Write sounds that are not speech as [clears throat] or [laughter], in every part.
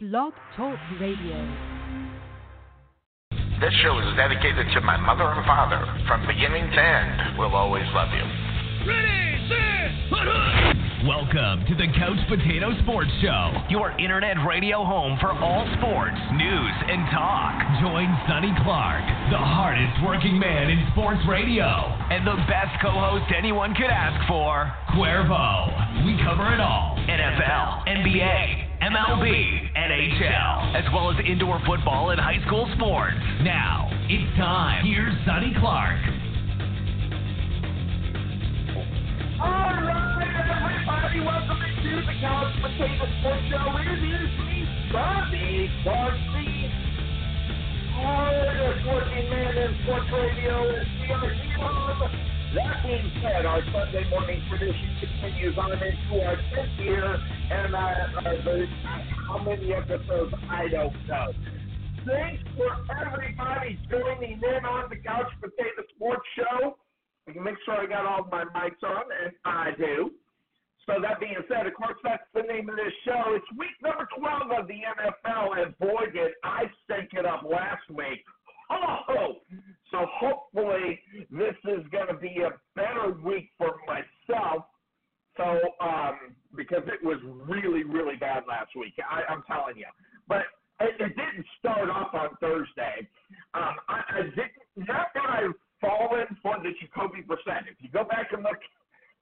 Blog Talk Radio. This show is dedicated to my mother and father. From beginning to end, we'll always love you. Ready, set, put hook! Welcome to the Couch Potato Sports Show, your internet radio home for all sports, news, and talk. Join Sonny Clark, the hardest working man in sports radio, and the best co host anyone could ask for, Cuervo. We cover it all NFL, NBA, MLB, NHL, as well as indoor football and high school sports. Now, it's time. Here's Sonny Clark. All right, everybody, welcome to the Couch Potato Sports Show. It is me, Bobby Barcy, hardest working man in sports radio. We are here on that being said, our Sunday morning tradition continues on into our 10th year, and uh, uh, how many episodes, I don't know. Thanks for everybody joining in on the Couch Potato Sports Show. I can make sure I got all my mics on, and I do. So that being said, of course, that's the name of this show. It's week number 12 of the NFL, and boy, did I stink it up last week. Oh, so hopefully this is going to be a better week for myself. So, um, because it was really, really bad last week, I, I'm telling you. But it, it didn't start off on Thursday. Um, I, I didn't. Not that I've fallen for the Jacoby Brissett. If you go back and look,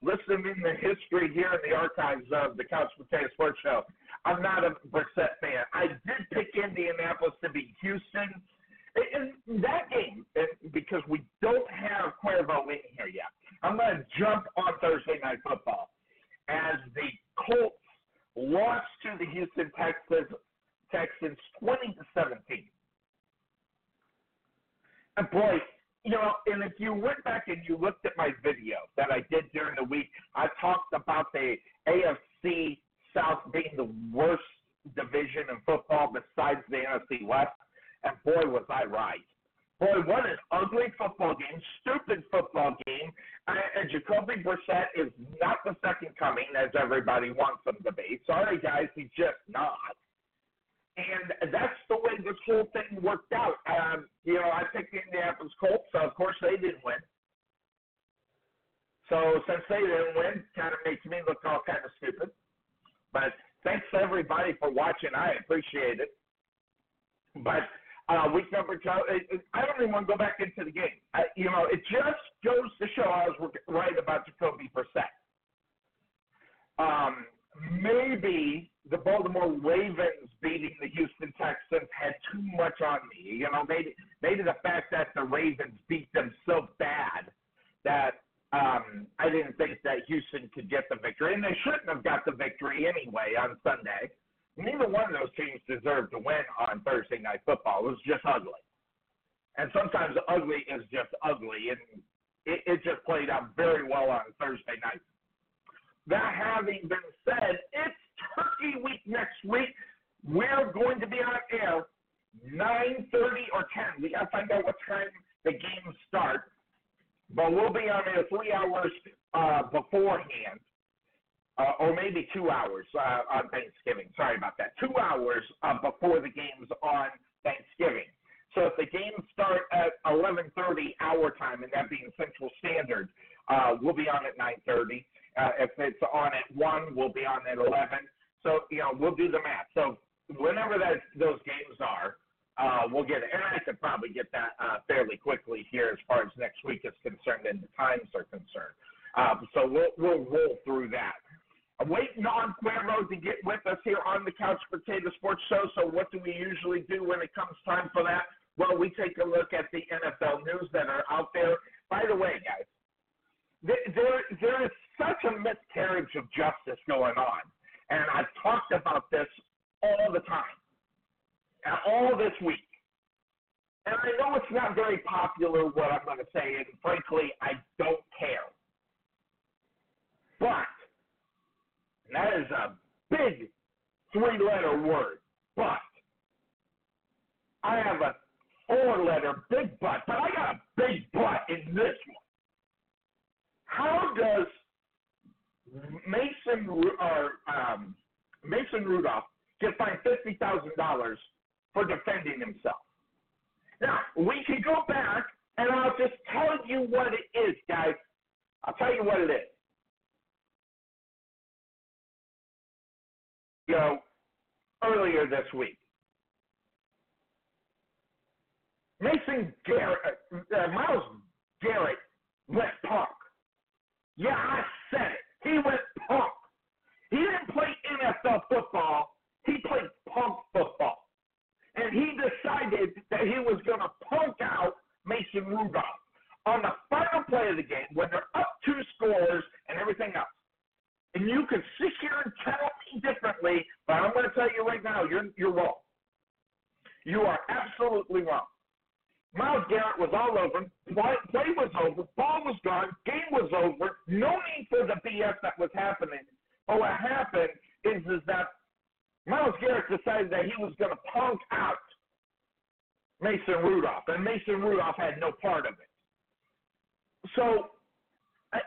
listen in the history here in the archives of the Couch Potato Sports Show, I'm not a Brissett fan. I did pick Indianapolis to beat Houston. In that game, because we don't have Cuervo in here yet, I'm going to jump on Thursday Night Football as the Colts lost to the Houston Texans, Texans 20 to 17. And boy, you know, and if you went back and you looked at my video that I did during the week, I talked about the AFC South being the worst division in football besides the NFC West. And boy, was I right. Boy, what an ugly football game, stupid football game. And Jacoby Brissett is not the second coming as everybody wants him to be. Sorry, guys, he's just not. And that's the way this whole thing worked out. Um, you know, I picked the Indianapolis Colts, so of course they didn't win. So since they didn't win, kind of makes me look all kind of stupid. But thanks everybody for watching. I appreciate it. But uh, week number two, I don't even want to go back into the game. You know, it just goes to show I was right about Jacoby Brissett. Um, maybe the Baltimore Ravens beating the Houston Texans had too much on me. You know, maybe maybe the fact that the Ravens beat them so bad that um, I didn't think that Houston could get the victory, and they shouldn't have got the victory anyway on Sunday. Neither one of those teams deserved to win on Thursday Night Football. It was just ugly, and sometimes ugly is just ugly, and it, it just played out very well on Thursday night. That having been said, it's Turkey Week next week. We're going to be on air 9:30 or 10. We got to find out what time the games start, but we'll be on air three hours uh, beforehand, uh, or maybe two hours uh, on Thanksgiving. Sorry about that. Two hours uh, before the games on Thanksgiving. So if the games start at 11:30 our time, and that being Central Standard, uh, we'll be on at 9:30. Uh, if it's on at one, we'll be on at 11. So, you know, we'll do the math. So whenever that, those games are, uh, we'll get it. And I could probably get that uh, fairly quickly here as far as next week is concerned and the times are concerned. Uh, so we'll, we'll roll through that. Waiting on Cuervo to get with us here on the Couch Potato Sports Show. So what do we usually do when it comes time for that? Well, we take a look at the NFL news that are out there. By the way, guys, there, there is such a miscarriage of justice going on. And I've talked about this all the time, all this week. And I know it's not very popular what I'm going to say, and frankly, I don't care. But, that is a big three letter word, but. I have a four letter big butt, but I got a big butt in this one. How does Mason or um, Mason Rudolph get fined fifty thousand dollars for defending himself. Now we can go back and I'll just tell you what it is, guys. I'll tell you what it is. Know, earlier this week, Mason Garrett, uh, uh, Myles Garrett went punk. Yeah, I said it. He went punk. He didn't play NFL football. He played punk football. And he decided that he was going to punk out Mason Rudolph on the final play of the game when they're up two scores and everything else. And you can sit here and tell me differently, but I'm going to tell you right now, you're, you're wrong. You are absolutely wrong. Myles Garrett was all over. Play, was over. Ball was gone. Game was over. No need for the BS that was happening. But what happened is, is that Myles Garrett decided that he was going to punk out Mason Rudolph, and Mason Rudolph had no part of it. So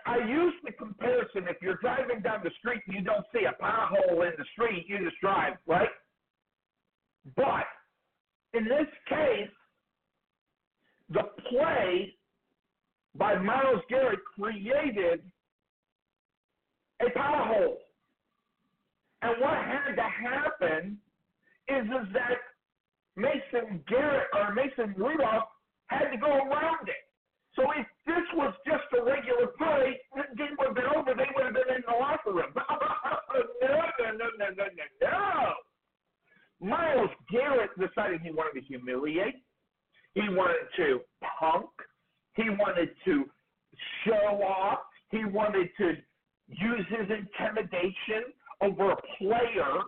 I, I use the comparison if you're driving down the street and you don't see a pothole in the street, you just drive, right? But in this case, the play by Myles Garrett created a pothole. And what had to happen is, is that Mason Garrett or Mason Rudolph had to go around it. So if this was just a regular play, the game would have been over. They would have been in the locker room. [laughs] no, no, no, no, no, no, no. Myles Garrett decided he wanted to humiliate. He wanted to punk. He wanted to show off. He wanted to use his intimidation over a player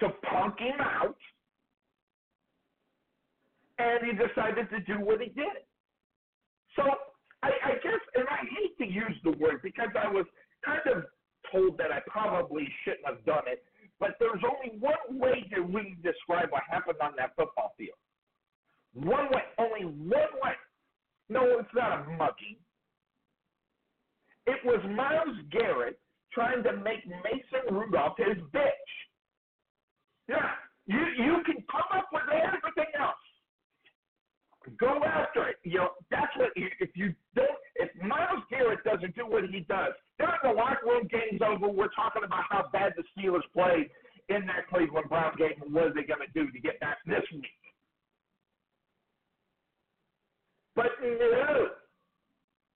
to punk him out. And he decided to do what he did. So I, I guess, and I hate to use the word because I was kind of told that I probably shouldn't have done it, but there's only one way to really describe what happened on that football field. One way, only one way. No, it's not a mugging. It was Myles Garrett trying to make Mason Rudolph his bitch. Yeah, you you can come up with everything else. Go after it. You know that's what if you don't if Myles Garrett doesn't do what he does, during the locker room game's over, we're talking about how bad the Steelers played in that Cleveland Brown game and what are they going to do to get back this week. But no,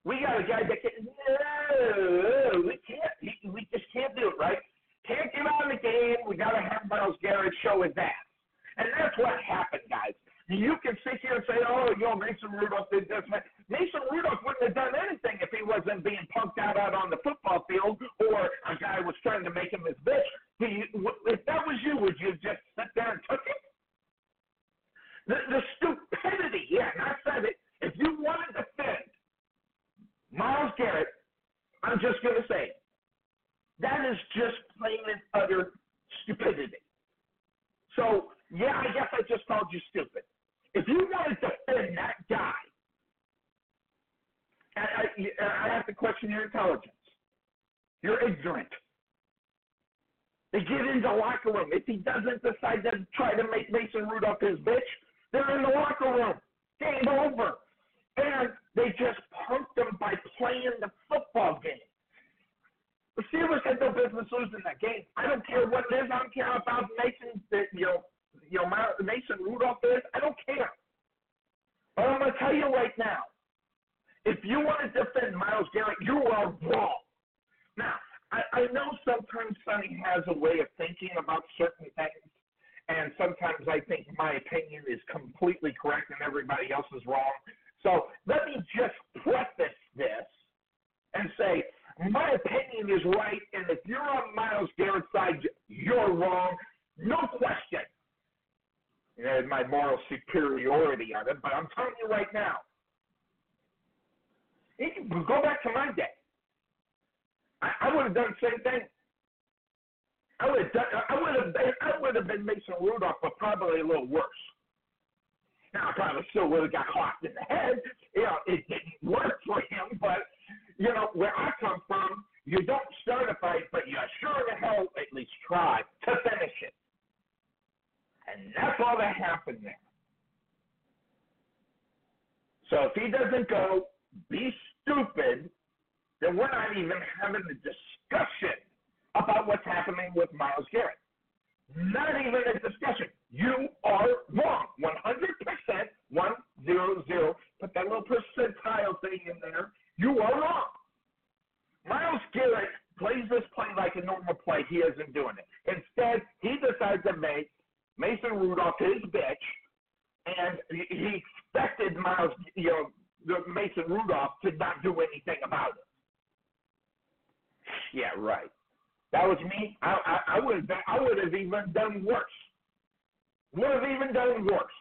we got a guy that can. No, we can't. We just can't do it, right? Can't get on the game. We got to have Myles Garrett show his ass, and that's what happened, guys. You can sit here and say, "Oh, you know, Mason Rudolph did this." Mason Rudolph wouldn't have done anything if he wasn't being punked out out on the football field, or a guy was trying to make him his bitch. If that was you, would you just sit there and took it? The, the stupidity, yeah, and I said it. If you want to defend Myles Garrett, I'm just going to say that is just plain and utter stupidity. So, yeah, I guess I just called you stupid. If you want to defend that guy, I, I, I have to question your intelligence. You're ignorant. They get in the locker room. If he doesn't decide to try to make Mason Rudolph his bitch, they're in the locker room. Game over. And they just punked them by playing the football game. The Steelers had no business losing that game. I don't care what it is. I don't care about Mason, you know, you know, Mason Rudolph is. I don't care. But I'm going to tell you right now, if you want to defend Myles Garrett, you are wrong. Now, I, I know sometimes Sonny has a way of thinking about certain things, and sometimes I think my opinion is completely correct and everybody else is wrong. So let me just preface this and say my opinion is right, and if you're on Myles Garrett's side, you're wrong. No question. You know, my moral superiority on it, but I'm telling you right now. Go back to my day. I, I would have done the same thing. I would have done. I would have. Been, I would have been Mason Rudolph, but probably a little worse. Now, I probably still would have got clocked in the head. You know, it didn't work for him, but, you know, where I come from, you don't start a fight, but you sure the hell at least try to finish And that's all that happened there. So if he doesn't go, be stupid, then we're not even having a discussion about what's happening with Myles Garrett. Not even a discussion. You are wrong. 100%, 100. Put that little percentile thing in there. You are wrong. Myles Garrett plays this play like a normal play. He isn't doing it. Instead, he decides to make Mason Rudolph his bitch, and he expected Myles, you know, Mason Rudolph to not do anything about it. Yeah, right. That was me. I I, I would have I would have even done worse. Would have even done worse.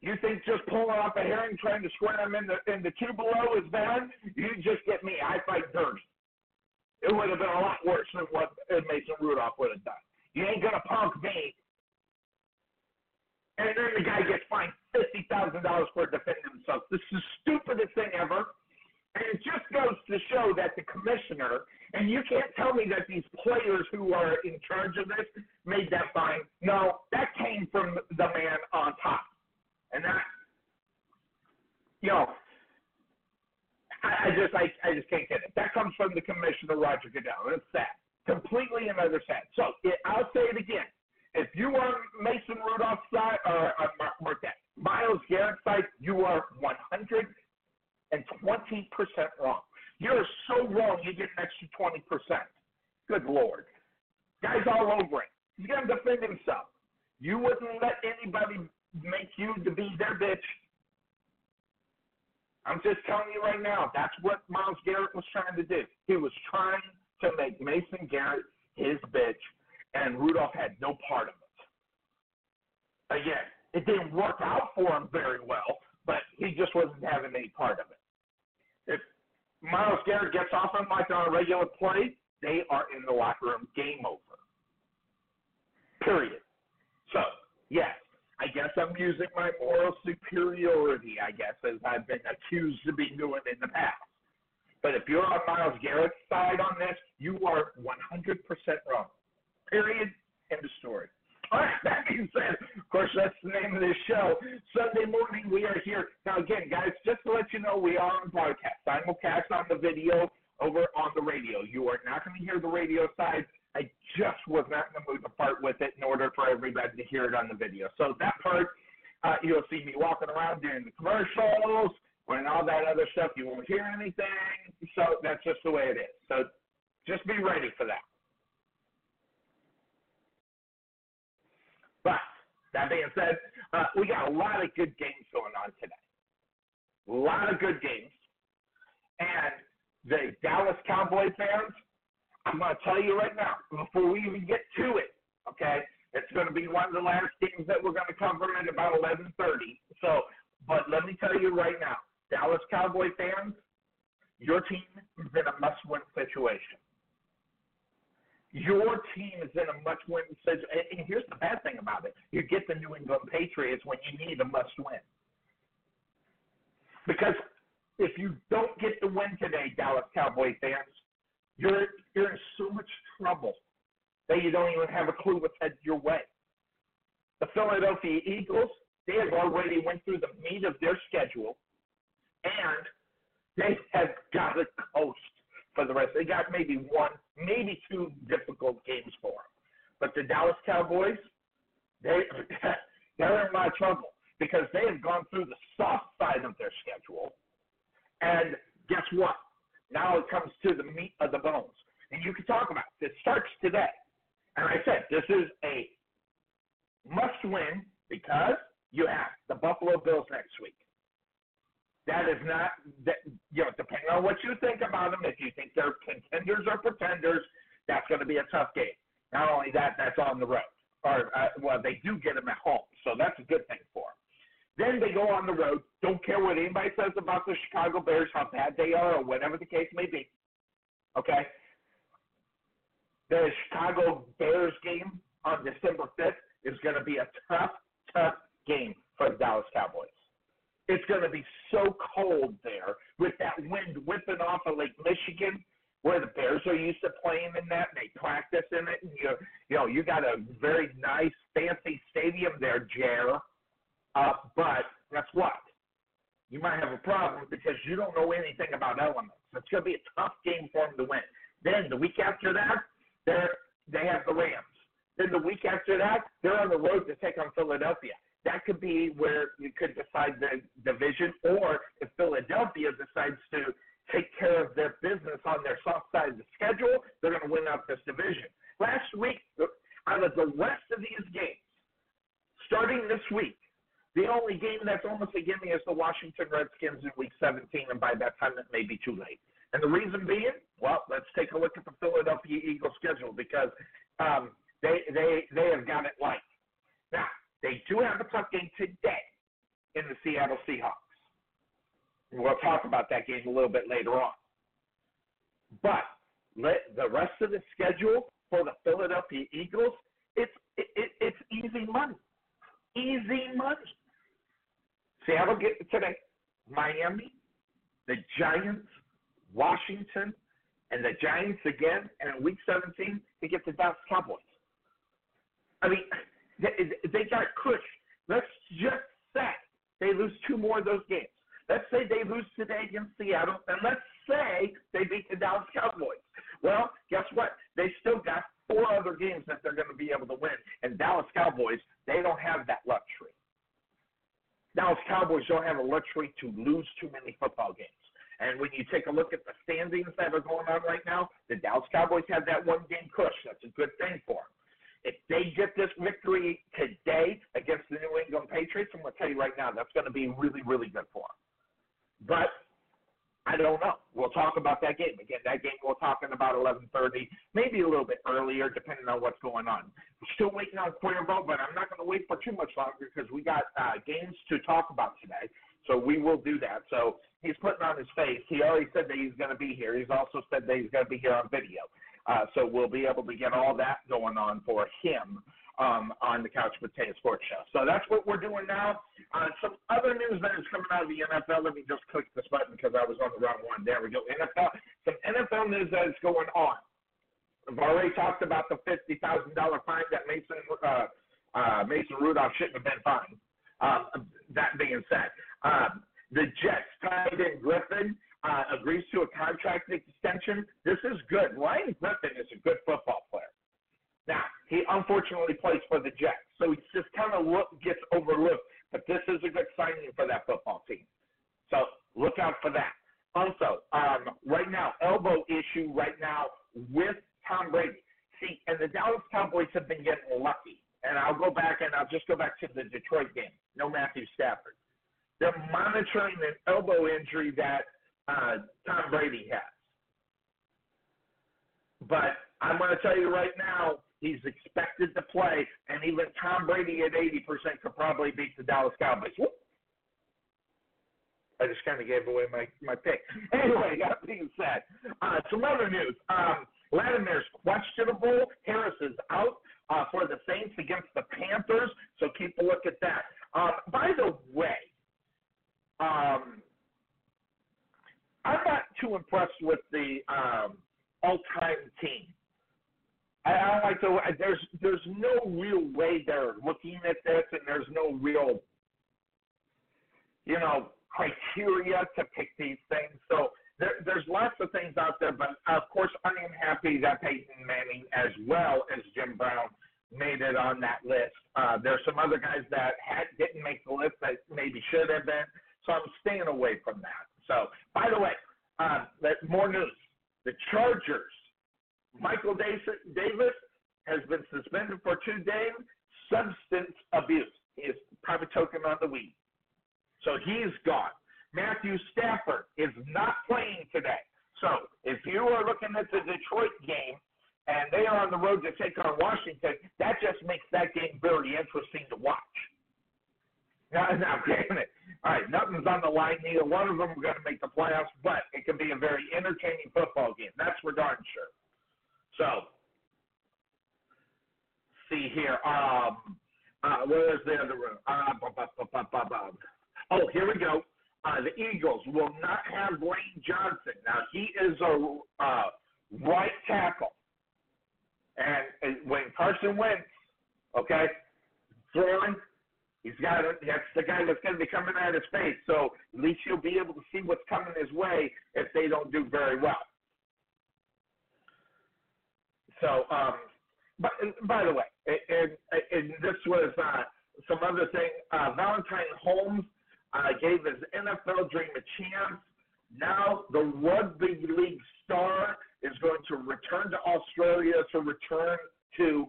You think just pulling off a herring trying to square him in the in the two below is bad? You just get me. I fight dirty. It would have been a lot worse than what Mason Rudolph would have done. You ain't gonna punk me. And then the guy gets fined fifty thousand dollars for defending himself. This is the stupidest thing ever. And it just goes to show that the commissioner, and you can't tell me that these players who are in charge of this made that fine. No, that came from the man on top. And that, you know, I, I just I, I just can't get it. That comes from the commissioner, Roger Goodell. It's sad. Completely and utter sad. So I'll say it again. If you are Mason Rudolph's side or uh, Marquette, Myles Garrett's side, you are 100 and 20% wrong. You're so wrong, you get an extra 20%. Good Lord. Guy's all over it. He's going to defend himself. You wouldn't let anybody make you to be their bitch. I'm just telling you right now, that's what Myles Garrett was trying to do. He was trying to make Mason Garrett his bitch, and Rudolph had no part of it. Again, it didn't work out for him very well, but he just wasn't having any part of it. If Myles Garrett gets off him like on a regular play, they are in the locker room. Game over. Period. So, yes, I guess I'm using my moral superiority, I guess, as I've been accused of being doing in the past. But if you're on Myles Garrett's side on this, you are 100% wrong. Period. End of story. [laughs] All right, that being said, of course, that's the name of this show. Sunday morning, we are here. Now, again, guys, just to let you know, we are on broadcast, simulcast on the video over on the radio. You are not going to hear the radio side. I just was not in the mood to part with it in order for everybody to hear it on the video. So that part, uh, you'll see me walking around doing the commercials and all that other stuff. You won't hear anything. So that's just the way it is. So just be ready for that. But that being said, uh, we got a lot of good games going on today. A lot of good games. And the Dallas Cowboy fans, I'm going to tell you right now, before we even get to it, okay, it's going to be one of the last games that we're going to cover at about 11:30. So, but let me tell you right now, Dallas Cowboy fans, your team is in a must-win situation. Your team is in a must-win situation. And here's the bad thing about it: you get the New England Patriots when you need a must-win. Because if you don't get the win today, Dallas Cowboy fans, you're you're in so much trouble that you don't even have a clue what's headed your way. The Philadelphia Eagles, they have already went through the meat of their schedule, and they have got a coast for the rest. They got maybe one, maybe two difficult games for them. But the Dallas Cowboys, they [laughs] they're in my trouble because they have gone through the soft side of their schedule, and guess what? Now it comes to the meat of the bones. And you can talk about it. It starts today. And I said, this is a must win because you have the Buffalo Bills next week. That is not that you know, depending on what you think about them, if you think they're contenders or pretenders, that's going to be a tough game. Not only that, that's on the road. Or uh, well, they do get them at home, so that's a good thing for them. Then they go on the road. Don't care what anybody says about the Chicago Bears, how bad they are, or whatever the case may be. Okay? The Chicago Bears game on December 5th is going to be a tough, tough game for the Dallas Cowboys. It's going to be so cold there with that wind whipping off of Lake Michigan, where the Bears are used to playing in that. And they practice in it, and you you know you got a very nice, fancy stadium there, Jer. Uh, but guess what? You might have a problem because you don't know anything about elements. It's going to be a tough game for them to win. Then the week after that, they're they have the Rams. Then the week after that, they're on the road to take on Philadelphia. That could be where you could decide the division, or if Philadelphia decides to take care of their business on their soft side of the schedule, they're going to win out this division. Last week, out of the rest of these games, starting this week, the only game that's almost a gimme is the Washington Redskins in Week 17, and by that time it may be too late. And the reason being, well, let's take a look at the Philadelphia Eagles schedule because um, they they they have got it light. Now they do have a tough game today in the Seattle Seahawks. We'll talk about that game a little bit later on. But let the rest of the schedule for the Philadelphia Eagles, it's it, it, it's easy money, easy money. Seattle get today, Miami, the Giants, Washington, and the Giants again, and in Week 17 they get the Dallas Cowboys. I mean, they, got Kush. Let's just say they lose two more of those games. Let's say they lose today against Seattle, and let's say they beat the Dallas Cowboys. Well, guess what? They still got four other games that they're going to be able to win. And Dallas Cowboys, they don't have that luxury. Dallas Cowboys don't have a luxury to lose too many football games. And when you take a look at the standings that are going on right now, the Dallas Cowboys have that one game push. That's a good thing for them. If they get this victory today against the New England Patriots, I'm going to tell you right now, that's going to be really, really good for them. But I don't know. We'll talk about that game again. That game we're talking about 11:30, maybe a little bit earlier, depending on what's going on. Still waiting on Cuervo, but I'm not going to wait for too much longer because we got uh, games to talk about today. So we will do that. So he's putting on his face. He already said that he's going to be here. He's also said that he's going to be here on video. Uh, so we'll be able to get all that going on for him um, on the Couch Potato Sports Show. So that's what we're doing now. Uh, some other news that is coming out of the NFL. Let me just click this button because I was on the wrong one. There we go. NFL. Some NFL news that is going on. I've already talked about the fifty thousand dollar fine that Mason uh, uh, Mason Rudolph shouldn't have been fined. Um, that being said, um, the Jets tight end Griffin uh, agrees to a contract extension. This is good. Ryan Griffin is a good football player. Now, he unfortunately plays for the Jets, so he just kind of look, gets overlooked. But this is a good signing for that football team. So look out for that. Also, um, right now, elbow issue right now with Tom Brady. See, and the Dallas Cowboys have been getting lucky. And I'll go back and I'll just go back to the Detroit game. No Matthew Stafford. They're monitoring an elbow injury that uh, Tom Brady has. But I'm going to tell you right now, He's expected to play, and even Tom Brady at 80% could probably beat the Dallas Cowboys. Whoop. I just kind of gave away my, my pick. [laughs] Anyway, that being said, uh, some other news. Um, Latimer's questionable. Harris is out uh, for the Saints against the Panthers, so keep a look at that. Uh, by the way, um, I'm not too impressed with the um, all-time team. I, I like the there's there's no real way they're looking at this, and there's no real you know criteria to pick these things. So there, there's lots of things out there, but of course I am happy that Peyton Manning, as well as Jim Brown, made it on that list. Uh, there's some other guys that had didn't make the list that maybe should have been. So I'm staying away from that. So by the way, uh, more news. The Chargers Michael Davis has been suspended for two days. Substance abuse. He is private token on the weed. So he's gone. Matthew Stafford is not playing today. So if you are looking at the Detroit game and they are on the road to take on Washington, that just makes that game very interesting to watch. Now, [laughs] now granted, all right, nothing's on the line. Neither one of them are going to make the playoffs, but it can be a very entertaining football game. That's for darn sure. So, see here. Um, uh, where is the other room? Uh, oh, here we go. Uh, the Eagles will not have Lane Johnson. Now, he is a uh, right tackle. And, and when Carson Wentz, okay, throwing, he's got a, that's the guy that's going to be coming out of space. So at least you'll be able to see what's coming his way if they don't do very well. So, um, but by the way, and, and this was uh, some other thing. Uh, Valentine Holmes uh, gave his NFL dream a chance. Now the rugby league star is going to return to Australia to return to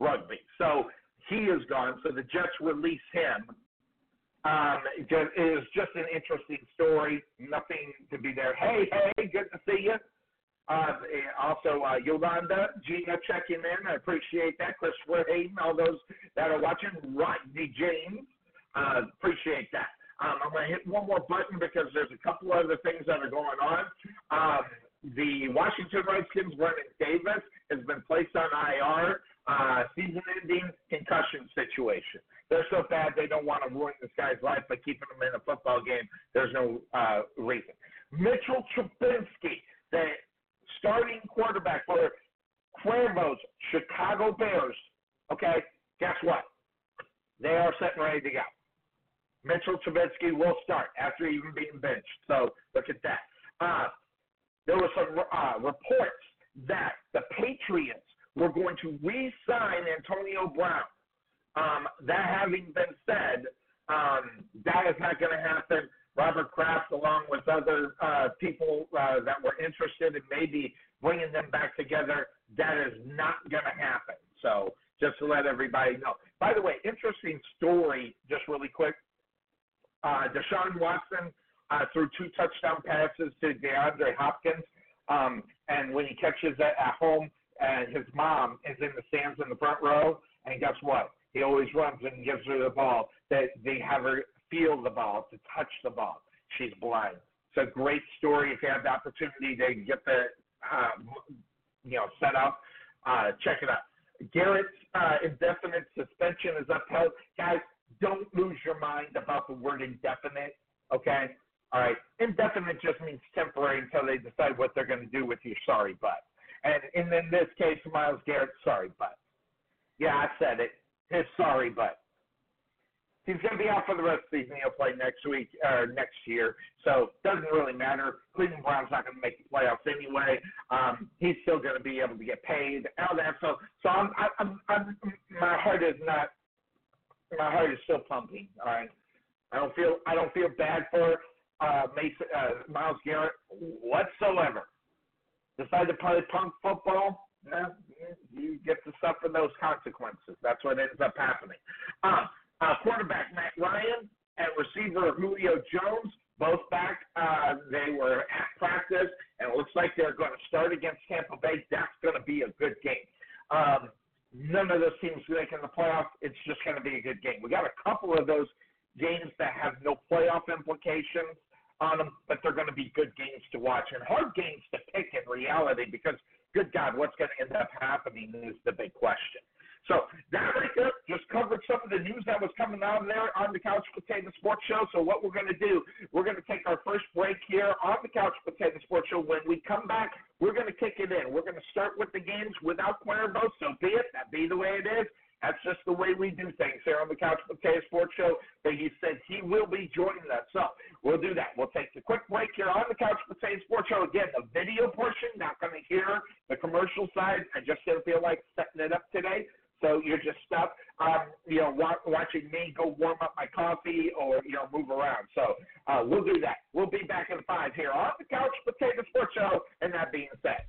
rugby. So he is gone. So the Jets release him. Um, it is just an interesting story. Nothing to be there. Hey, hey, good to see you. Uh, also, uh, Yolanda, Gina checking in. I appreciate that. Christopher Hayden, all those that are watching. Rodney James, uh, appreciate that. Um, I'm going to hit one more button because there's a couple other things that are going on. Um, the Washington Redskins, Vernon Davis, has been placed on IR, uh, season-ending concussion situation. They're so bad they don't want to ruin this guy's life by keeping him in a football game. There's no uh, reason. Mitchell Trubisky, the starting quarterback for Cuervo's Chicago Bears. Okay, guess what? They are set and ready to go. Mitchell Trubisky will start after even being benched. So look at that. Uh, there were some uh, reports that the Patriots were going to re-sign Antonio Brown. Um, that having been said, um, that is not going to happen. Robert Kraft, along with other uh, people uh, that were interested in maybe bringing them back together, that is not going to happen. So just to let everybody know. By the way, interesting story, just really quick. Uh, Deshaun Watson uh, threw two touchdown passes to DeAndre Hopkins. Um, and when he catches it at home, and his mom is in the stands in the front row, and guess what? He always runs and gives her the ball. That they have her feel the ball, to touch the ball. She's blind. It's a great story. If you have the opportunity to get the, uh, you know, set up, uh, check it out. Garrett's uh, indefinite suspension is upheld. Guys, don't lose your mind about the word indefinite, okay? All right. Indefinite just means temporary until they decide what they're going to do with your sorry butt. And, and in this case, Myles Garrett, sorry but. Yeah, I said it. His sorry but. He's going to be out for the rest of the season. He'll play next week or next year, so doesn't really matter. Cleveland Browns not going to make the playoffs anyway. Um, he's still going to be able to get paid. All that. So, so I'm, I'm, I'm, my heart is not my heart is still pumping. All right, I don't feel I don't feel bad for uh, Mason uh, Myles Garrett whatsoever. Decide to play punk football, yeah, you get to suffer those consequences. That's what ends up happening. Uh, uh, quarterback Matt Ryan and receiver Julio Jones both back. Uh, they were at practice, and it looks like they're going to start against Tampa Bay. That's going to be a good game. Um, none of those teams making the playoffs. It's just going to be a good game. We got a couple of those games that have no playoff implications on them, but they're going to be good games to watch and hard games to pick in reality because, good God, what's going to end up happening is the big question. So that right there just covered some of the news that was coming out there on the Couch Potato Sports Show. So what we're going to do, we're going to take our first break here on the Couch Potato Sports Show. When we come back, we're going to kick it in. We're going to start with the games without Cuervo. So be it. That be the way it is. That's just the way we do things here on the Couch Potato Sports Show. But he said he will be joining us. So we'll do that. We'll take the quick break here on the Couch Potato Sports Show. Again, the video portion, not going to hear the commercial side. I just didn't feel like setting it up today. So you're just stuck, um, you know, wa- watching me go warm up my coffee or you know move around. So uh, we'll do that. We'll be back in five here on the Couch Potato Sports Show. And that being said.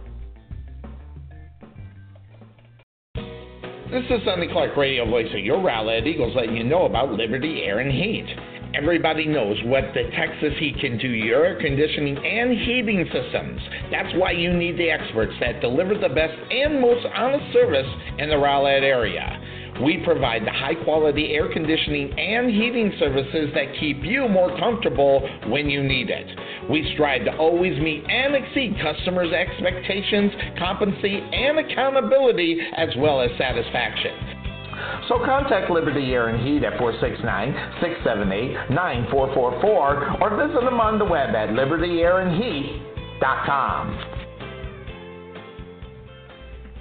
This is Sonny Clark, radio voice of your Rowlett Eagles, letting you know about Liberty Air and Heat. Everybody knows what the Texas Heat can do your air conditioning and heating systems. That's why you need the experts that deliver the best and most honest service in the Rowlett area. We provide the high quality air conditioning and heating services that keep you more comfortable when you need it. We strive to always meet and exceed customers' expectations, competency, and accountability, as well as satisfaction. So contact Liberty Air and Heat at 469-678-9444 or visit them on the web at libertyairandheat.com.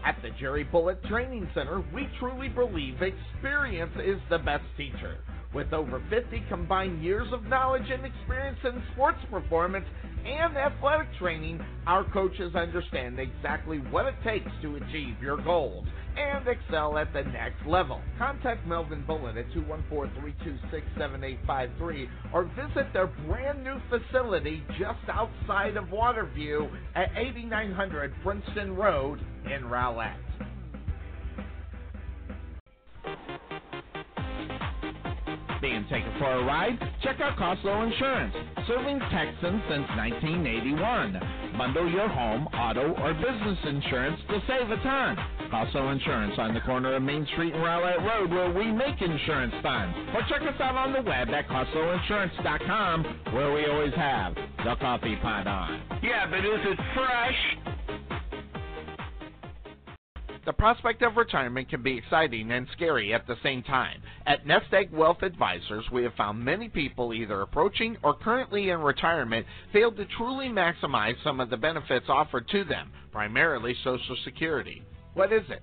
At the Jerry Bullet Training Center, we truly believe experience is the best teacher. With over 50 combined years of knowledge and experience in sports performance and athletic training, our coaches understand exactly what it takes to achieve your goals and excel at the next level. Contact Melvin Bullet at 214-326-7853 or visit their brand new facility just outside of Waterview at 8900 Princeton Road in Rowlett. Being taken for a ride? Check out Costco Insurance, serving Texans since 1981. Bundle your home, auto, or business insurance to save a ton. Costco Insurance on the corner of Main Street and Rowlett Road where we make insurance fun. Or check us out on the web at CostcoInsurance.com where we always have the coffee pot on. Yeah, but is it fresh? The prospect of retirement can be exciting and scary at the same time. At Nest Egg Wealth Advisors, we have found many people either approaching or currently in retirement failed to truly maximize some of the benefits offered to them, primarily Social Security. What is it?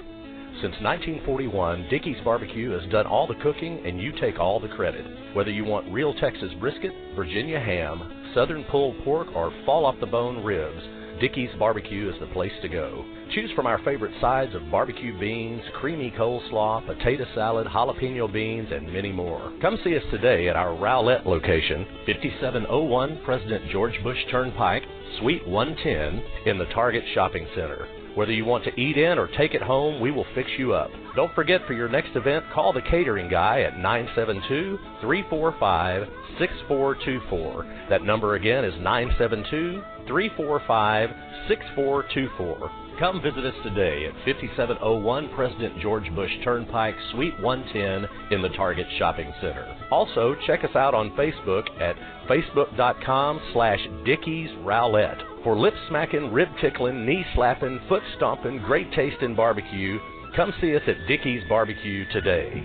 Since 1941, Dickey's Barbecue has done all the cooking and you take all the credit. Whether you want real Texas brisket, Virginia ham, southern pulled pork, or fall off the bone ribs, Dickey's Barbecue is the place to go. Choose from our favorite sides of barbecue beans, creamy coleslaw, potato salad, jalapeno beans, and many more. Come see us today at our Rowlett location, 5701 President George Bush Turnpike, Suite 110 in the Target Shopping Center. Whether you want to eat in or take it home, we will fix you up. Don't forget for your next event, call the catering guy at 972 345 6424. That number again is 972 345 6424. Come visit us today at 5701 President George Bush Turnpike, Suite 110 in the Target Shopping Center. Also, check us out on Facebook at facebook.com slash Dickies Rowlett. For lip smacking, rib tickling, knee slapping, foot stomping, great taste in barbecue, come see us at Dickey's Barbecue today.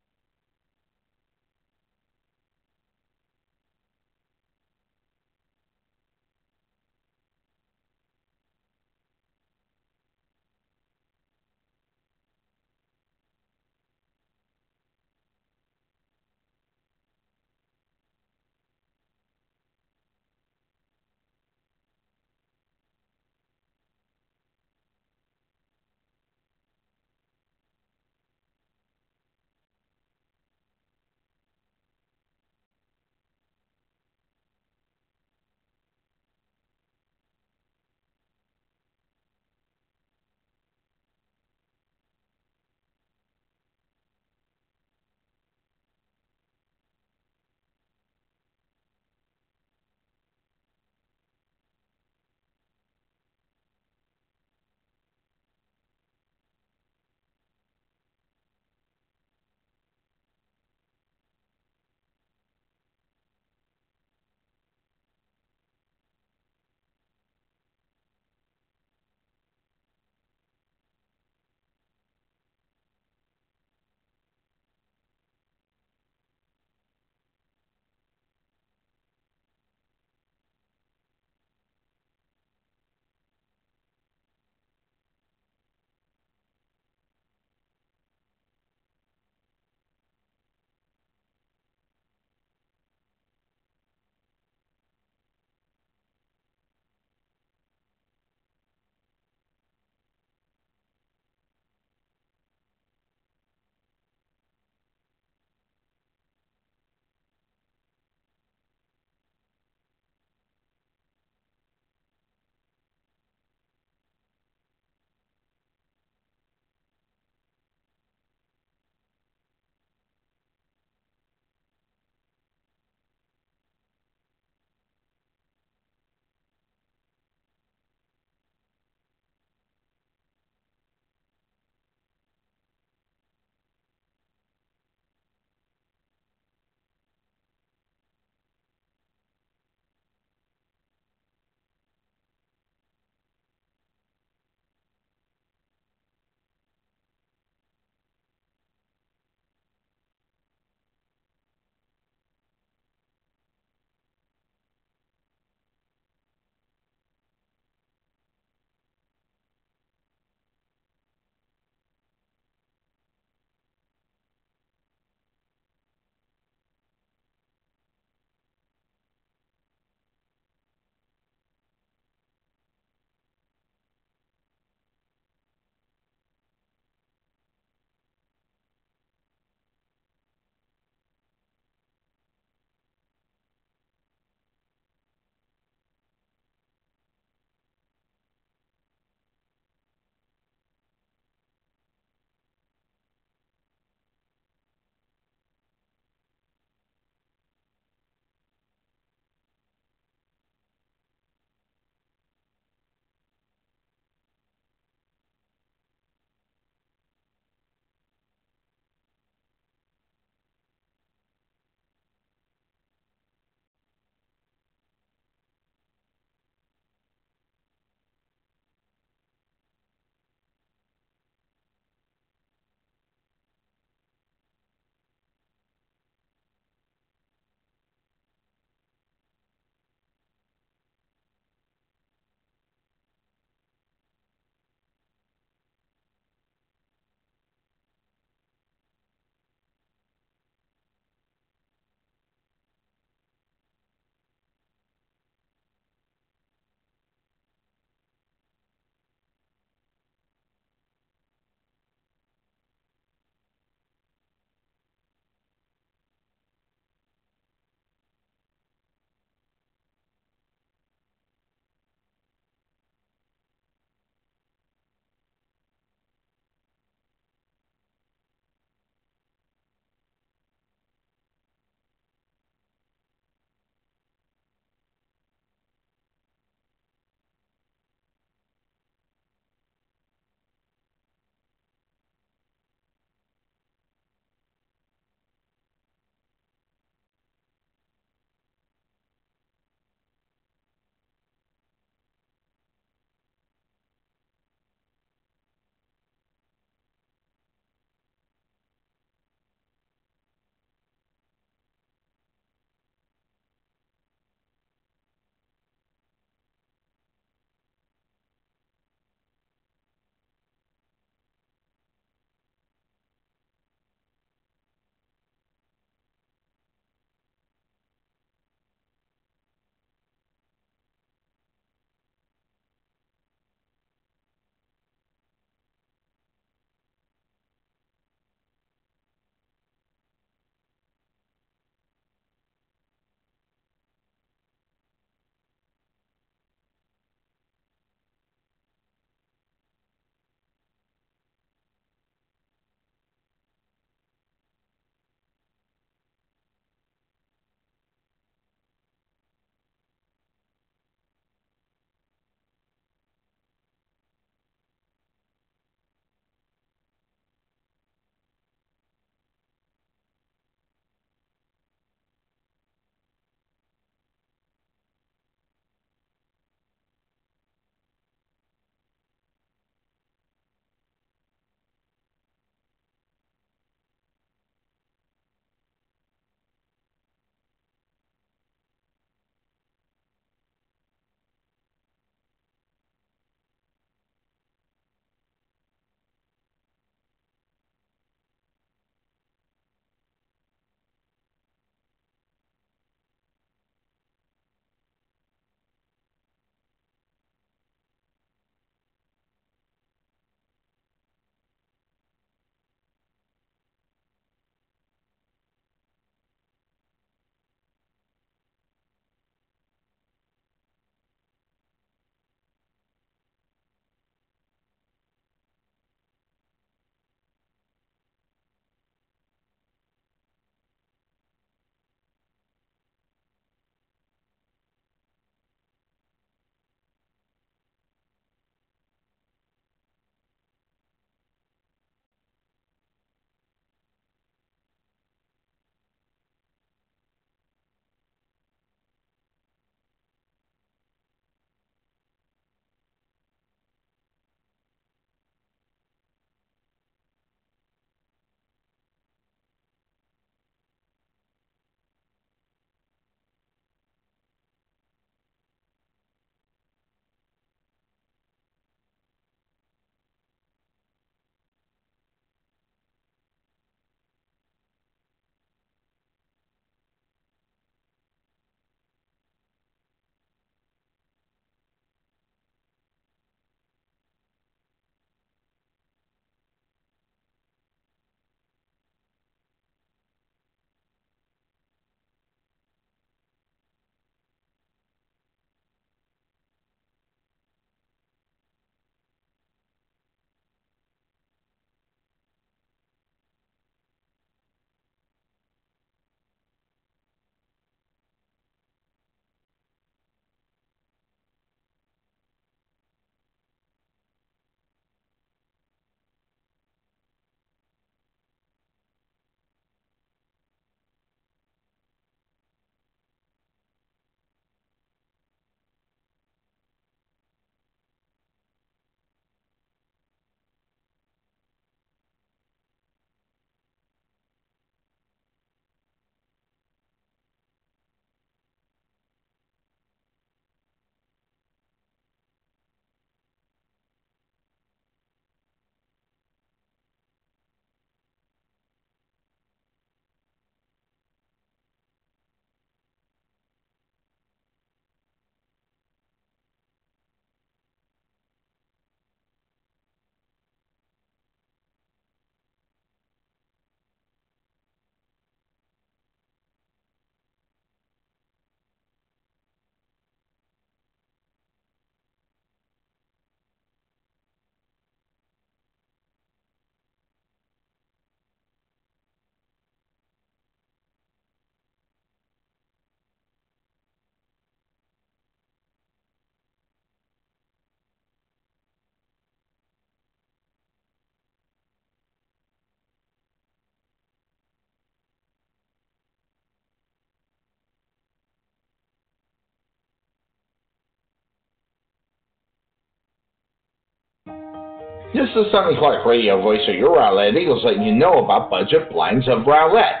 This is Sonny Clark, radio voice of your Rowlett Eagles, letting you know about budget blinds of Rowlett.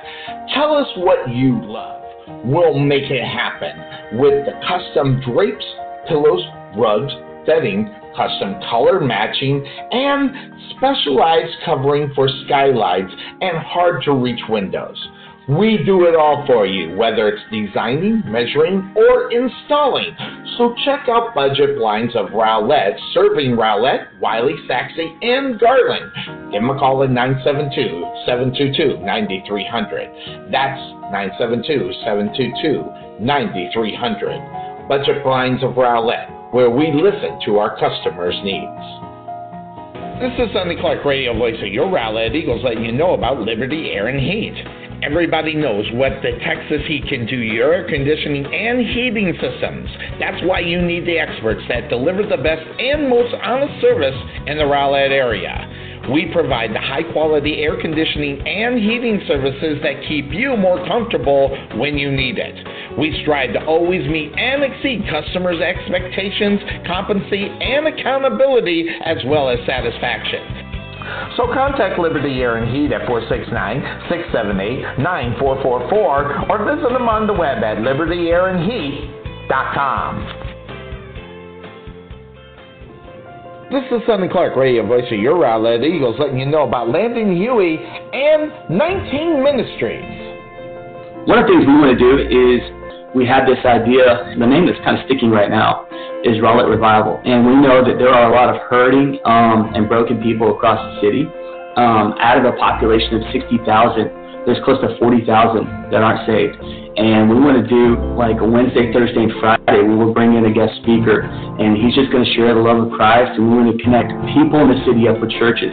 Tell us what you love. We'll make it happen with the custom drapes, pillows, rugs, bedding, custom color matching, and specialized covering for skylights and hard to reach windows. We do it all for you, whether it's designing, measuring, or installing. So check out Budget Blinds of Rowlett, serving Rowlett, Wylie, Sachse, and Garland. Give them a call at 972 722 9300. That's 972 722 9300. Budget Blinds of Rowlett, where we listen to our customers' needs. This is Sonny Clark, radio voice of your Rowlett Eagles, letting you know about Liberty Air and Heat. Everybody knows what the Texas Heat can do your air conditioning and heating systems. That's why you need the experts that deliver the best and most honest service in the Rowlett area. We provide the high quality air conditioning and heating services that keep you more comfortable when you need it. We strive to always meet and exceed customers' expectations, competency, and accountability, as well as satisfaction. So contact Liberty Air and Heat at 469-678-9444 or visit them on the web at libertyairandheat.com. This is Sonny Clark, radio voice of your Rowlett Eagles, letting you know about Landon Huey and 19 Ministries. One of the things we want to do is we had this idea, the name that's kind of sticking right now is Rowlett Revival. And we know that there are a lot of hurting um, and broken people across the city. Um, out of a population of 60,000, there's close to 40,000 that aren't saved. And we want to do like a Wednesday, Thursday, and Friday. We will bring in a guest speaker, and he's just going to share the love of Christ. And we want to connect people in the city up with churches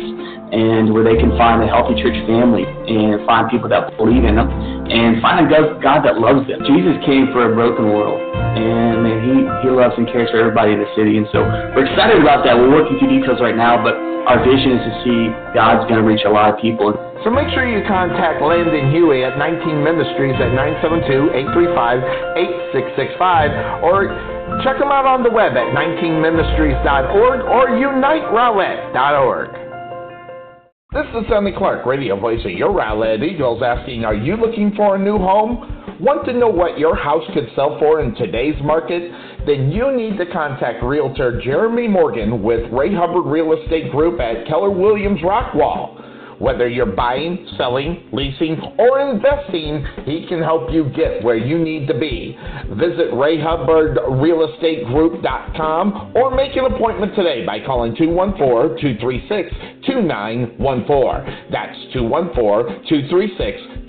and where they can find a healthy church family and find people that believe in them and find a God, that loves them. Jesus came for a broken world, and man, he, he loves and cares for everybody in the city. And so we're excited about that. We're working through details right now, but our vision is to see God's going to reach a lot of people. So make sure you contact Landon Huey at 19 Ministries at 972-835-8665 or check them out on the web at 19ministries.org or uniterowlett.org. This is Sonny Clark, radio voice of your Rowlett Eagles, asking, are you looking for a new home? Want to know what your house could sell for in today's market? Then you need to contact Realtor Jeremy Morgan with Ray Hubbard Real Estate Group at Keller Williams Rockwall. Whether you're buying, selling, leasing, or investing, he can help you get where you need to be. Visit RayHubbardRealEstateGroup.com or make an appointment today by calling 214-236-2914. That's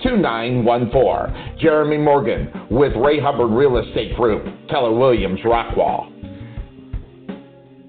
214-236-2914. Jeremy Morgan with Ray Hubbard Real Estate Group, Keller Williams, Rockwall.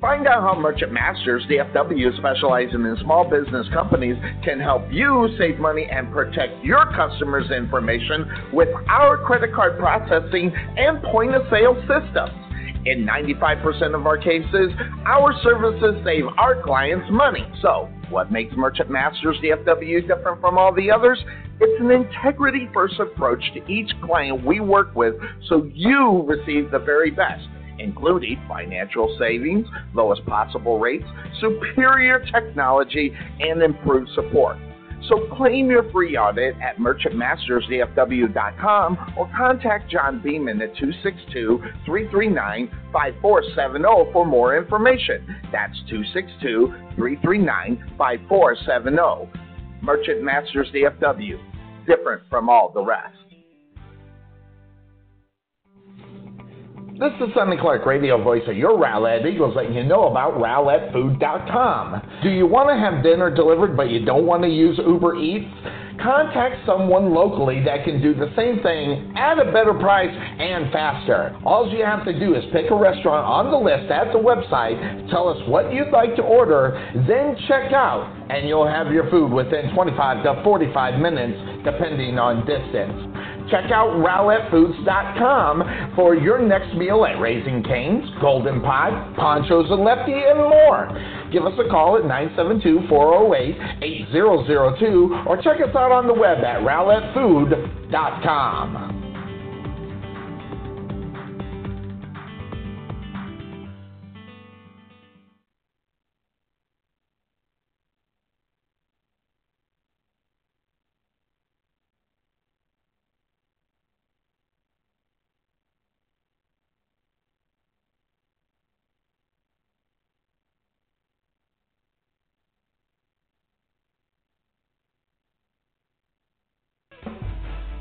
Find out how Merchant Masters DFW, specializing in small business companies, can help you save money and protect your customers' information with our credit card processing and point of sale systems. In 95% of our cases, our services save our clients money. So, what makes Merchant Masters DFW different from all the others? It's an integrity first approach to each client we work with so you receive the very best including financial savings, lowest possible rates, superior technology, and improved support. So claim your free audit at merchantmastersdfw.com or contact John Beeman at 262-339-5470 for more information. That's 262-339-5470. Merchant Masters DFW, different from all the rest. This is Sonny Clark, radio voice of your Rowlett Eagles, letting you know about RowlettFood.com. Do you want to have dinner delivered but you don't want to use Uber Eats? Contact someone locally that can do the same thing at a better price and faster. All you have to do is pick a restaurant on the list at the website, tell us what you'd like to order, then check out, and you'll have your food within 25 to 45 minutes, depending on distance. Check out RowlettFoods.com for your next meal at Raising Cane's, Golden Pie, Ponchos and Lefty, and more. Give us a call at 972-408-8002 or check us out on the web at RowlettFood.com.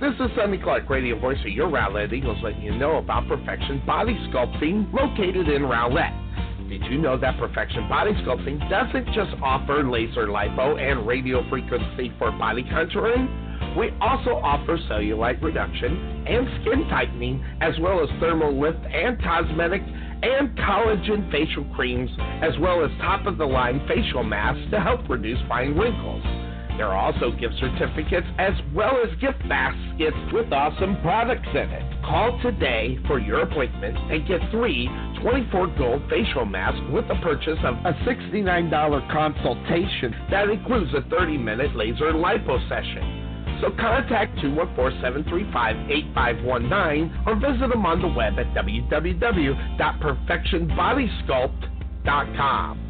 This is Sonny Clark, radio voice of your Rowlett Eagles, letting you know about Perfection Body Sculpting located in Rowlett. Did you know that Perfection Body Sculpting doesn't just offer laser lipo and radio frequency for body contouring? We also offer cellulite reduction and skin tightening, as well as thermal lift and cosmetics and collagen facial creams, as well as top of the line facial masks to help reduce fine wrinkles. There are also gift certificates as well as gift baskets with awesome products in it. Call today for your appointment and get three 24 gold facial masks with the purchase of a $69 consultation that includes a 30 minute laser lipo session. So contact 214-735-8519 or visit them on the web at www.perfectionbodysculpt.com.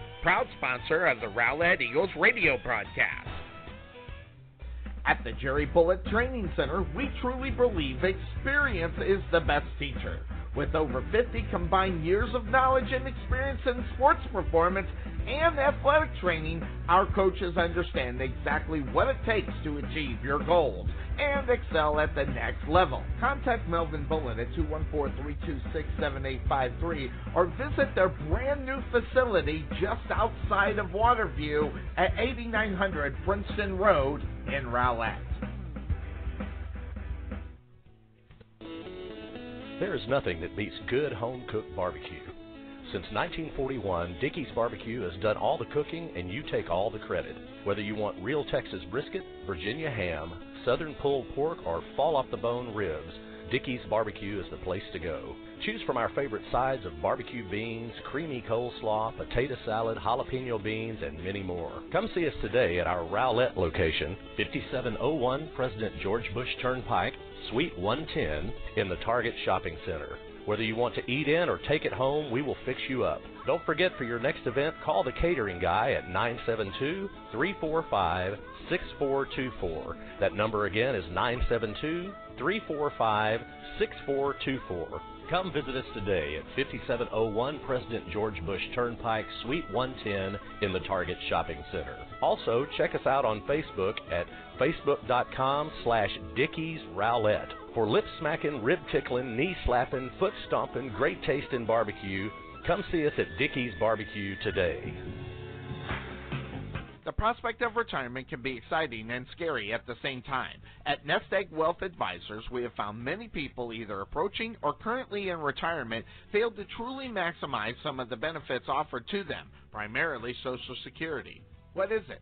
proud sponsor of the Rowlett Eagles radio broadcast. At the Jerry Bullet Training Center, we truly believe experience is the best teacher. With over 50 combined years of knowledge and experience in sports performance and athletic training, our coaches understand exactly what it takes to achieve your goals and excel at the next level. Contact Melvin Bullet at 214-326-7853 or visit their brand new facility just outside of Waterview at 8900 Princeton Road in Rowlett. There is nothing that beats good home cooked barbecue. Since 1941, Dickey's Barbecue has done all the cooking and you take all the credit. Whether you want real Texas brisket, Virginia ham, southern pulled pork, or fall off the bone ribs, Dickey's Barbecue is the place to go. Choose from our favorite sides of barbecue beans, creamy coleslaw, potato salad, jalapeno beans, and many more. Come see us today at our Rowlett location, 5701 President George Bush Turnpike, Suite 110 in the Target Shopping Center. Whether you want to eat in or take it home, we will fix you up. Don't forget for your next event, call the catering guy at 972 345 6424. That number again is 972 345 6424. Come visit us today at 5701 President George Bush Turnpike, Suite 110 in the Target Shopping Center. Also, check us out on Facebook at facebook.com slash Dickies Rowlett. For lip smacking, rib tickling, knee slapping, foot stomping, great taste in barbecue, come see us at Dickey's Barbecue today. The prospect of retirement can be exciting and scary at the same time. At Nest Egg Wealth Advisors, we have found many people either approaching or currently in retirement failed to truly maximize some of the benefits offered to them, primarily Social Security. What is it?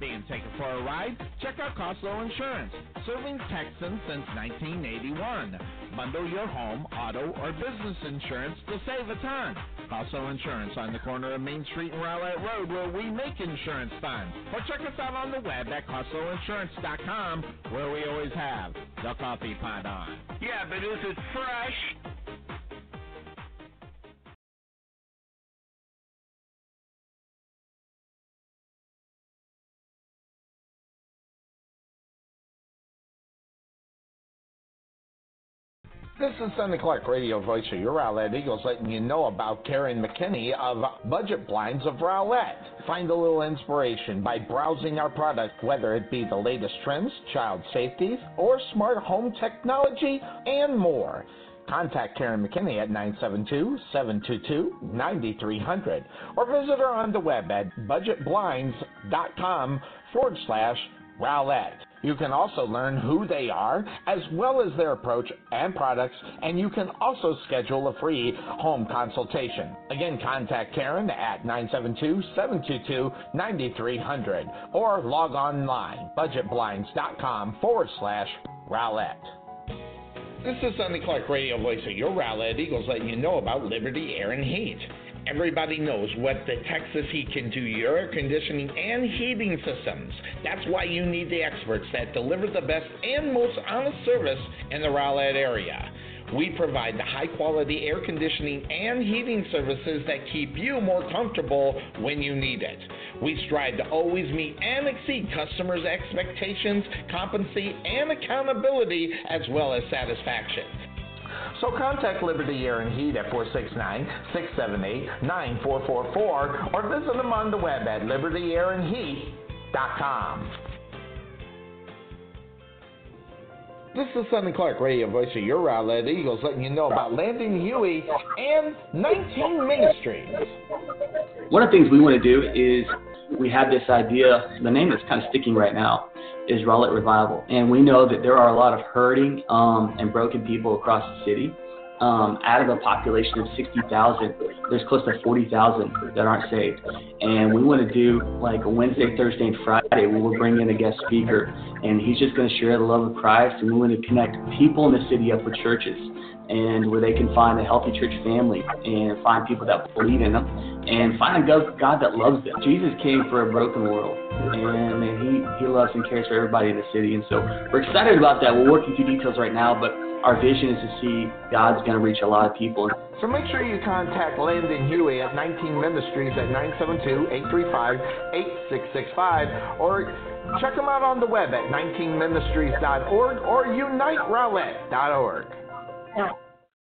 Being taken for a ride? Check out Costco Insurance, serving Texans since 1981. Bundle your home, auto, or business insurance to save a ton. Costo Insurance on the corner of Main Street and Rowlett Road where we make insurance fun. Or check us out on the web at CostoInsurance.com where we always have the coffee pot on. Yeah, but is it fresh? This is Sonny Clark, radio voice of your Rowlett Eagles, letting you know about Karen McKinney of Budget Blinds of Rowlett. Find a little inspiration by browsing our product, whether it be the latest trends, child safety, or smart home technology, and more. Contact Karen McKinney at 972-722-9300 or visit her on the web at budgetblinds.com forward slash Rowlett. You can also learn who they are, as well as their approach and products, and you can also schedule a free home consultation. Again, contact Karen at 972-722-9300 or log online, budgetblinds.com forward slash Rowlett. This is Sonny Clark, radio voice of your Rowlett Eagles, letting you know about Liberty Air and Heat. Everybody knows what the Texas Heat can do your air conditioning and heating systems. That's why you need the experts that deliver the best and most honest service in the Rowlett area. We provide the high quality air conditioning and heating services that keep you more comfortable when you need it. We strive to always meet and exceed customers' expectations, competency, and accountability, as well as satisfaction. So contact Liberty Air and Heat at 469-678-9444 or visit them on the web at libertyairandheat.com. This is Sonny Clark, radio voice of your Rowlett Eagles, letting you know about Landon Huey and 19 Ministries. One of the things we want to do is we have this idea, the name that's kind of sticking right now is Rowlett Revival. And we know that there are a lot of hurting um, and broken people across the city. Um, out of a population of 60,000, there's close to 40,000 that aren't saved. And we want to do like a Wednesday, Thursday, and Friday where we'll bring in a guest speaker and he's just going to share the love of Christ. And we want to connect people in the city up with churches and where they can find a healthy church family and find people that believe in them and find a God that loves them. Jesus came for a broken world and man, he, he loves and cares for everybody in the city. And so we're excited about that. We're working through details right now, but our vision is to see God's going to reach a lot of people. So make sure you contact Landon Huey at 19 Ministries at 972-835-8665 or check them out on the web at 19ministries.org or uniterowlett.org.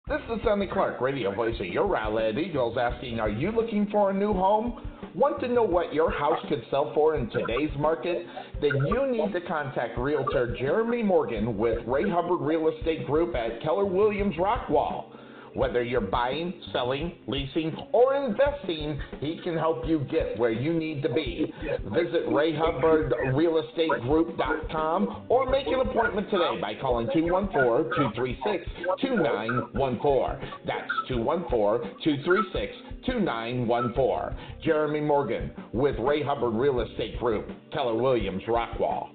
This is Sonny Clark, radio voice of your Rowlett Eagles, asking, are you looking for a new home? Want to know what your house could sell for in today's market? Then you need to contact Realtor Jeremy Morgan with Ray Hubbard Real Estate Group at Keller Williams Rockwall. Whether you're buying, selling, leasing, or investing, he can help you get where you need to be. Visit RayHubbardRealEstateGroup.com or make an appointment today by calling 214-236-2914. That's 214-236-2914. Jeremy Morgan with Ray Hubbard Real Estate Group, Keller Williams, Rockwall.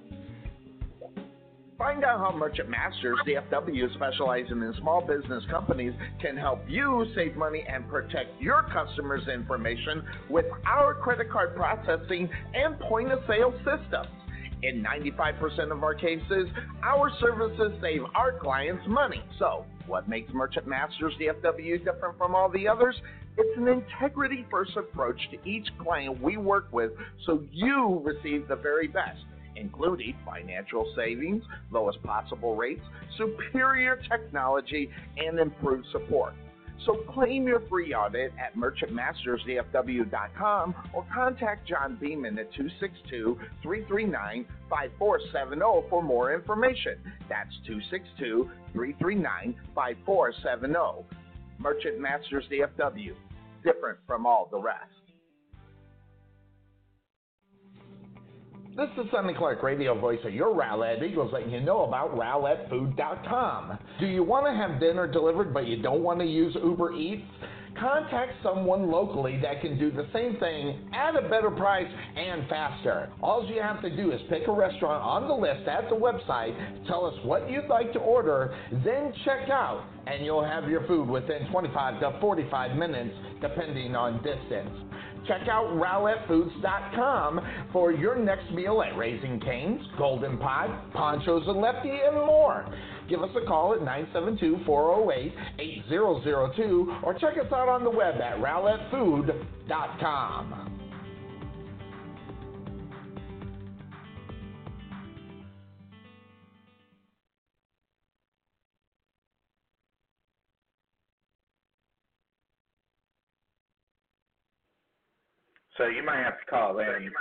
Find out how Merchant Masters DFW, specializing in small business companies, can help you save money and protect your customers' information with our credit card processing and point of sale systems. In 95% of our cases, our services save our clients money. So, what makes Merchant Masters DFW different from all the others? It's an integrity first approach to each client we work with so you receive the very best including financial savings, lowest possible rates, superior technology, and improved support. So claim your free audit at merchantmastersdfw.com or contact John Beeman at 262-339-5470 for more information. That's 262-339-5470. Merchant Masters DFW, different from all the rest. This is Sonny Clark, radio voice of your Rowlett Eagles, letting you know about RowlettFood.com. Do you want to have dinner delivered but you don't want to use Uber Eats? contact someone locally that can do the same thing at a better price and faster. All you have to do is pick a restaurant on the list at the website, tell us what you'd like to order, then check out, and you'll have your food within 25 to 45 minutes, depending on distance. Check out RowlettFoods.com for your next meal at Raising Cane's, Golden Pot, Ponchos and Lefty, and more. Give us a call at 972-408-8002 or check us out on the web at RowlettFood.com. So you might have to call in.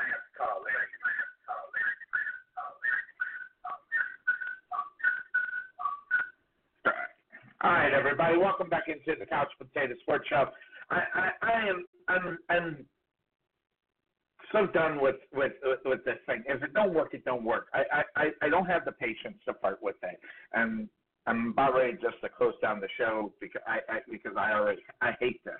All right, everybody, welcome back into the Couch Potato Sports Show. I, I, I am I'm I'm so done with, with with with this thing. If it don't work, it don't work. I I I don't have the patience to part with it, and I'm about ready just to close down the show because I, I because I already I hate this.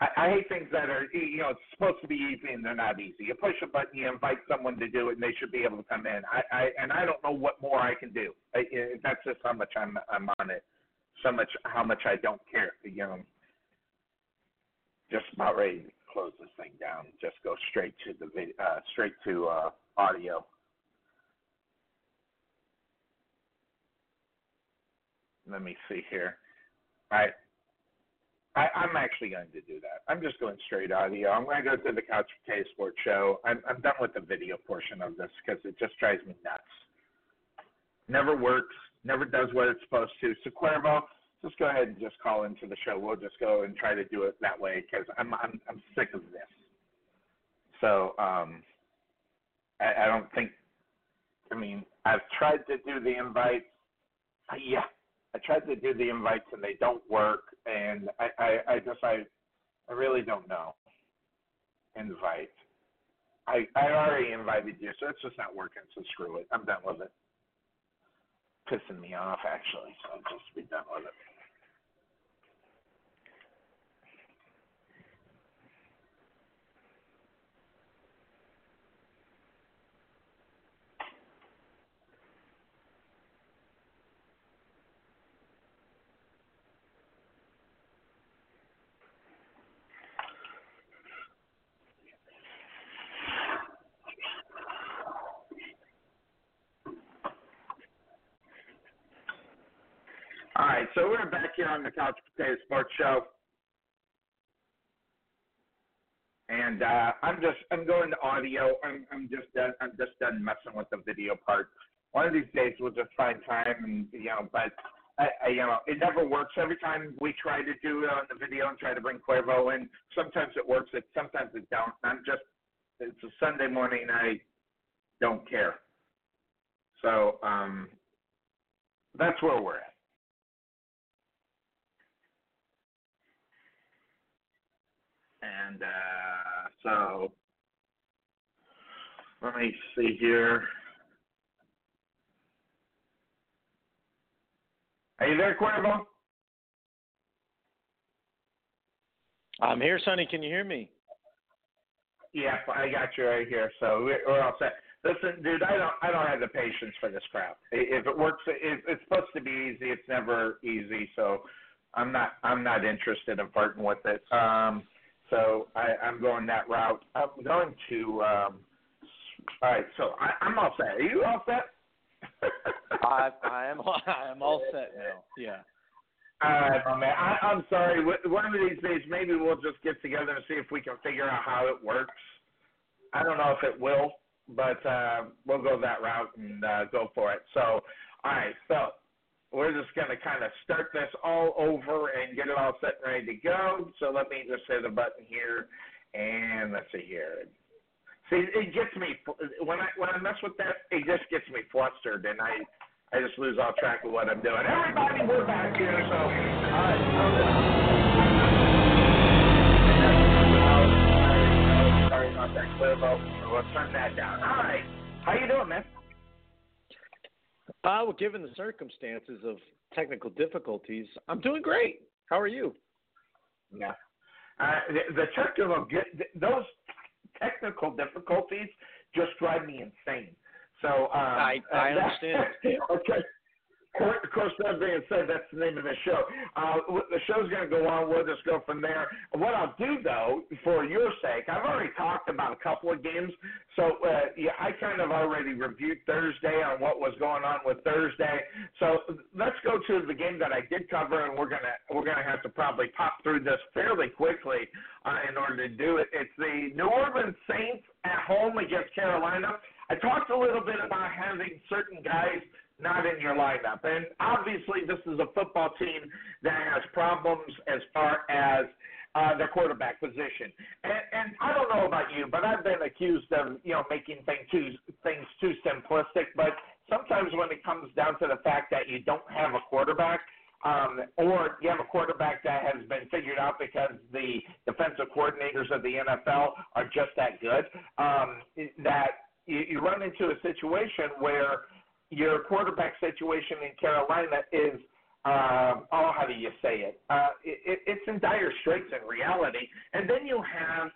I, I hate things that are, you know, it's supposed to be easy and they're not easy. You push a button, you invite someone to do it, and they should be able to come in. I, I and I don't know what more I can do. I, that's just how much I'm I'm on it. So much how much I don't care. You know, just about ready to close this thing down. Just go straight to the video, uh, straight to uh, audio. Let me see here. All right. I, I'm actually going to do that. I'm just going straight audio. I'm going to go to the Couch Potato Sports Show. I'm, I'm done with the video portion of this because it just drives me nuts. Never works. Never does what it's supposed to. So Cuervo, just go ahead and just call into the show. We'll just go and try to do it that way because I'm, I'm I'm sick of this. So um, I, I don't think. I mean, I've tried to do the invite. Uh, yeah, I tried to do the invites and they don't work, and I, I, I just I, I really don't know. Invite. I, I already invited you, so it's just not working. So screw it. I'm done with it. Pissing me off actually, so I'll just be done with it. All right, so we're back here on the Couch Potato Sports Show, and uh, I'm just I'm going to audio. I'm I'm just done I'm just done messing with the video part. One of these days we'll just find time and you know, but I, I you know it never works. Every time we try to do it on the video and try to bring Cuervo in, sometimes it works. It sometimes it don't. I'm just it's a Sunday morning. I don't care. So um, that's where we're at. And uh, so let me see here. Are you there, Cuervo? I'm here, Sonny. Can you hear me? Yeah, I got you right here. So we're, we're all set. Listen, dude, I don't, I don't have the patience for this crap. If it works, if it's supposed to be easy. It's never easy. So I'm not, I'm not interested in parting with it. Um, so I, I'm going that route. I'm going to. Um, all right, so I, I'm all set. Are you all set? [laughs] I, I am. I am all set now. Yeah. All right, my man. I, I'm sorry. One of these days, maybe we'll just get together and see if we can figure out how it works. I don't know if it will, but uh, we'll go that route and uh, go for it. So, all right. So we're just going to kind of start this all over and get it all set and ready to go. So let me just hit the button here, and let's see here. See, it gets me when I when I mess with that, it just gets me flustered, and I I just lose all track of what I'm doing. Everybody, we're back here. So, all right. Sorry about that, Clivo. We'll turn that down. All right. How you doing, man? Uh, well, given the circumstances of technical difficulties, I'm doing great. How are you? Yeah. Uh, the, the technical those technical difficulties just drive me insane. So um, I I understand. [laughs] okay. Of course, that being said, that's the name of the show. Uh, the show's going to go on. We'll just go from there. What I'll do, though, for your sake, I've already talked about a couple of games. So uh, yeah, I kind of already reviewed Thursday on what was going on with Thursday. So let's go to the game that I did cover, and we're gonna we're gonna have to probably pop through this fairly quickly uh, in order to do it. It's the New Orleans Saints at home against Carolina. I talked a little bit about having certain guys not in your lineup. And obviously, this is a football team that has problems as far as uh, their quarterback position. And, and I don't know about you, but I've been accused of you know making things too things too simplistic. But sometimes when it comes down to the fact that you don't have a quarterback. Um, or you have a quarterback that has been figured out because the defensive coordinators of the NFL are just that good. Um, that you, you run into a situation where your quarterback situation in Carolina is, uh, oh, how do you say it? Uh, it? It's in dire straits in reality. And then you have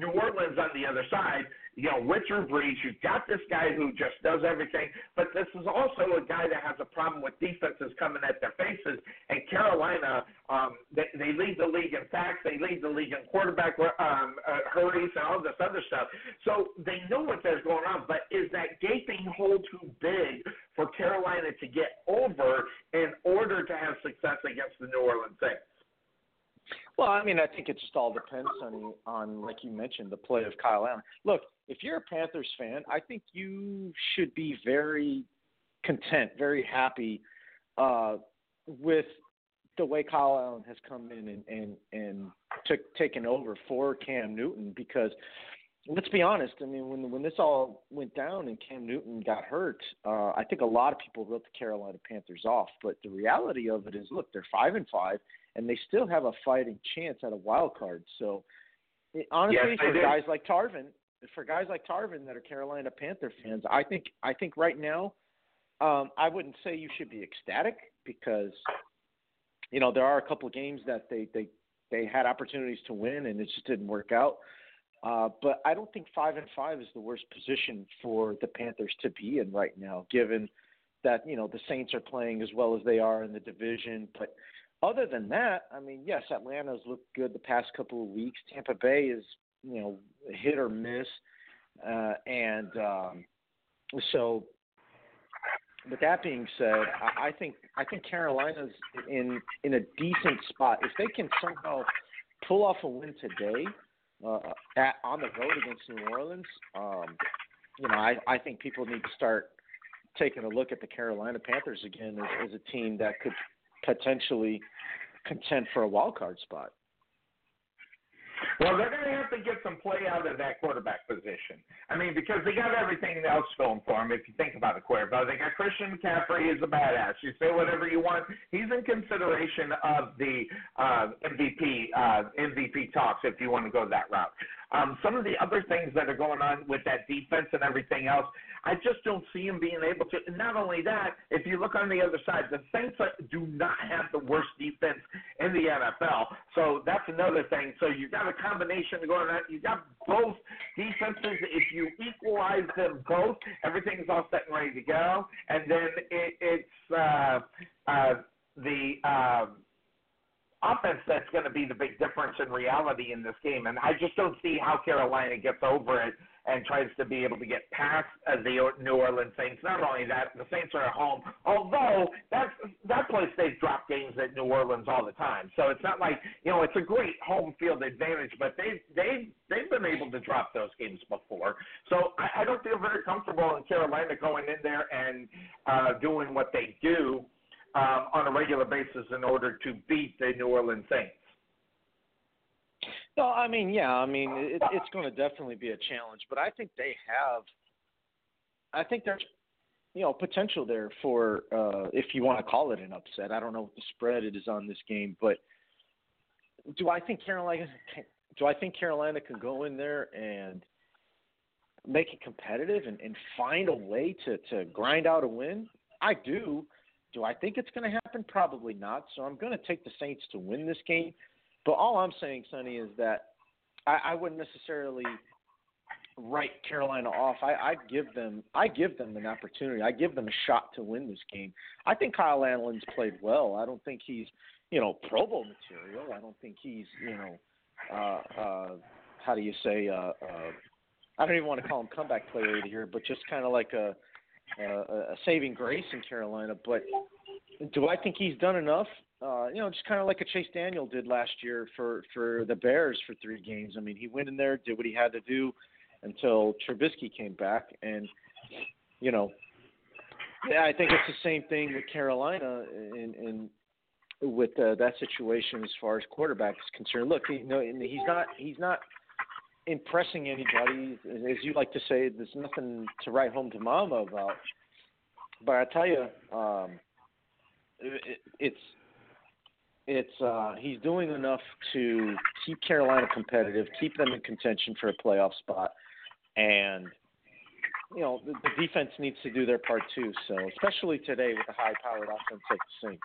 New Orleans on the other side, you know, Richard Brees, you've got this guy who just does everything, but this is also a guy that has a problem with defenses coming at their faces. And Carolina, um, they, they lead the league in sacks, they lead the league in quarterback um, uh, hurries, and all this other stuff. So they know what there's going on, but is that gaping hole too big for Carolina to get over in order to have success against the New Orleans Saints? Well, I mean, I think it just all depends on on like you mentioned the play of Kyle Allen. Look, if you're a Panthers fan, I think you should be very content, very happy uh, with the way Kyle Allen has come in and and and took taken over for Cam Newton because let's be honest. I mean, when when this all went down and Cam Newton got hurt, uh, I think a lot of people wrote the Carolina Panthers off. But the reality of it is, look, they're five and five and they still have a fighting chance at a wild card. So honestly, yes, for do. guys like Tarvin, for guys like Tarvin that are Carolina Panther fans, I think I think right now, um, I wouldn't say you should be ecstatic because you know there are a couple of games that they they they had opportunities to win and it just didn't work out. Uh, but I don't think five and five is the worst position for the Panthers to be in right now, given that you know the Saints are playing as well as they are in the division. But other than that, I mean, yes, Atlanta's looked good the past couple of weeks. Tampa Bay is, you know, hit or miss, uh, and um, so. With that being said, I, I think I think Carolina's in in a decent spot. If they can somehow pull off a win today uh, at, on the road against New Orleans, um, you know, I, I think people need to start taking a look at the Carolina Panthers again as, as a team that could potentially contend for a wild card spot. Well, they're going to have to get some play out of that quarterback position. I mean, because they got everything else going for them. If you think about the quarterback, they got Christian McCaffrey is a badass. You say whatever you want. He's in consideration of the uh, MVP uh, MVP talks if you want to go that route. Um, some of the other things that are going on with that defense and everything else, I just don't see him being able to. And not only that, if you look on the other side, the Saints do not have the worst defense in the NFL. So that's another thing. So you've got a combination going on. You've got both defenses. If you equalize them both, everything's all set and ready to go. And then it, it's uh, uh, the. Uh, offense that's going to be the big difference in reality in this game. And I just don't see how Carolina gets over it and tries to be able to get past uh, the New Orleans Saints. Not only that, the Saints are at home, although that's that place they've dropped games at New Orleans all the time. So it's not like you know it's a great home field advantage, but they they they've been able to drop those games before. So I, I don't feel very comfortable in Carolina going in there and uh, doing what they do um, on a regular basis in order to beat the New Orleans Saints. No, I mean, yeah, I mean, it, it's going to definitely be a challenge, but I think they have. I think there's, you know, potential there for uh, if you want to call it an upset. I don't know what the spread it is on this game, but do I think Carolina? Do I think Carolina can go in there and make it competitive and, and find a way to to grind out a win? I do. Do I think it's going to happen? Probably not. So I'm going to take the Saints to win this game. But all I'm saying, Sonny, is that I, I wouldn't necessarily write Carolina off. I, I give them I give them an opportunity. I give them a shot to win this game. I think Kyle Allen's played well. I don't think he's you know Pro Bowl material. I don't think he's you know uh, uh, how do you say uh, uh, I don't even want to call him comeback player year, but just kind of like a, a a saving grace in Carolina. But do I think he's done enough? Uh, you know, just kind of like a Chase Daniel did last year for for the Bears for three games. I mean, he went in there, did what he had to do until Trubisky came back, and you know, yeah, I think it's the same thing with Carolina in in with uh, that situation as far as quarterback is concerned. Look, you know, he's not he's not impressing anybody. As you like to say, there's nothing to write home to mama about. But I tell you, um, it, it's it's uh, he's doing enough to keep Carolina competitive, keep them in contention for a playoff spot, and you know the, the defense needs to do their part too. So especially today with the high-powered offense like the Saints.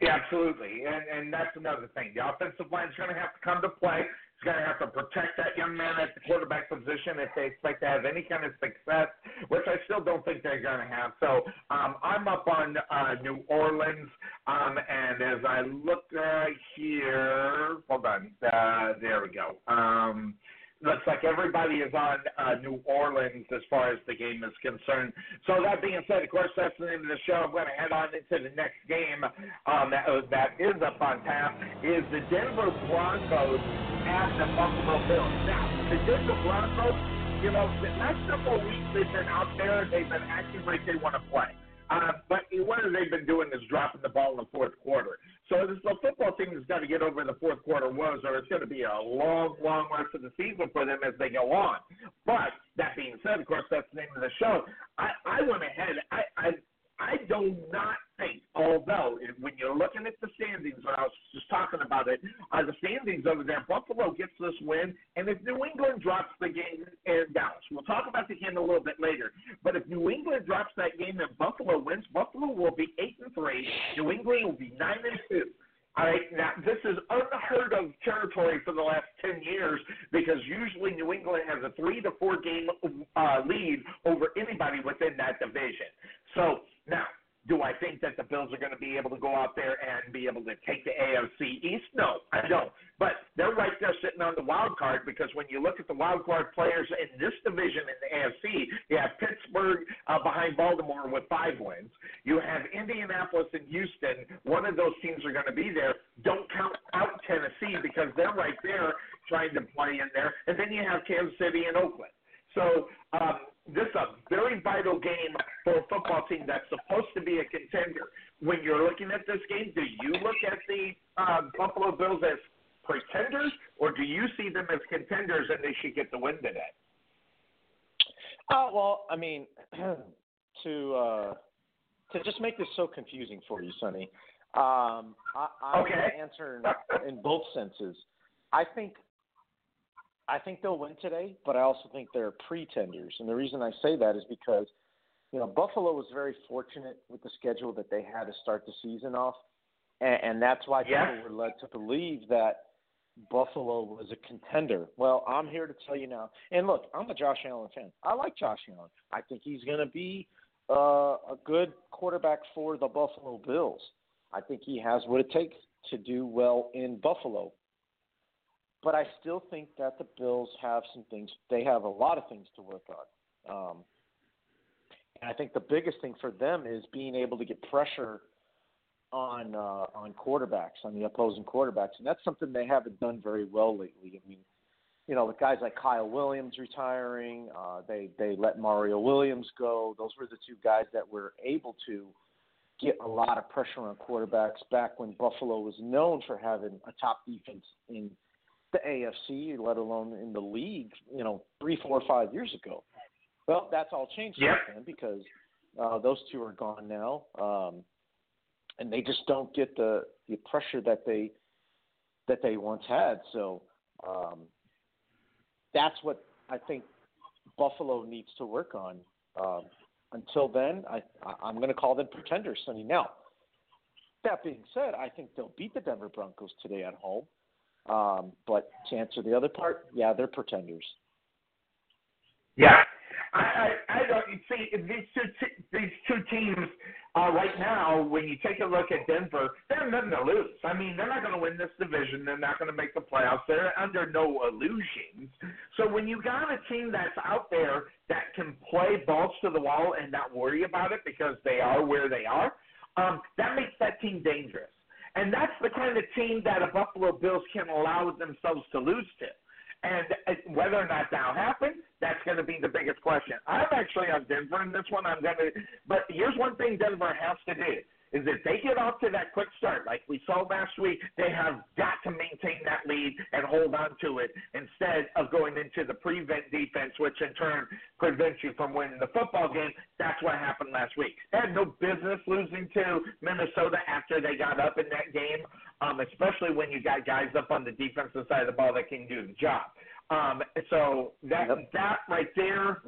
Yeah, absolutely, and and that's another thing. The offensive line is going to have to come to play. He's going to have to protect that young man at the quarterback position if they expect to have any kind of success, which I still don't think they're going to have. So um, I'm up on uh, New Orleans, um, and as I look uh, here, hold on, uh, there we go. Um, looks like everybody is on uh, New Orleans as far as the game is concerned. So that being said, of course, that's the end of the show. I'm going to head on into the next game um, that, uh, that is up on tap is the Denver Broncos at the Buffalo Bills. Now, the Denver Broncos, you know, the last couple of weeks they've been out there, they've been acting like they want to play. Uh, but what they've been doing is dropping the ball in the fourth quarter. So this the football team has got to get over the fourth quarter woes, or it's going to be a long, long rest of the season for them as they go on. But that being said, of course, that's the name of the show. I, I went ahead. I, I I do not think, although when you're looking at the standings, when I was just talking about it, uh, the standings over there, Buffalo gets this win, and if New England drops the game in Dallas, we'll talk about the game a little bit later. But if New England drops that game and Buffalo wins, Buffalo will be eight and three. New England will be nine and two. All right, now this is unheard of territory for the last 10 years because usually New England has a three to four game uh, lead over anybody within that division. So now, do I think that the Bills are going to be able to go out there and be able to take the AFC East? No, I don't. But they're right there sitting on the wild card because when you look at the wild card players in this division in the AFC, you have Pittsburgh uh, behind Baltimore with five wins. You have Indianapolis and Houston. One of those teams are going to be there. Don't count out Tennessee because they're right there trying to play in there. And then you have Kansas City and Oakland. So um, this is a very vital game for a football team that's supposed to be a contender. When you're looking at this game, do you look at the uh, Buffalo Bills as pretenders, or do you see them as contenders and they should get the win today? Uh, well, I mean, [clears throat] to uh, to just make this so confusing for you, Sonny, um, I, I'm okay. going to answer in, in both senses. I think I think they'll win today, but I also think they're pretenders. And the reason I say that is because, you know, Buffalo was very fortunate with the schedule that they had to start the season off. And, and that's why yeah. people were led to believe that Buffalo was a contender. Well, I'm here to tell you now. And look, I'm a Josh Allen fan. I like Josh Allen. I think he's going to be uh, a good quarterback for the Buffalo Bills. I think he has what it takes to do well in Buffalo but I still think that the Bills have some things. They have a lot of things to work on. Um, and I think the biggest thing for them is being able to get pressure on uh, on quarterbacks, on the opposing quarterbacks, and that's something they haven't done very well lately. I mean, you know, with guys like Kyle Williams retiring, uh, they they let Mario Williams go. Those were the two guys that were able to get a lot of pressure on quarterbacks back when Buffalo was known for having a top defense in the AFC, let alone in the league, you know, three, four, five years ago. Well, that's all changed yeah. then because uh, those two are gone now, um, and they just don't get the the pressure that they that they once had. So um, that's what I think Buffalo needs to work on. Um, until then, I, I'm going to call them pretenders, Sonny. Now, that being said, I think they'll beat the Denver Broncos today at home. Um, but to answer the other part, yeah, they're pretenders. Yeah, I, I, I don't see these two these two teams uh, right now. When you take a look at Denver, they have nothing to lose. I mean, they're not going to win this division. They're not going to make the playoffs. They're under no illusions. So when you got a team that's out there that can play balls to the wall and not worry about it because they are where they are, um, that makes that team dangerous. And that's the kind of team that a Buffalo Bills can allow themselves to lose to. And whether or not that'll happen, that's going to be the biggest question. I'm actually on Denver in this one. I'm going to, but here's one thing Denver has to do is if they get off to that quick start, like we saw last week, they have got to maintain that lead and hold on to it instead of going into the prevent defense, which in turn prevents you from winning the football game. That's what happened last week. They had no business losing to Minnesota after they got up in that game, um, especially when you got guys up on the defensive side of the ball that can do the job. Um, so that that right there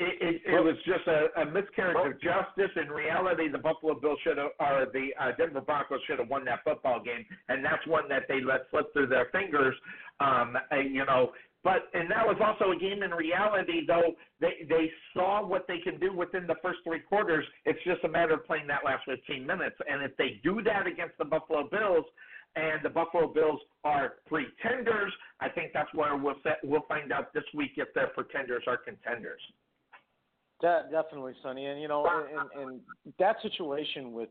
it, it, it was just a, a miscarriage of justice. In reality, the Buffalo Bills should have, or the uh, Denver Broncos should have won that football game, and that's one that they let slip through their fingers. Um, and, you know, but and that was also a game in reality, though they they saw what they can do within the first three quarters. It's just a matter of playing that last 15 minutes, and if they do that against the Buffalo Bills, and the Buffalo Bills are pretenders. I think that's where we'll set, we'll find out this week if they're pretenders or contenders. De- definitely, Sonny. And you know, and, and that situation with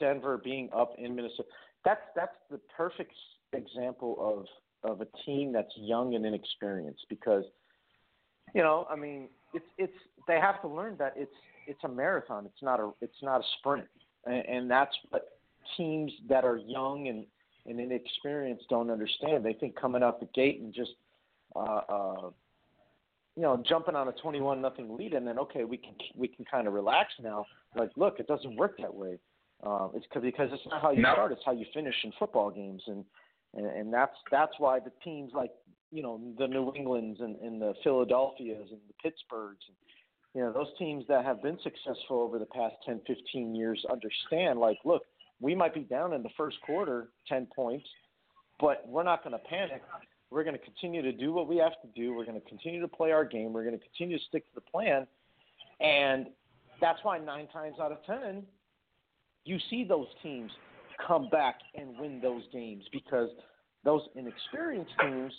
Denver being up in Minnesota, that's that's the perfect example of of a team that's young and inexperienced because you know, I mean, it's it's they have to learn that it's it's a marathon. It's not a it's not a sprint, and, and that's what teams that are young and and inexperienced don't understand. They think coming out the gate and just uh, uh, you know, jumping on a 21 nothing lead and then okay, we can we can kind of relax now. Like, look, it doesn't work that way. Um, it's cause, because it's not how you no. start; it's how you finish in football games, and, and and that's that's why the teams like you know the New England's and, and the Philadelphia's and the Pittsburghs, and, you know those teams that have been successful over the past 10, 15 years understand. Like, look, we might be down in the first quarter, 10 points, but we're not going to panic we're going to continue to do what we have to do. We're going to continue to play our game. We're going to continue to stick to the plan. And that's why nine times out of 10, you see those teams come back and win those games because those inexperienced teams,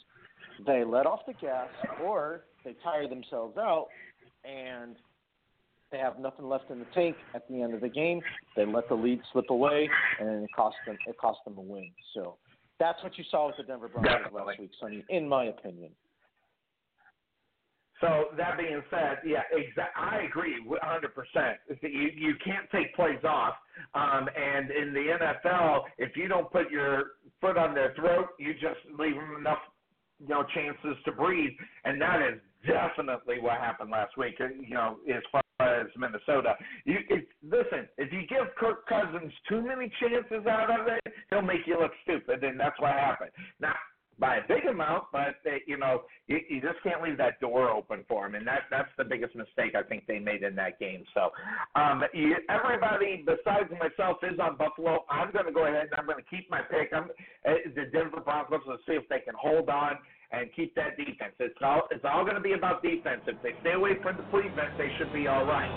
they let off the gas or they tire themselves out and they have nothing left in the tank at the end of the game. They let the lead slip away and it cost them it cost them a win. So that's what you saw with the Denver Broncos Definitely. last week, Sonny, in my opinion. So that being said, yeah, exa- I agree 100%. You you can't take plays off, um, and in the NFL, if you don't put your foot on their throat, you just leave them enough, you know, chances to breathe, and that is definitely what happened last week. You know, as far as Minnesota. You if, listen. If you give Kirk Cousins too many chances out of it, he'll make you look stupid, and that's what happened. Now, by a big amount, but they, you know, you, you just can't leave that door open for him, and that that's the biggest mistake I think they made in that game. So, um, you, everybody besides myself is on Buffalo. I'm going to go ahead and I'm going to keep my pick. I'm uh, the Denver Broncos. Let's see if they can hold on and keep that defense. It's all it's all going to be about defense. If they stay away from the defense, they should be all right.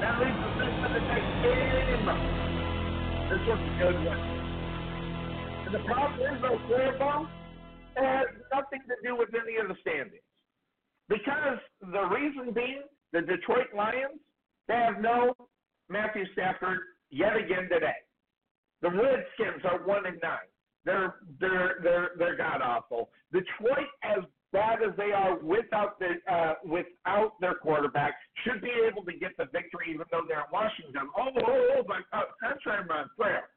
That leads us to the next game. This was a good one. And the problem is, though, Cuervo, it has nothing to do with any of the standings. Because the reason being, the Detroit Lions, they have no Matthew Stafford yet again today. The Redskins are one and nine. They're they're they're they're god awful. Detroit, as bad as they are without the uh, without their quarterback, should be able to get the victory, even though they're in Washington. Oh, oh, oh my uh, contrary my prayer.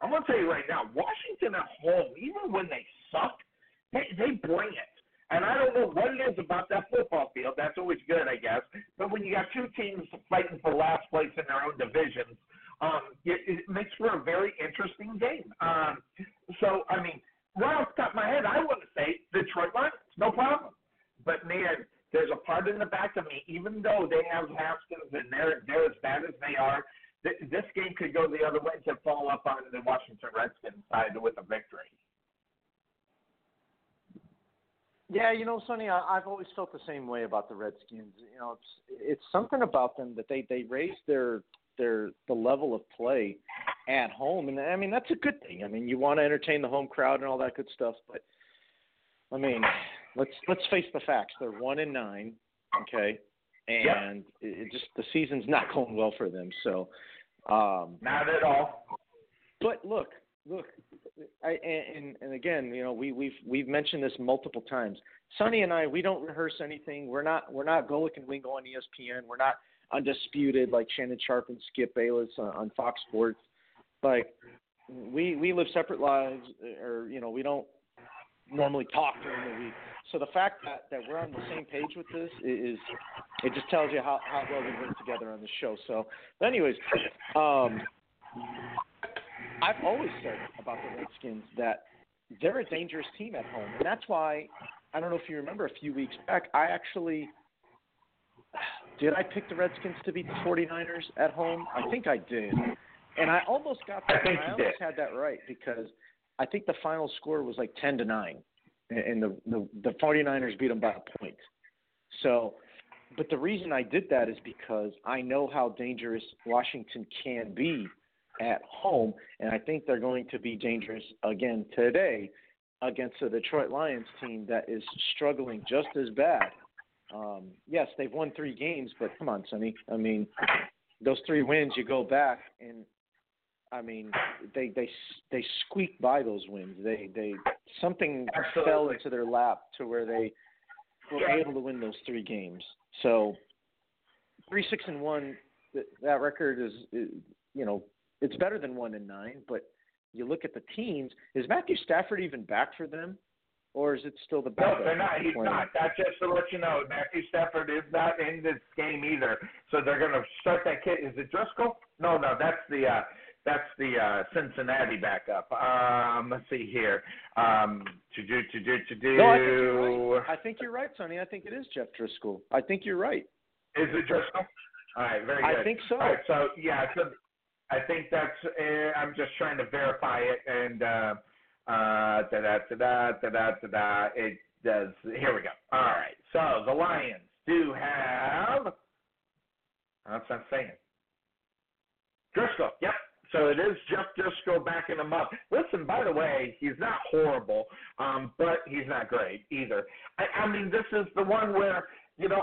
I'm gonna tell you right now, Washington at home, even when they suck, they they bring it. And I don't know what it is about that football field. That's always good, I guess. But when you got two teams fighting for last place in their own divisions, um, it, it makes for a very interesting game. Um, so, I mean, right off the top of my head, I want to say Detroit Lions, no problem. But man, there's a part in the back of me, even though they have Haskins and they're they're as bad as they are, th- this game could go the other way to fall up on the Washington Redskins side with a victory. Yeah, you know, Sonny, I, I've always felt the same way about the Redskins. You know, it's it's something about them that they they raise their their the level of play at home, and I mean that's a good thing. I mean, you want to entertain the home crowd and all that good stuff, but I mean, let's let's face the facts. They're one and nine, okay, and it, it just the season's not [laughs] going well for them. So, um, not at all. But look, look, I and and again, you know, we we've we've mentioned this multiple times. Sonny and I, we don't rehearse anything. We're not we're not Golic and Wingo on ESPN. We're not undisputed like Shannon Sharpe and Skip Bayless on, on Fox Sports. Like we we live separate lives, or you know, we don't normally talk during the week. So the fact that, that we're on the same page with this is it just tells you how, how well we work together on the show. So, but anyways, um, I've always said about the Redskins that they're a dangerous team at home, and that's why I don't know if you remember a few weeks back, I actually did I pick the Redskins to beat the 49ers at home? I think I did. And I almost got that. I think I almost had that right because I think the final score was like 10 to 9 and the the the 49ers beat them by a point. So, but the reason I did that is because I know how dangerous Washington can be at home, and I think they're going to be dangerous again today against the Detroit Lions team that is struggling just as bad. Um, yes, they've won three games, but come on, Sonny. I mean, those three wins, you go back and I mean, they they they squeaked by those wins. They they something Absolutely. fell into their lap to where they were able to win those three games. So three six and one, th- that record is, is you know it's better than one and nine. But you look at the teams. Is Matthew Stafford even back for them, or is it still the backup? No, they're not. He's playing? not. That's just to let you know. Matthew Stafford is not in this game either. So they're going to start that kid. Is it Driskel? No, no, that's the uh, that's the uh, Cincinnati backup. Um, let's see here. Um, to do to do to do. No, I think you're right. I think you're right, Sonny. I think it is Jeff Driskel. I think you're right. Is it Driskel? All right, very good. I think so. All right, so yeah, so I think that's. Uh, I'm just trying to verify it, and uh, uh, da da da da da da da. It does. Here we go. All right. So the Lions do have. That's not saying. Driskel. Yep. So it is Jeff Driskel backing him up. Listen, by the way, he's not horrible, um, but he's not great either. I, I mean, this is the one where you know,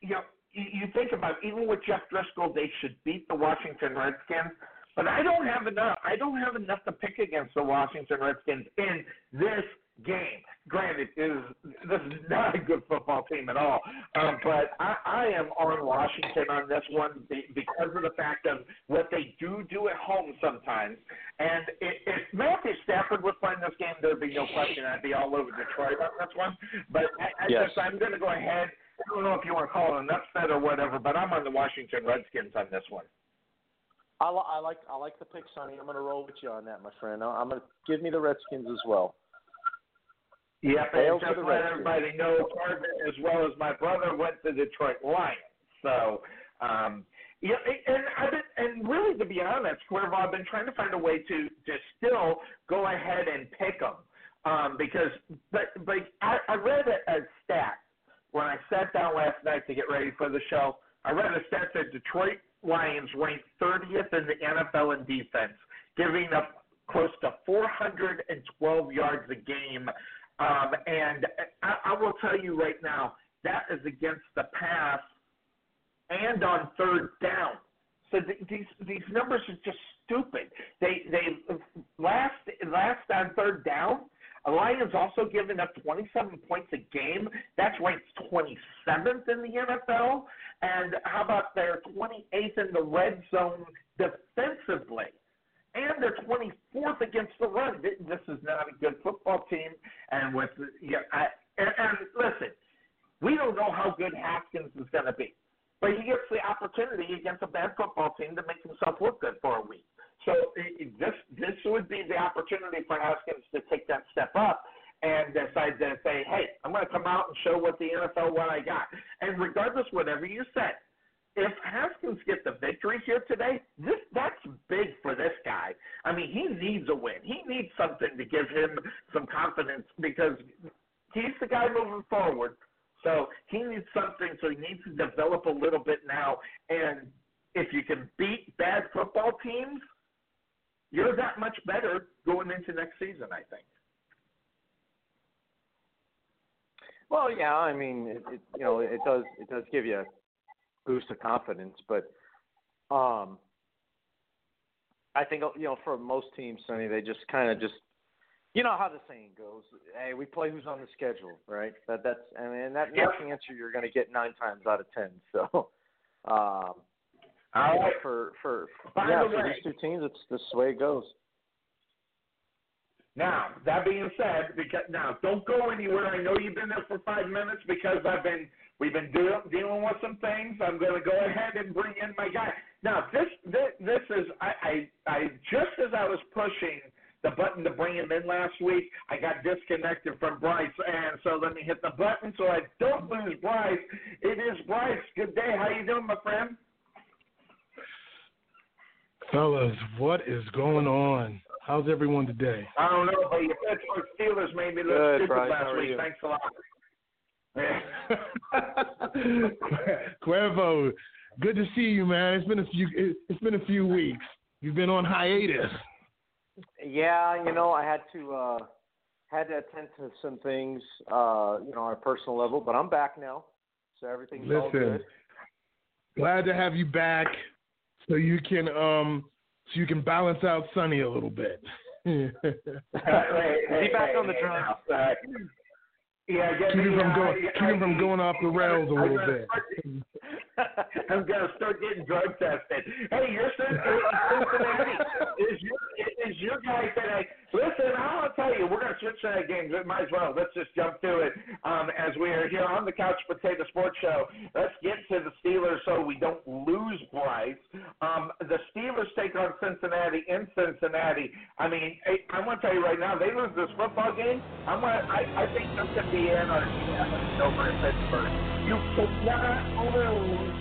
you know, you, think about even with Jeff Driskel, they should beat the Washington Redskins but I don't have enough. I don't have enough to pick against the Washington Redskins in this game. Granted, it is this is not a good football team at all. Um, but I, I am on Washington on this one because of the fact of what they do do at home sometimes. And if, if Matthew Stafford was playing this game, there'd be no question I'd be all over Detroit on this one. But I, I Yes. just I'm going to go ahead. I don't know if you want to call it an upset or whatever, but I'm on the Washington Redskins on this one. I, li- I like I like the pick, Sonny. I'm going to roll with you on that, my friend. I'm going to give me the Redskins as well. Yep, Hail and just let Redskins. everybody know, as well as my brother, went to Detroit Lions. So, um, yeah, and I've been, and really, to be honest, Cuervo, I've been trying to find a way to to still go ahead and pick them, um, because but but I, I read a, a stat when I sat down last night to get ready for the show. I read a stat that Detroit Lions ranked 30th in the NFL in defense, giving up close to 412 yards a game. Um, and I, I will tell you right now, that is against the pass and on third down. So th- these these numbers are just stupid. They they last last on third down. Lions also given up 27 points a game. That's ranked 27th in the NFL. And how about their 28th in the red zone defensively? and they're 24th against the run. This is not a good football team. And with yeah, I, and, and listen, we don't know how good Haskins is going to be, but he gets the opportunity against a bad football team to make himself look good for a week. So it, this this would be the opportunity for Haskins to take that step up. and decide to say, hey, I'm going to come out and show what the NFL what I got. And regardless, whatever you said, if Haskins get the victory here today, this that's big for this guy. I mean, he needs a win. He needs something to give him some confidence because he's the guy moving forward. So he needs something. So he needs to develop a little bit now. And if you can beat bad football teams, you're that much better going into next season. I think. Well, yeah, I mean, it, it, you know, it does it does give you a boost of confidence, but um, I think you know for most teams, Sonny, they just kind of just you know how the saying goes. Hey, we play who's on the schedule, right? That that's I mean that that's the answer you're going to get nine times out of ten. [laughs] So, um, All right. for for By yeah the for way- these two teams, it's this way it goes. Now, that being said, because now don't go anywhere. I know you've been there for five minutes because I've been we've been do, dealing with some things. I'm going to go ahead and bring in my guy. Now, this this, this is I, I I just as I was pushing the button to bring him in last week, I got disconnected from Bryce, and so let me hit the button so I don't lose Bryce. It is Bryce. Good day. How you doing, my friend? Fellas, what is going on? How's everyone today? I don't know, but your Pittsburgh Steelers made me look Good, stupid Bryce. last week. you? Thanks a lot. [laughs] Cuervo, good to see you, man. It's been a few. It, it's been a few weeks. You've been on hiatus. Yeah, you know, I had to uh had to attend to some things, uh, you know, on a personal level, but I'm back now. So everything's all Listen, good. glad to have you back, so you can um, so you can balance out Sonny a little bit. [laughs] Hey, Is he back on the hey, drugs? uh, yeah, get keep him from going, yeah, keep him from going off the rails a I'm little gonna bit. start- [laughs] I'm gonna start getting drug tested. Hey, you're Cin- [laughs] Cincinnati. Is your is your guy today? Listen, I want to tell you, we're gonna switch to that game. Might as well. Let's just jump to it. Um, as we are here on the Couch Potato Sports Show, let's get to the Steelers so we don't lose Bryce. Um, the Steelers take on Cincinnati in Cincinnati. I mean, I, I want to tell you right now, they lose this football game. I'm gonna, I, I think this could be anarchy over in Pittsburgh. You cannot lose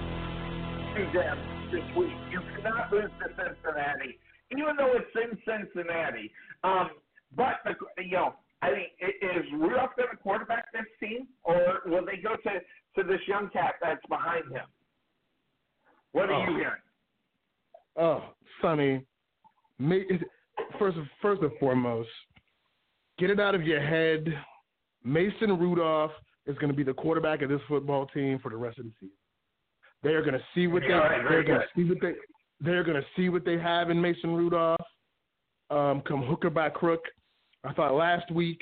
to them this week. You cannot lose to Cincinnati, even though it's in Cincinnati. Um, but the, you know, I mean, is Rudolph going to quarterback this team, or will they go to to this young cat that's behind him? What are you Oh. hearing? Oh, Sonny, ma- first first and foremost, get it out of your head. Mason Rudolph is going to be the quarterback of this football team for the rest of the season. They are going to see what they Yeah, all right, very they're going to see what they they're going to see what they have in Mason Rudolph. Um, come hooker by crook. I thought last week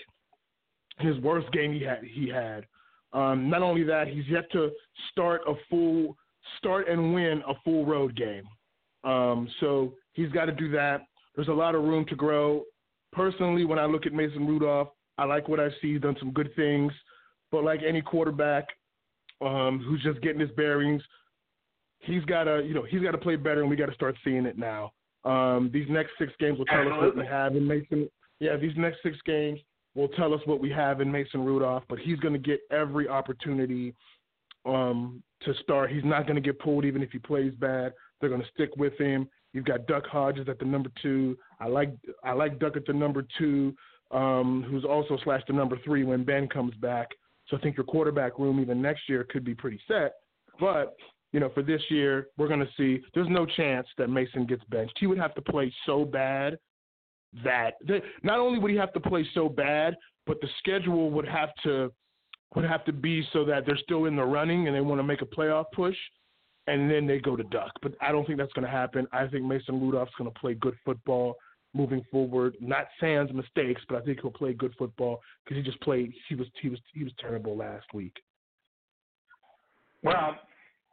his worst game he had he had. Um, not only that, he's yet to start a full start and win a full road game. Um, so he's got to do that. There's a lot of room to grow. Personally, when I look at Mason Rudolph, I like what I see. He's done some good things, but like any quarterback um, who's just getting his bearings, he's got to you know he's got to play better, and we got to start seeing it now. Um, these next six games will tell us what we have in Mason. Yeah, these next six games will tell us what we have in Mason Rudolph, but he's going to get every opportunity um, to start. He's not going to get pulled even if he plays bad. They're going to stick with him. You've got Duck Hodges at the number two. I like I like Duck at the number two, um, who's also slash the number three when Ben comes back. So I think your quarterback room even next year could be pretty set. But you know, for this year, we're going to see. There's no chance that Mason gets benched. He would have to play so bad that that- not only would he have to play so bad, but the schedule would have to would have to be so that they're still in the running and they want to make a playoff push, and then they go to Duck. But I don't think that's going to happen. I think Mason Rudolph's going to play good football moving forward. Not sans mistakes, but I think he'll play good football because he just played. He was he was he was terrible last week. Well,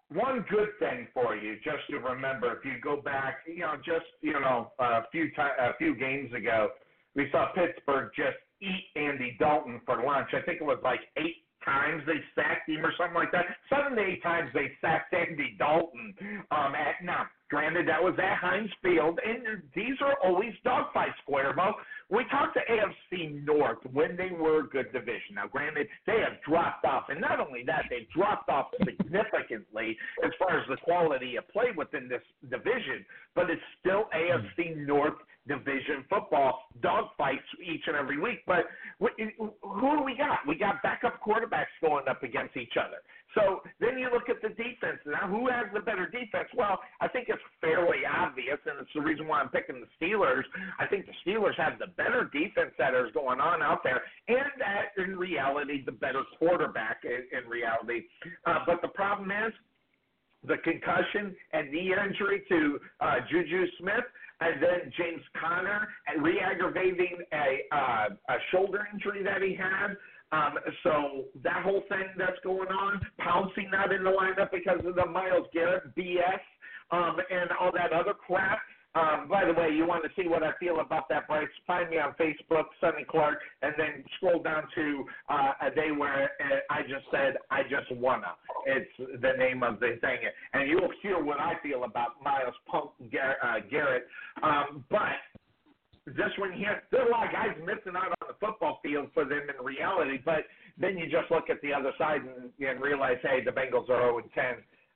one good thing for you, just to remember, if you go back, you know, just you know, a few ti- a few games ago, we saw Pittsburgh just eat Andy Dalton for lunch. I think it was like eight times they sacked him or something like that. Seven to eight times they sacked Andy Dalton. Um, at now, granted that was at Heinz Field, and these are always dogfights, Cuervo. we talked to AFC North when they were a good division. Now, granted, they have dropped off, and not only that, they've dropped off significantly as far as the quality of play within this division. But it's still AFC North division football dogfights each and every week. But who do we got? We got backup quarterbacks going up against each other. So then you look at the defense. Now, who has the better defense? Well, I think it's fairly obvious, and it's the reason why I'm picking the Steelers. I think the Steelers have the better defense that is going on out there, and that in reality, the better quarterback in, in reality. Uh, but the problem is the concussion and knee injury to uh, Juju Smith and then James Conner and re-aggravating a, uh, a shoulder injury that he had. Um, so that whole thing that's going on, Pouncey not in the lineup because of the Myles Garrett BS um, and all that other crap. Um, by the way, you want to see what I feel about that, Bryce? Find me on Facebook, Sonny Clark, and then scroll down to uh, a day where uh, I just said I just wanna. It's the name of the thing, and you'll hear what I feel about Myles Punk uh, Garrett. Um, but this one here, there are a lot of guys missing out on the football field for them in reality. But then you just look at the other side and, and realize, hey, the Bengals are 0 10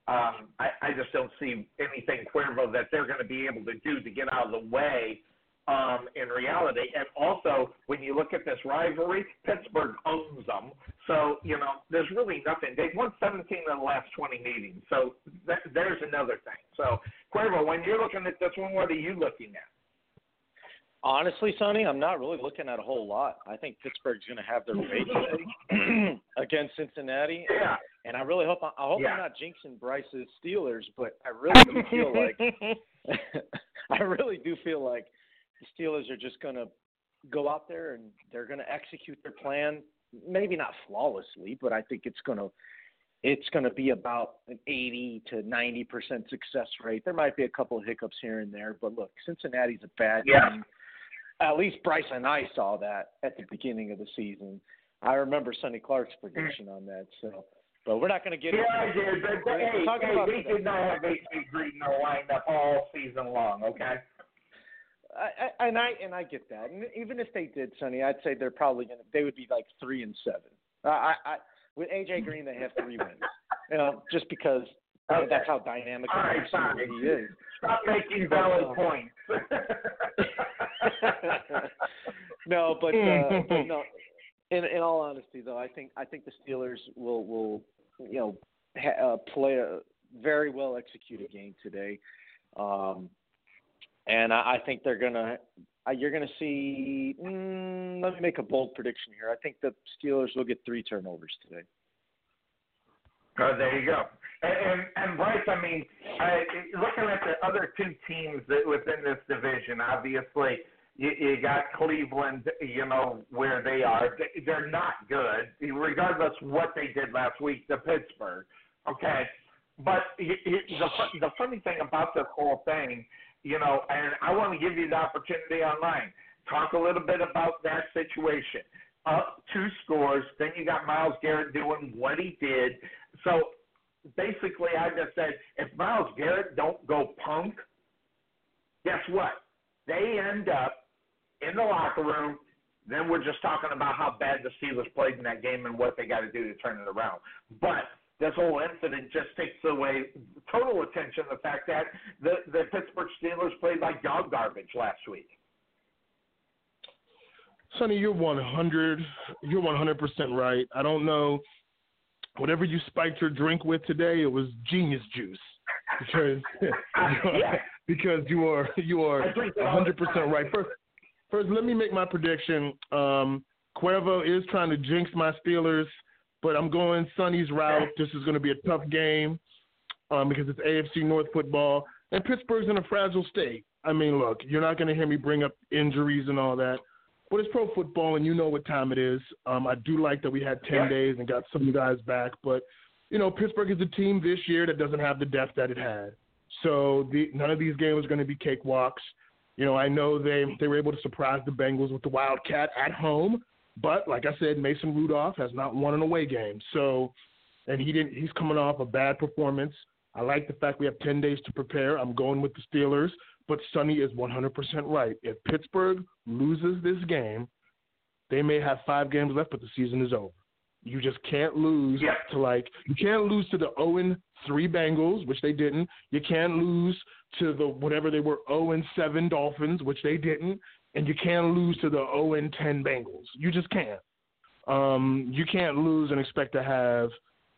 um, I, I just don't see anything Cuervo that they're going to be able to do to get out of the way um, in reality. And also, when you look at this rivalry, Pittsburgh owns them. So, you know, there's really nothing. They've won 17 of the last 20 meetings. So that, there's another thing. So, Cuervo, when you're looking at this one, what are you looking at? Honestly, Sonny, I'm not really looking at a whole lot. I think Pittsburgh's going to have their way today [clears throat] against Cincinnati. Yeah. And I really hope I hope yeah. I'm not jinxing Bryce's Steelers, but I really do feel like [laughs] I really do feel like the Steelers are just going to go out there and they're going to execute their plan. Maybe not flawlessly, but I think it's going to it's going to be about an 80 to 90 percent success rate. There might be a couple of hiccups here and there, but look, Cincinnati's a bad yeah. team at least Bryce and I saw that at the beginning of the season. I remember Sonny Clark's prediction on that. So, but we're not going to get. Yeah, I did. But, but hey, hey, they did not have AJ Green in the lineup all season long. Okay. I, I, and I and I get that. And even if they did, Sonny, I'd say they're probably going to. They would be like three and seven. I, I with AJ Green, they have three wins. You know, just because okay. that's how dynamic right, he is. Stop making valid um, points. [laughs] no, but, uh, but no. [laughs] In in all honesty, though, I think I think the Steelers will will you know ha- uh, play a very well executed game today, um, and I, I think they're gonna. Uh, you're gonna see. Mm, let me make a bold prediction here. I think the Steelers will get three turnovers today. Oh, there you go. And, and, Bryce, I mean, I, looking at the other two teams that within this division, obviously you, you got Cleveland, you know where they are. They're not good, regardless what they did last week to Pittsburgh. Okay, but the the funny thing about this whole thing, you know, and I want to give you the opportunity online. Talk a little bit about that situation. Up two scores, then you got Myles Garrett doing what he did. So basically, I just said if Myles Garrett don't go punk, guess what? They end up in the locker room. Then we're just talking about how bad the Steelers played in that game and what they got to do to turn it around. But this whole incident just takes away total attention the fact that the, the Pittsburgh Steelers played like dog garbage last week. Sonny, you're 100. You're 100 percent right. I don't know whatever you spiked your drink with today. It was genius juice because [laughs] yeah. because you are you are 100 percent right. First, first, let me make my prediction. Um, Cuervo is trying to jinx my Steelers, but I'm going Sonny's route. This is going to be a tough game um, because it's AFC North football, and Pittsburgh's in a fragile state. I mean, look, you're not going to hear me bring up injuries and all that, but it's pro football, and you know what time it is. Um, I do like that we had 10 yeah. days and got some guys back, but you know, Pittsburgh is a team this year that doesn't have the depth that it had. So the, none of these games are going to be cakewalks. You know, I know they they were able to surprise the Bengals with the Wildcat at home, but like I said, Mason Rudolph has not won an away game. So, and he didn't. He's coming off a bad performance. I like the fact we have ten days to prepare. I'm going with the Steelers, But Sonny is 100% right. If Pittsburgh loses this game, they may have five games left, but the season is over. You just can't lose Yeah. to like you can't lose to the 0 3 Bengals, which they didn't. You can't lose to the whatever they were 0 7 Dolphins, which they didn't, and you can't lose to the 0 10 Bengals. You just can't. Um, you can't lose and expect to have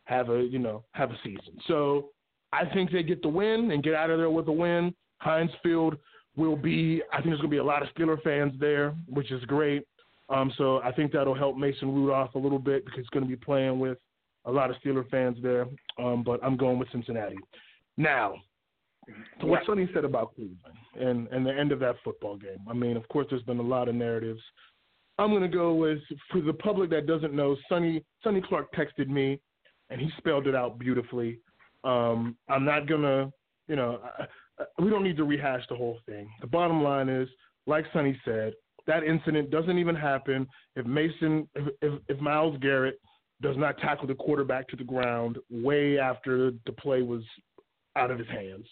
have a you know have a season. So I think they get the win and get out of there with a win. Heinz Field will be. I think there's going to be a lot of Steeler fans there, which is great. Um, so I think that'll help Mason Rudolph a little bit because he's going to be playing with a lot of Steeler fans there. Um, but I'm going with Cincinnati. Now, to what Sonny said about Cleveland and, and the end of that football game. I mean, of course, there's been a lot of narratives. I'm going to go with, for the public that doesn't know, Sonny, Sonny Clark texted me, and he spelled it out beautifully. Um, I'm not going to, you know, we don't need to rehash the whole thing. The bottom line is, like Sonny said, that incident doesn't even happen if Mason, if, if, if Myles Garrett does not tackle the quarterback to the ground way after the play was out of his hands.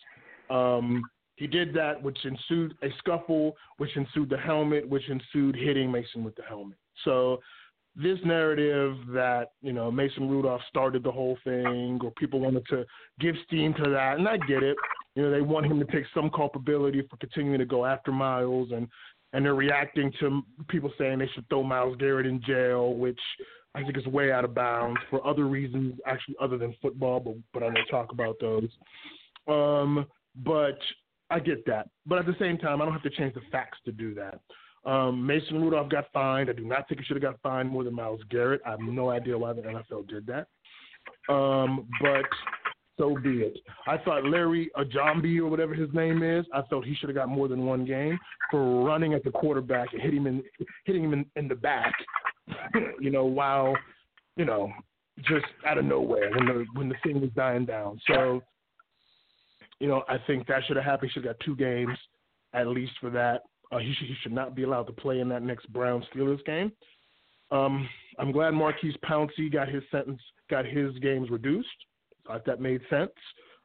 Um, he did that, which ensued a scuffle, which ensued the helmet, which ensued hitting Mason with the helmet. So this narrative that you know Mason Rudolph started the whole thing, or people wanted to give steam to that, and I get it. You know, they want him to take some culpability for continuing to go after Myles, and and they're reacting to people saying they should throw Myles Garrett in jail, which I think is way out of bounds for other reasons, actually other than football, but but I won't talk about those. Um, but I get that. But at the same time, I don't have to change the facts to do that. Um, Mason Rudolph got fined. I do not think he should have got fined more than Myles Garrett. I have no idea why the NFL did that. Um, but so be it. I thought Larry Ajambi or whatever his name is, I thought he should have got more than one game for running at the quarterback and hitting him in hitting him in, in the back. [laughs] you know, while you know, just out of nowhere when the when the thing was dying down. So, you know, I think that should have happened. He should have got two games at least for that. Uh, he should he should not be allowed to play in that next Brown Steelers game. Um, I'm glad Maurkice Pouncey got his sentence, got his games reduced. I thought that made sense.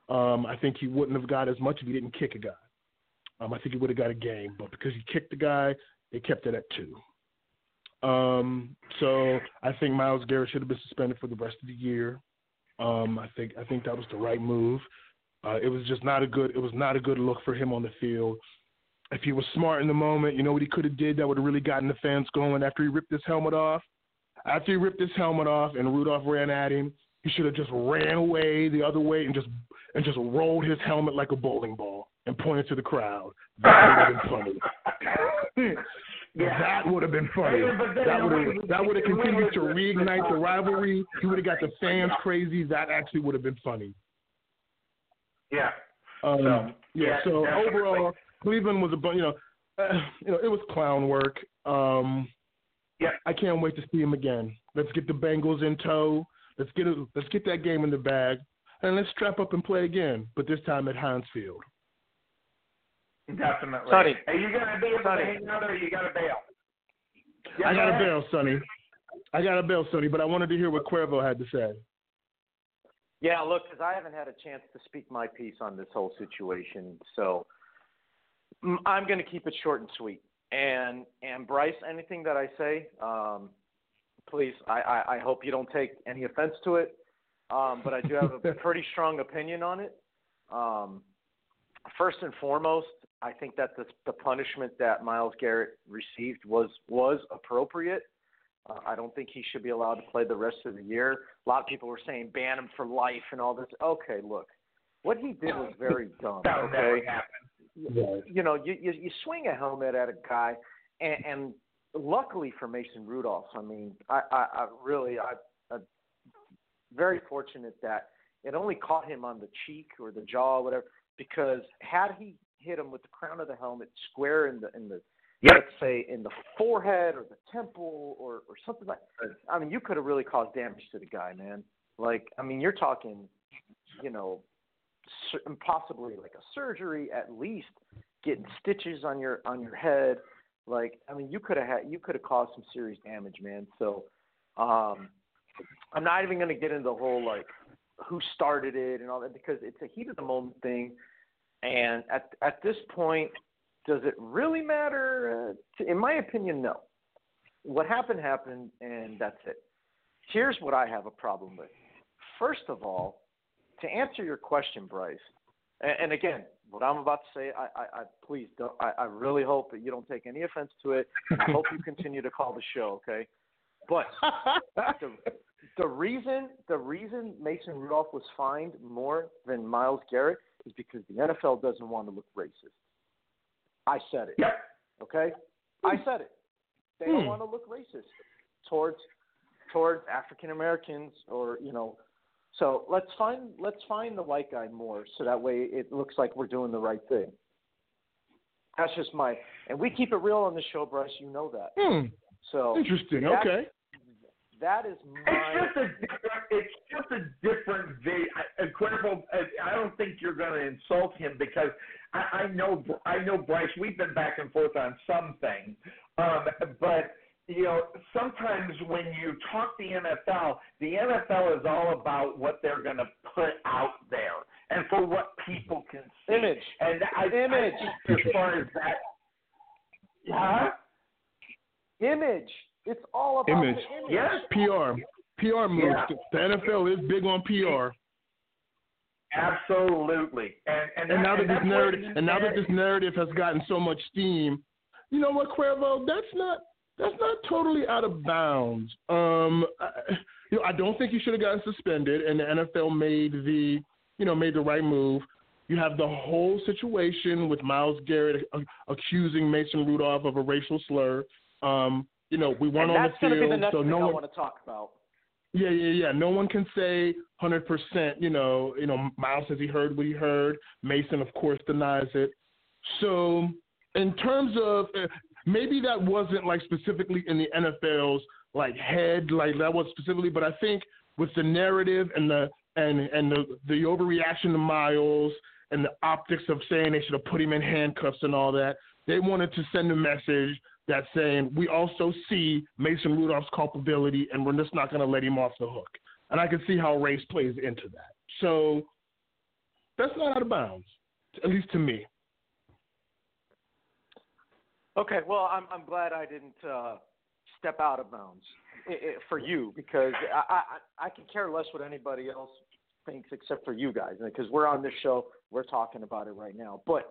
Um, I think he wouldn't have got as much if he didn't kick a guy. Um, I think he would have got a game, but because he kicked the guy, they kept it at two. Um, so I think Myles Garrett should have been suspended for the rest of the year. Um, I think I think that was the right move. Uh, it was just not a good it was not a good look for him on the field. If he was smart in the moment, you know what he could have did that would have really gotten the fans going after he ripped his helmet off. After he ripped his helmet off and Rudolph ran at him, he should have just ran away the other way and just and just rolled his helmet like a bowling ball and pointed to the crowd. That would have been funny. [laughs] That would have been funny. That would have that would have continued to reignite the [laughs] rivalry. He would have got the fans crazy. That actually would have been funny. Yeah. Um, So, yeah. yeah, So definitely. overall, Cleveland was a you know, uh, you know, it was clown work. Um, yeah. I can't wait to see him again. Let's get the Bengals in tow. Let's get it. Let's get that game in the bag, and let's strap up and play again. But this time at Heinz Field. Definitely. Sonny. Are you gonna be able Sonny. to hang out or you gotta bail? I got a bail, Sonny. I got a bail, Sonny. But I wanted to hear what Cuervo had to say. Yeah, look, because I haven't had a chance to speak my piece on this whole situation, so I'm going to keep it short and sweet. And and Bryce, anything that I say, um, please, I, I, I hope you don't take any offense to it. Um, but I do have a [laughs] pretty strong opinion on it. Um, first and foremost, I think that the, the punishment that Myles Garrett received was was appropriate. Uh, I don't think he should be allowed to play the rest of the year. A lot of people were saying ban him for life and all this. Okay, look, what he did was very [laughs] dumb. That would never Okay, happen. you know, you, you you swing a helmet at a guy, and, and luckily for Mason Rudolph, I mean, I I, I really I, I very fortunate that it only caught him on the cheek or the jaw, or whatever. Because had he hit him with the crown of the helmet square in the in the let's say in the forehead or the temple or or something like, I mean, you could have really caused damage to the guy, man. Like, I mean, you're talking, you know, possibly like a surgery at least, getting stitches on your on your head. Like, I mean, you could have had you could have caused some serious damage, man. So, um, I'm not even going to get into the whole like who started it and all that because it's a heat of the moment thing. And at at this point, Does it really matter? Uh, in my opinion, no. What happened happened, and that's it. Here's what I have a problem with. First of all, to answer your question, Bryce, and, and again, what I'm about to say, I, I, I please don't. I, I really hope that you don't take any offense to it. I hope you continue to call the show, okay? But [laughs] the, the reason the reason Mason Rudolph was fined more than Myles Garrett is because the NFL doesn't want to look racist. I said it. Yep. Okay, I said it. They don't Hmm. want to look racist towards towards African Americans or you know. So let's find let's find the white guy more so that way it looks like we're doing the right thing. That's just my and we keep it real on the show, Bryce. You know that. Hmm. So Interesting. that- Okay. That is It's just a different. It's just a different video. Cuervo, I don't think you're going to insult him because I, I know I know Bryce. We've been back and forth on some things, um, but you know sometimes when you talk the NFL, the NFL is all about what they're going to put out there and for what people can see. Image. And I, Image. I think as far as that, huh? image. It's all about Image. image. Yes. PR. PR moves. Yeah. The NFL is big on PR. Absolutely. And and, And that- now that and this narrative and now that this narrative has gotten so much steam, you know what, Cuervo? That's not that's not totally out of bounds. Um, I, you know, I don't think he should have gotten suspended, and the NFL made the you know made the right move. You have the whole situation with Myles Garrett uh, accusing Mason Rudolph of a racial slur. Um, you know, we weren't and on the field, be the next so no I one. want to talk about. Yeah, yeah, yeah. No one can say hundred percent. You know, you know. Myles says he heard what he heard. Mason, of course, denies it. So, in terms of maybe that wasn't like specifically in the NFL's like head, like that was specifically, but I think with the narrative and the and and the the overreaction to Myles and the optics of saying they should have put him in handcuffs and all that, they wanted to send a message that's saying we also see Mason Rudolph's culpability and we're just not going to let him off the hook. And I can see how race plays into that. So that's not out of bounds, at least to me. Okay, well, I'm I'm glad I didn't uh, step out of bounds for you because I, I I can care less what anybody else thinks except for you guys because we're on this show, we're talking about it right now. But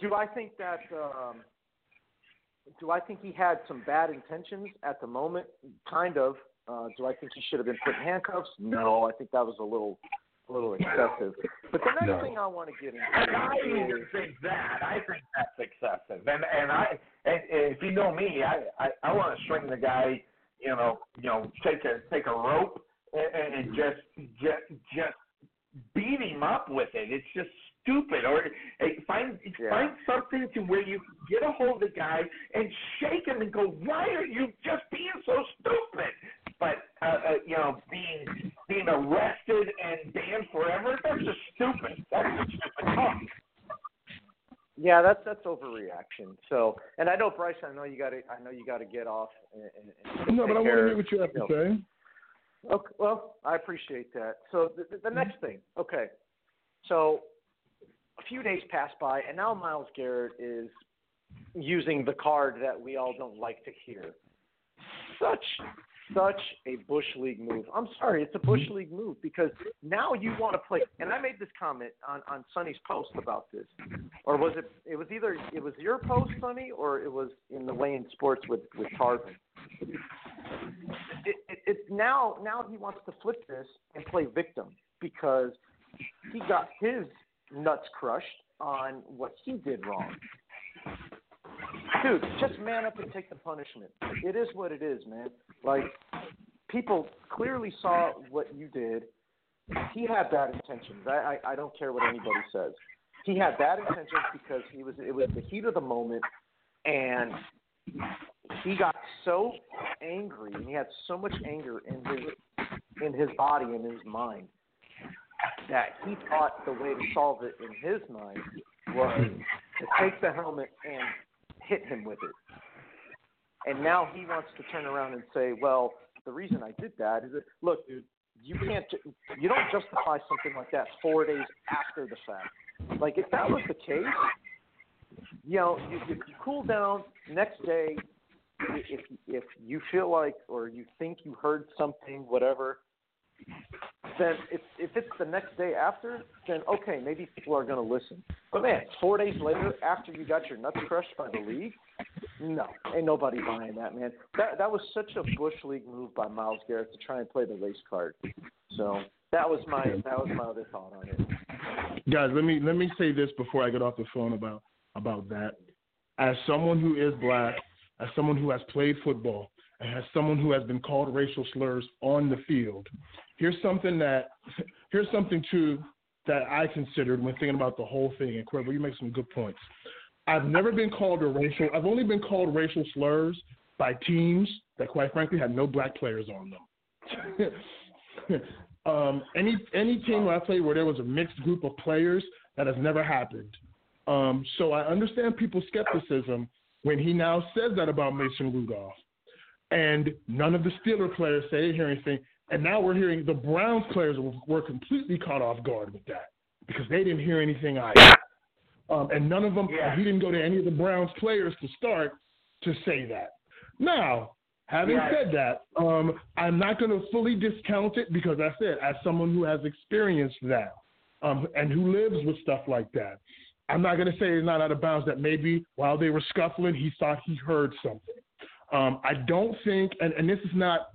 do I think that um, do I think he had some bad intentions at the moment? Kind of. Uh, do I think he should have been put in handcuffs? No, I think that was a little a little excessive. But the next No. thing I want to get into. And I even think that. I think that's excessive. And and I and, and if you know me, I I, I want to string the guy. You know, you know, take a take a rope and, and just just just beat him up with it. It's just stupid. Or hey, find Yeah. find something to where you get a hold of the guy and shake him and go, why are you just being so stupid? But uh, uh, you know, being being arrested and banned forever, that's just stupid. That's just stupid talk. Yeah, that's that's overreaction. So, and I know Bryce, I know you got to, I know you got to get off. And, and, and No, but I take want to hear what you have to know. say. Okay, well, I appreciate that. So the, the, the next thing, okay, so a few days pass by, and now Myles Garrett is using the card that we all don't like to hear. Such such a bush league move. I'm sorry, it's a bush league move because now you want to play. And I made this comment on on Sonny's post about this, or was it? It was either it was your post, Sonny, or it was in the Lane Sports with with Tarvin. It, it, it now now he wants to flip this and play victim because he got his nuts crushed on what he did wrong. Dude, just man up and take the punishment. It is what it is, man. Like people clearly saw what you did. He had bad intentions. I, I I don't care what anybody says. He had bad intentions because he was it was the heat of the moment and he got so angry and he had so much anger in his in his body and his mind that he thought the way to solve it in his mind was to take the helmet and hit him with it. And now he wants to turn around and say, "Well, the reason I did that is that look, dude, you can't, you don't justify something like that four days after the fact. Like if that was the case, you know, you, if you cool down next day, if if you feel like or you think you heard something, whatever, then if if it's the next day after, then okay, maybe people are going to listen. But man, four days later, after you got your nuts crushed by the league, no, ain't nobody buying that, man. That that was such a bush league move by Myles Garrett to try and play the race card. So that was my that was my other thought on it. Guys, let me let me say this before I get off the phone about about that. As someone who is black, as someone who has played football, and as someone who has been called racial slurs on the field, here's something that [laughs] here's something too that I considered when thinking about the whole thing. And Cuervo, you make some good points. I've never been called a racial. I've only been called racial slurs by teams that, quite frankly, had no black players on them. [laughs] um, any any team where I played where there was a mixed group of players, that has never happened. Um, so I understand people's skepticism when he now says that about Mason Rudolph. And none of the Steeler players say anything. And now we're hearing the Browns players were completely caught off guard with that because they didn't hear anything either. Um, and none of them, Yeah. he didn't go to any of the Browns players to start to say that. Now, having Yeah. said that, um, I'm not going to fully discount it because I said, as someone who has experienced that um, and who lives with stuff like that, I'm not going to say it's not out of bounds that maybe while they were scuffling, he thought he heard something. Um, I don't think, and, and this is not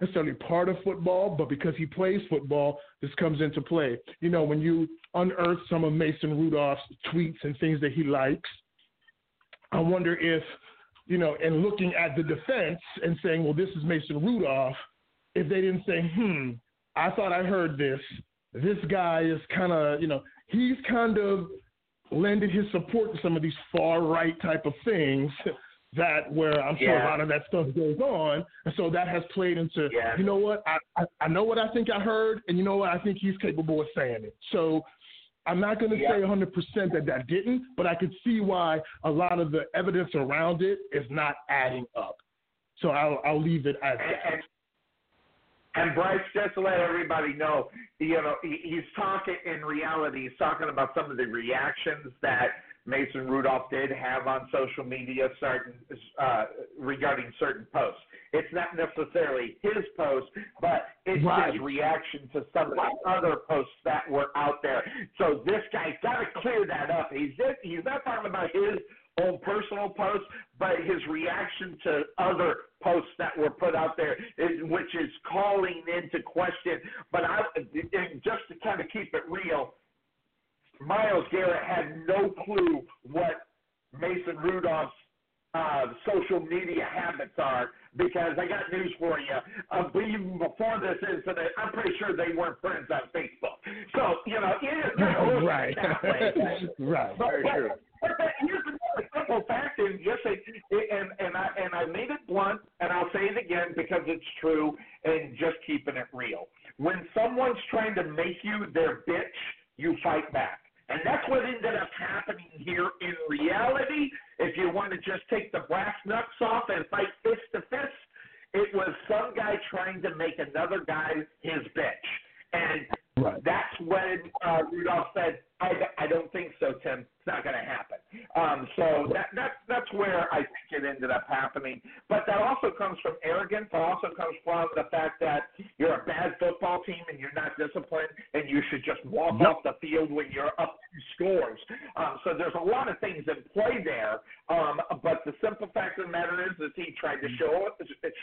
necessarily part of football, but because he plays football, this comes into play. You know, when you unearth some of Mason Rudolph's tweets and things that he likes, I wonder if, you know, in looking at the defense and saying, well, this is Mason Rudolph, if they didn't say, hmm, I thought I heard this. This guy is kind of, you know, he's kind of lended his support to some of these far right type of things that where I'm sure Yeah. a lot of that stuff goes on, and so that has played into Yeah. you know what I, I I know what I think I heard, and you know what I think he's capable of saying it. So I'm not going to Yeah. say 100% that that didn't, but I could see why a lot of the evidence around it is not adding up. So I'll I'll leave it at that. And, and Bryce, just to let everybody know, you know, he, he's talking in reality. He's talking about some of the reactions that Mason Rudolph did have on social media, certain uh, regarding certain posts. It's not necessarily his post, but it's Right. his reaction to some of the other posts that were out there. So this guy's got to clear that up. He's he's not talking about his own personal posts, but his reaction to other posts that were put out there, is, which is calling into question. But I, just to kind of keep it real, Myles Garrett had no clue what Mason Rudolph's uh, social media habits are because I got news for you. Uh, even before this incident, I'm pretty sure they weren't friends on Facebook. So, you know, it is [laughs] of right, [laughs] right. But, but, but that- here's another simple fact, and just say, and and I and I made it blunt, and I'll say it again because it's true, and just keeping it real. When someone's trying to make you their bitch, you fight back. And that's what ended up happening here in reality. If you want to just take the brass knucks off and fight fist to fist, it was some guy trying to make another guy his bitch. And Right. that's when uh, Rudolph said, I, I don't think so, Tim. It's not going to happen. Um, so that, that, that's where I think it ended up happening. But that also comes from arrogance. It also comes from the fact that you're a bad football team and you're not disciplined and you should just walk Yep. off the field when you're up two scores. Um, so there's a lot of things in play there. Um, but the simple fact of the matter is, is he tried to show,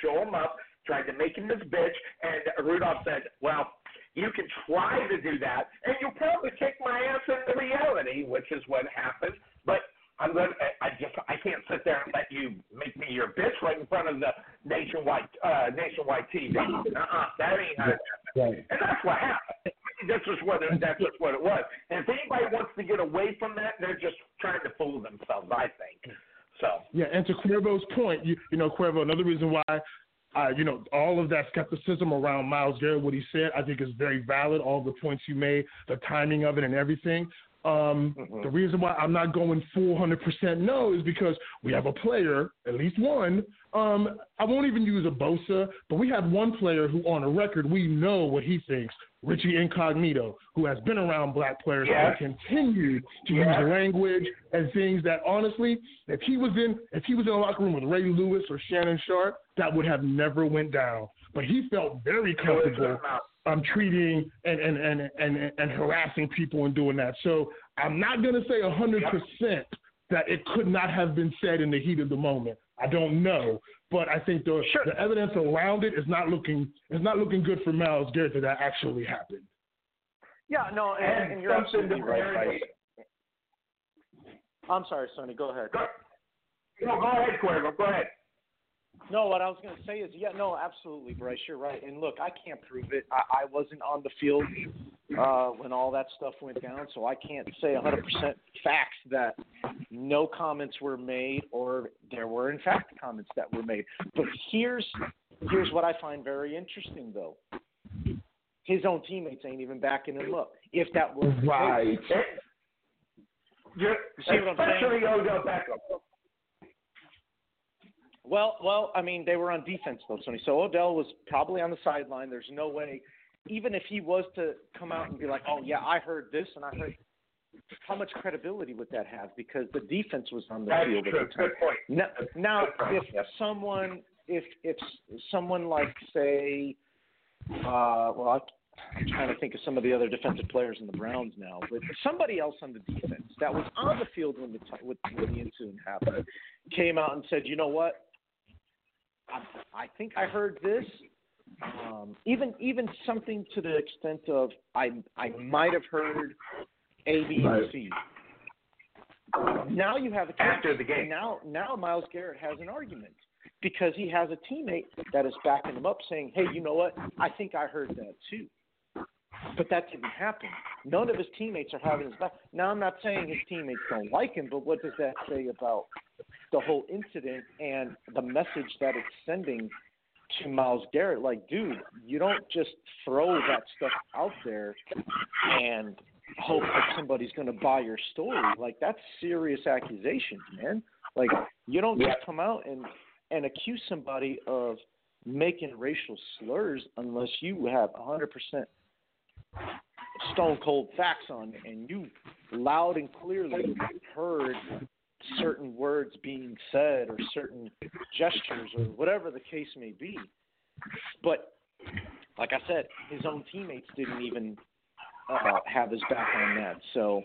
show him up, tried to make him his bitch, and Rudolph said, well, you can try to do that, and you'll probably kick my ass into reality, which is what happened. But I'm going. to I just. I can't sit there and let you make me your bitch right in front of the nationwide uh, nationwide TV. Uh-uh, that ain't how it happened. Right. And that's what happened. That's just what it, that's just what it was. And if anybody wants to get away from that, they're just trying to fool themselves. I think. So. Yeah, and to Cuervo's point, you, you know, Cuervo, another reason why, uh, you know, all of that skepticism around Myles Garrett, what he said, I think is very valid. All the points you made, the timing of it, and everything. Um, The reason why I'm not going full 100% no is because we have a player, at least one. Um, I won't even use a Bosa, but we have one player who, on a record, we know what he thinks Richie Incognito, who has been around black players Yes. and continued to Yes. use language and things that honestly, if he was in if he was in a locker room with Ray Lewis or Shannon Sharpe, that would have never went down. But he felt very comfortable um, treating and, and, and, and, and harassing people and doing that. So I'm not going to say 100% that it could not have been said in the heat of the moment. I don't know, but I think the, the evidence around it is not looking is not looking good for Myles Garrett that that actually happened. Yeah, no, and, And and you're absolutely to right. bear I'm sorry, Sonny. Go ahead. No, go ahead, Cuervo. Go ahead. No, what I was going to say is, yeah, no, absolutely, Bryce, you're right. And look, I can't prove it. I, I wasn't on the field uh, when all that stuff went down, so I can't say 100% facts that no comments were made or there were in fact comments that were made. But here's here's what I find very interesting, though. His own teammates ain't even backing him up. If that was Right. You're, You see what I'm saying? especially Odell Beckham. Well, well, I mean, they were on defense though, Sonny. So Odell was probably on the sideline. There's no way, even if he was to come out and be like, "Oh yeah, I heard this and I heard," how much credibility would that have? Because the defense was on the That's field true. at the time. Good point. Now, now Good if someone, if if someone like say, uh, well, I, I'm trying to think of some of the other defensive players in the Browns now, but somebody else on the defense that was on the field when the when the incident happened came out and said, you know what, I, I think I heard this. Um, even even something to the extent of I I might have heard A, B, and C. Now you have a. After the game. Now now Myles Garrett has an argument because he has a teammate that is backing him up, saying, "Hey, you know what? I think I heard that too." But that didn't happen. None of his teammates are having his back. Now I'm not saying his teammates don't like him, but what does that say about the whole incident and the message that it's sending to Myles Garrett? Like, dude, you don't just throw that stuff out there and hope that somebody's going to buy your story. Like, that's serious accusations, man. Like, you don't just come out and and accuse somebody of making racial slurs unless you have 100% stone cold facts on and you loud and clearly heard certain words being said or certain gestures or whatever the case may be. But like I said, his own teammates didn't even uh, have his back on that. So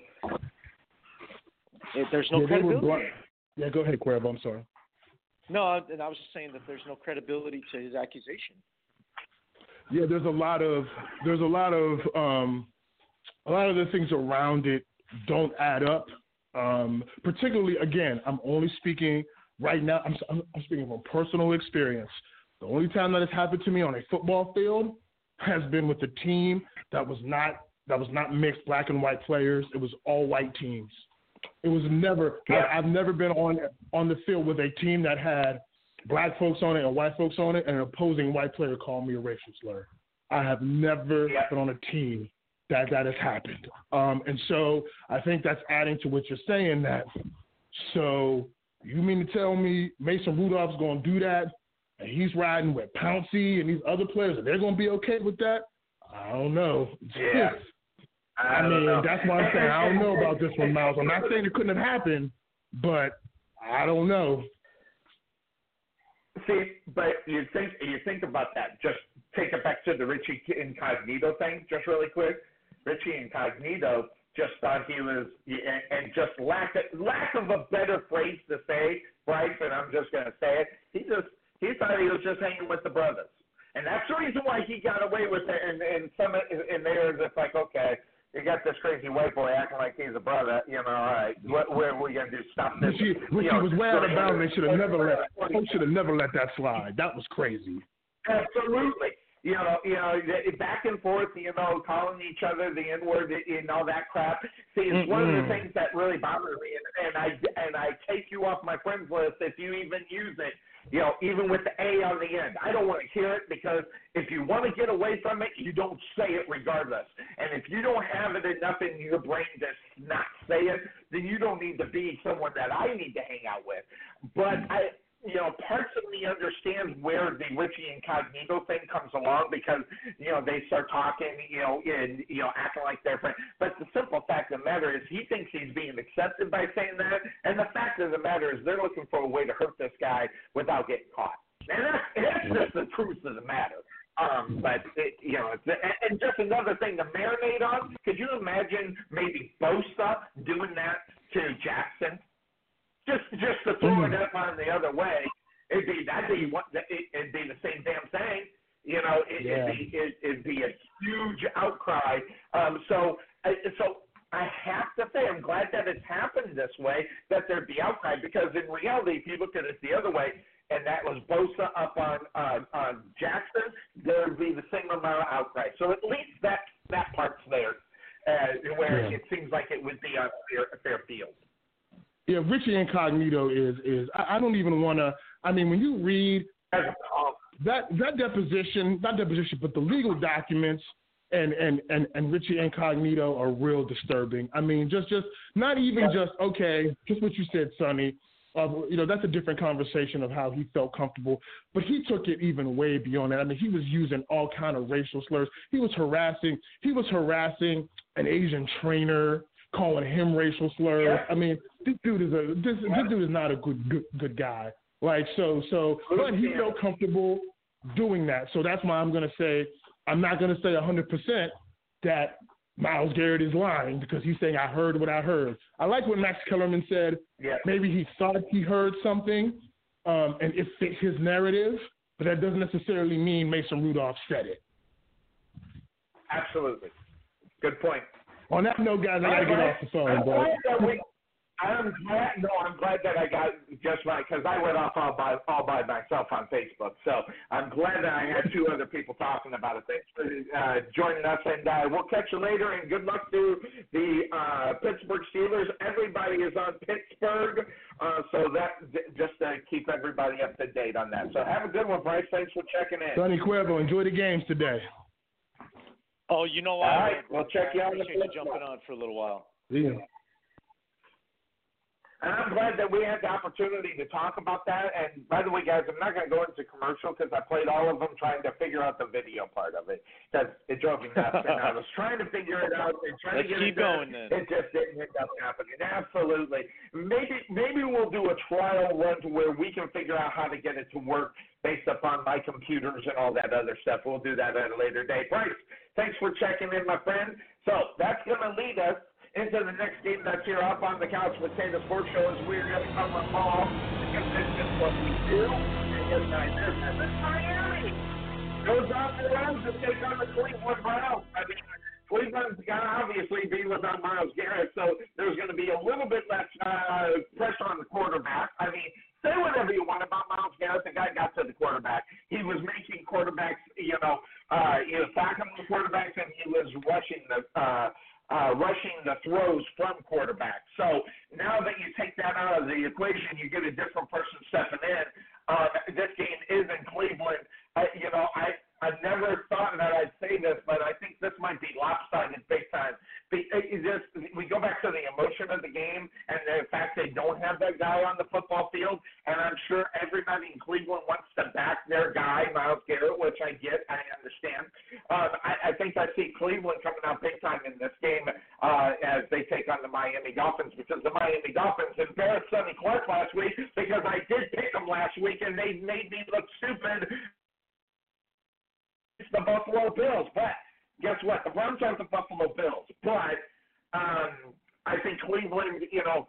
it, there's no yeah, credibility. Yeah, go ahead, Cuervo. I'm sorry. No, and I was just saying that there's no credibility to his accusation. Yeah, there's a lot of there's a lot of um, a lot of the things around it don't add up. Um, particularly, again, I'm only speaking right now. I'm, I'm I'm speaking from personal experience. The only time that has happened to me on a football field has been with a team that was not that was not mixed black and white players. It was all white teams. It was never. I, I've never been on on the field with a team that had black folks on it and white folks on it, and an opposing white player called me a racial slur. I have never been on a team that that has happened. Um, and so I think that's adding to what you're saying. That so you mean to tell me Mason Rudolph's going to do that, and he's riding with Pouncey and these other players, and they're going to be okay with that? I don't know. Yeah. I, don't mean, know. that's why I'm saying I don't know about this one, Myles. I'm not saying it couldn't have happened, but I don't know. See, but you think you think about that. Just take it back to the Richie Incognito thing, just really quick. Richie Incognito just thought he was, and just lack of, lack of a better phrase to say, Bryce, and I'm just going to say it. He just he thought he was just hanging with the brothers, and that's the reason why he got away with it. And and some in there is it's like, okay, you got this crazy white boy acting like he's a brother. You know, all right, what what are we going to do? Stop this? Richie, Richie you know, was way out of bounds. They should have never let. [laughs] Coach should have never let that slide. That was crazy. Absolutely. You know, you know, back and forth. You know, calling each other the N word and all that crap. See, it's one of the things that really bothers me, and, and I and I take you off my friends list if you even use it. You know, even with the A on the end, I don't want to hear it because if you want to get away from it, you don't say it regardless. And if you don't have it enough in your brain to not say it, then you don't need to be someone that I need to hang out with. But I, you know, parts of me understand where the Richie Incognito thing comes along because you know they start talking, you know, and you know acting like they're friends. But the simple fact of the matter is he thinks he's being accepted by saying that, and the fact of the matter is they're looking for a way to hurt this guy without getting caught. And that's, that's just the truth of the matter. Um, but it, you know, it's, and just another thing to marinate on. Could you imagine maybe Bosa doing that to Jackson? Just just to throw it up on the other way, it'd be that'd be what it'd be the same damn thing. You know, it, Yeah. it'd be it, it'd be a huge outcry. Um, so so I have to say, I'm glad that it's happened this way, that there'd be outcry, because in reality, if you look at it the other way, and that was Bosa up on on, on Jackson, there'd be the same amount of outcry. So at least that that part's there, uh, where Yeah. it seems like it would be on fair, a fair field. Yeah, Richie Incognito is is I, I don't even want to. I mean, when you read that that deposition, not deposition, but the legal documents and and and and Richie Incognito are real disturbing. I mean, just just not even just okay, just what you said, Sonny. Uh, you know, that's a different conversation of how he felt comfortable, but he took it even way beyond that. I mean, he was using all kind of racial slurs. He was harassing. He was harassing an Asian trainer, calling him racial slurs. I mean, this dude is a this this dude is not a good good good guy. Like so so, but he felt comfortable doing that. So that's why I'm gonna say I'm not gonna say 100 percent that Myles Garrett is lying because he's saying I heard what I heard. I like what Max Kellerman said. Yeah. Maybe he thought he heard something, um, and it fit his narrative, but that doesn't necessarily mean Mason Rudolph said it. Absolutely, good point. On that note, guys, I gotta get off the phone. I'm But glad that I'm glad. No, I'm glad that I got just right because I went off all by all by myself on Facebook. So I'm glad that I had two other people talking about it. Thanks for uh, joining us, and uh, we'll catch you later. And good luck to the uh, Pittsburgh Steelers. Everybody is on Pittsburgh, uh, so that just to keep everybody up to date on that. So have a good one, Bryce. Thanks for checking in. Sonny Cuervo, enjoy the games today. Oh, you know All what? right, man? we'll check you I on the appreciate you jumping on for a little while. Yeah. And I'm glad that we had the opportunity to talk about that. And by the way, guys, I'm not going to go into commercial because I played all of them trying to figure out the video part of it because it drove me nuts. and I was trying to figure it out and trying Let's to get keep it done. going then. It just didn't end up happening. Absolutely. Maybe maybe we'll do a trial run to where we can figure out how to get it to work based upon my computers and all that other stuff. We'll do that at a later date. Bryce, thanks for checking in, my friend. So that's going to lead us into the next game that's here up on the Couch with Potato Sports Show as we're going to come cover all because this is what we do. And yes, I this and then Miami goes on the road to take on the Cleveland Browns. I mean, Cleveland's got to obviously be without Myles Garrett, so there's going to be a little bit less uh, pressure on the quarterback. I mean, say whatever you want about Myles Garrett. The guy got to the quarterback. He was making quarterbacks, you know, uh, he was sacking the quarterbacks, and he was rushing the. Uh, uh, rushing the throws from quarterbacks. So now that you take that out of the equation, you get a different person stepping in. Uh, this game is in Cleveland. Uh, you know, I I never thought that I'd say this, but I think this might be lopsided big time. Be- it just we go back to the emotion of the game and the fact they don't have that guy on the football field, and I'm sure everybody in Cleveland wants to back their guy, Myles Garrett, which I get, I understand. Um, I, I think I see Cleveland coming out big time in this game uh, as they take on the Miami Dolphins because the Miami Dolphins embarrassed Sonny Clark last week because I did pick them last week and they made me look stupid. It's the Buffalo Bills, but guess what? The Browns aren't the Buffalo Bills, but um, I think Cleveland, you know,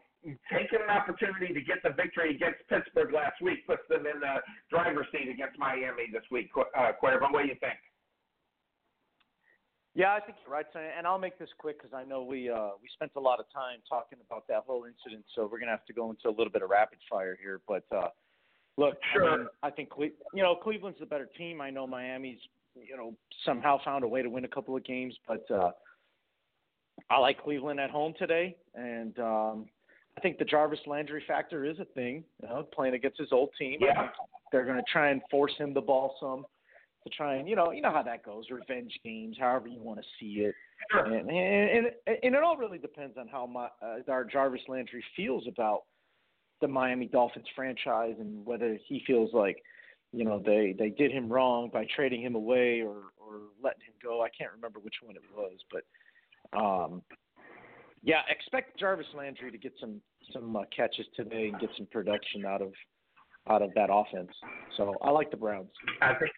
taking an opportunity to get the victory against Pittsburgh last week puts them in the driver's seat against Miami this week. Uh, Cuervo, what do you think? Yeah, I think you're right, Sonny. And I'll make this quick because I know we uh, we spent a lot of time talking about that whole incident, so we're gonna have to go into a little bit of rapid fire here. But uh, look, Sure. I, mean, I think Cle- you know Cleveland's the better team. I know Miami's you know somehow found a way to win a couple of games, but uh, I like Cleveland at home today, and um, I think the Jarvis Landry factor is a thing. You know, playing against his old team, Yeah. they're going to try and force him the ball some to try and you know you know how that goes, revenge games, however you want to see it. And, and and and it all really depends on how my, uh, our Jarvis Landry feels about the Miami Dolphins franchise and whether he feels like you know they they did him wrong by trading him away or or letting him go. I can't remember which one it was, but um, yeah, expect Jarvis Landry to get some some uh, catches today and get some production out of out of that offense. So I like the Browns. I think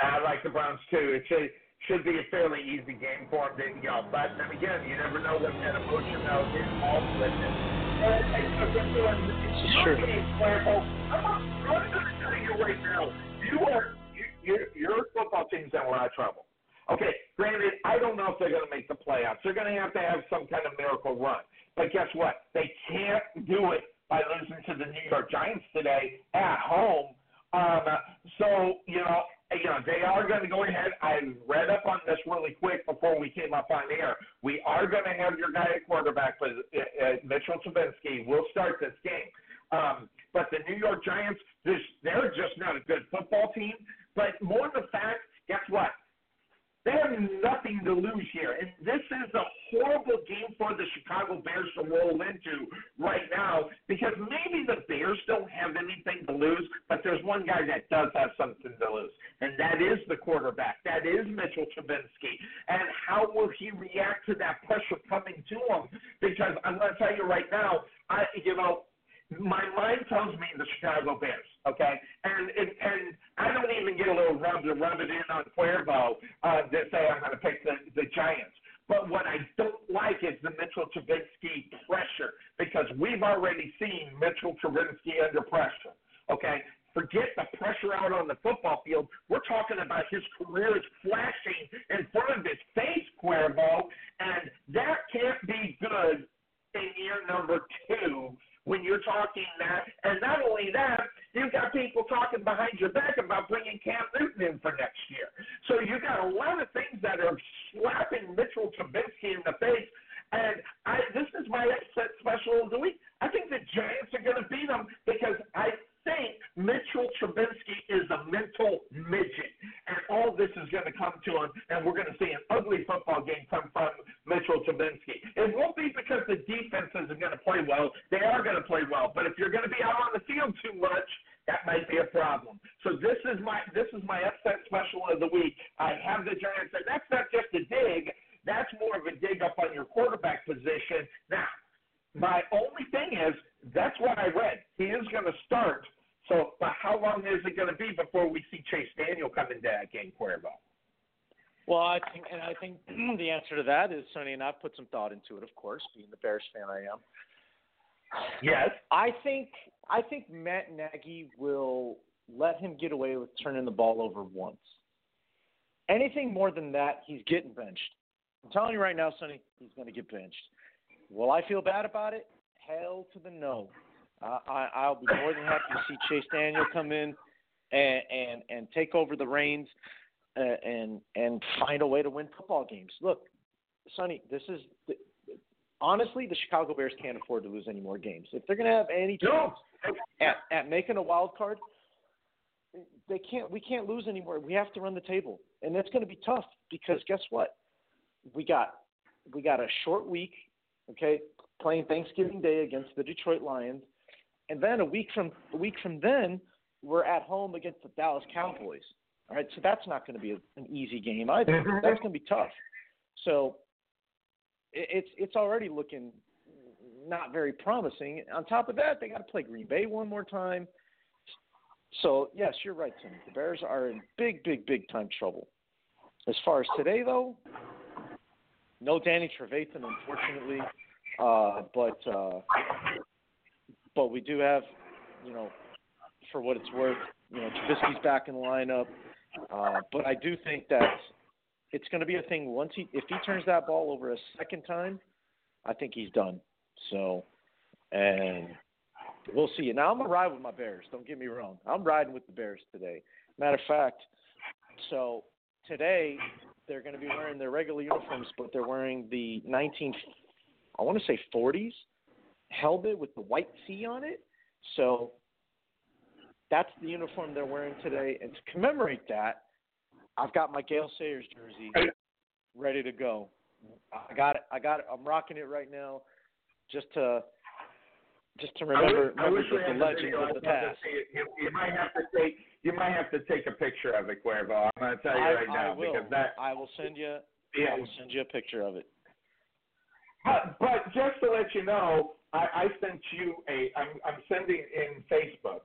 I like the Browns too. It should should be a fairly easy game for them know. But then again, you never know what kind of emotion they'll get involved true. I'm going to tell you right now, you are you, your your football team's in a lot of trouble. Okay, granted, I don't know if they're going to make the playoffs. They're going to have to have some kind of miracle run. But guess what? They can't do it by losing to the New York Giants today at home. Um, so you know, you know, they are going to go ahead. I read up on this really quick before we came up on air. We are going to have your guy at quarterback, but uh, Mitchell Trubisky will start this game. Um, but the New York Giants, they're just not a good football team. But more the fact, guess what? They have nothing to lose here. And this is a horrible game for the Chicago Bears to roll into right now because maybe the Bears don't have anything to lose, but there's one guy that does have something to lose, and that is the quarterback. That is Mitchell Trubisky. And how will he react to that pressure coming to him? Because I'm going to tell you right now, I, you know, my mind tells me the Chicago Bears, okay? And and, and I don't even get a little rub to rub it in on Cuervo uh, to say I'm going to pick the, the Giants. But what I don't like is the Mitchell Trubisky pressure because we've already seen Mitchell Trubisky under pressure, okay? Forget the pressure out on the football field. We're talking about his career is flashing in front of his face, Cuervo, and that can't be good in year number two when you're talking that. And not only that, you've got people talking behind your back about bringing Cam Newton in for next year. So you've got a lot of things that are slapping Mitchell Trubisky in the face. And I, this is my upset special of the week. I think the Giants are going to beat them because I think Mitchell Trubisky is a mental midget. And all this is going to come to him, and we're going to see an ugly football game come from Mitchell Trubisky. It won't be because the defense isn't going to play well. They are going to play well. But if you're going to be out on the field too much, that might be a problem. So this is my this is my upset special of the week. I have the Giants, and that's not just a dig. That's more of a dig up on your quarterback position. Now, my only thing is that's what I read. He is going to start so, but how long is it going to be before we see Chase Daniel come into that game, Cuervo? Well, I think, and I think [clears throat] the answer to that is Sonny, and I've put some thought into it, of course, being the Bears fan I am. Yes. I think I think Matt Nagy will let him get away with turning the ball over once. Anything more than that, he's getting benched. I'm telling you right now, Sonny, he's going to get benched. Will I feel bad about it? Hell to the no. Uh, I, I'll be more than happy to see Chase Daniel come in and and, and take over the reins uh, and and find a way to win football games. Look, Sonny, this is honestly the Chicago Bears can't afford to lose any more games. If they're going to have any chance at, at making a wild card, they can't. We can't lose anymore. We have to run the table, and that's going to be tough because guess what? We got we got a short week. Okay, playing Thanksgiving Day against the Detroit Lions and then a week from a week from then, we're at home against the Dallas Cowboys. All right, so that's not going to be a, an easy game either. Mm-hmm. That's going to be tough. So it, it's it's already looking not very promising. On top of that, they got to play Green Bay one more time. So yes, you're right, Tim. The Bears are in big, big, big time trouble. As far as today, though, no Danny Trevathan, unfortunately. Uh, but uh, but we do have, you know, for what it's worth, you know, Trubisky's back in the lineup. Uh, but I do think that it's going to be a thing once he, if he turns that ball over a second time, I think he's done. So, and we'll see. Now I'm gonna ride with my Bears. Don't get me wrong. I'm riding with the Bears today. Matter of fact, so today they're going to be wearing their regular uniforms, but they're wearing the 19, I want to say 40s helmet with the white C on it. So that's the uniform they're wearing today. And to commemorate that, I've got my Gale Sayers jersey ready to go. I got it. I got it. I'm rocking it right now, just to just to remember, I wish, I the, the legends of the past. You, you might have to take you might have to take a picture of it, Cuervo. I'm going to tell you I, right now will. because that. I will send you. Yeah. I will send you a picture of it. But, but just to let you know, I, I sent you a. I'm, I'm sending in Facebook,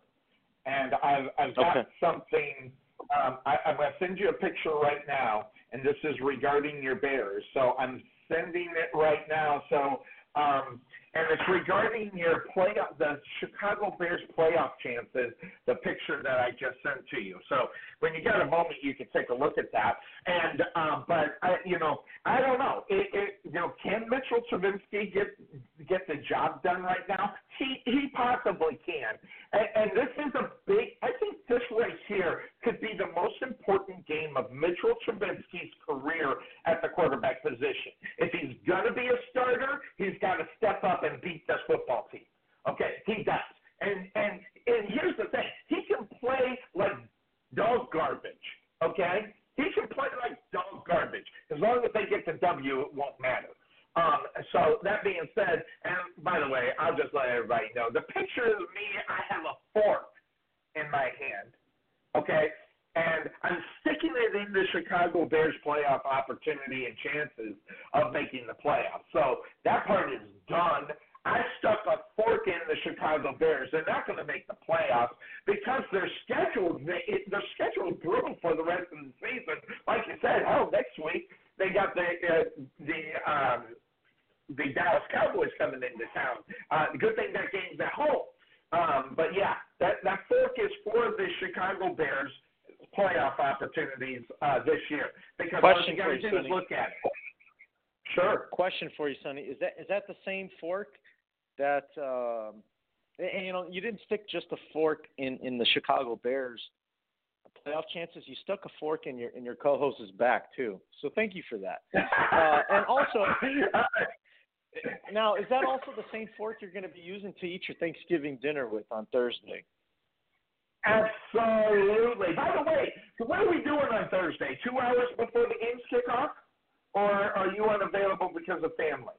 and I've I've got Okay. something. Um, I, I'm going to send you a picture right now, and this is regarding your Bears. So I'm sending it right now. So um, and it's regarding your playoff, the Chicago Bears playoff chances. The picture that I just sent to you. So when you got a moment, you can take a look at that. And um, but I, you know, I don't know. It, it, you know, can Mitchell Trubisky get get the job done right now? He he possibly can. And, and this is a big. I think this right here could be the most important game of Mitchell Trubisky's career at the quarterback position. If he's gonna be a starter, he's got to step up and beat this football team. Okay, he does. And and and here's the thing: he can play like dog garbage. Okay, he can play like dog garbage. As long as they get the W, it won't matter. Um, so that being said, and by the way, I'll just let everybody know the picture of me. I have a fork in my hand. Okay, and I'm sticking it in the Chicago Bears playoff opportunity and chances of making the playoffs. So that part is done. I stuck a fork in the Chicago Bears. They're not going to make the playoffs because they're scheduled. They, they're scheduled brutal for the rest of the season. Like you said, hell, next week they got the uh, the um, the Dallas Cowboys coming into town. Uh, good thing that game's at home. Um, but yeah, that that fork is for the Chicago Bears playoff opportunities uh, this year because all Question you got for to you, do is Sonny. look at it. Sure. Question for you, Sonny. Is that is that the same fork that um and, and, you know you didn't stick just a fork in in the Chicago Bears playoff chances. You stuck a fork in your in your co-host's back too. So thank you for that. [laughs] Uh, and also, now is that also the same fork you're going to be using to eat your Thanksgiving dinner with on Thursday? Absolutely. By the way, so what are we doing on Thursday? Two hours before the games kick off, or are you unavailable because of family?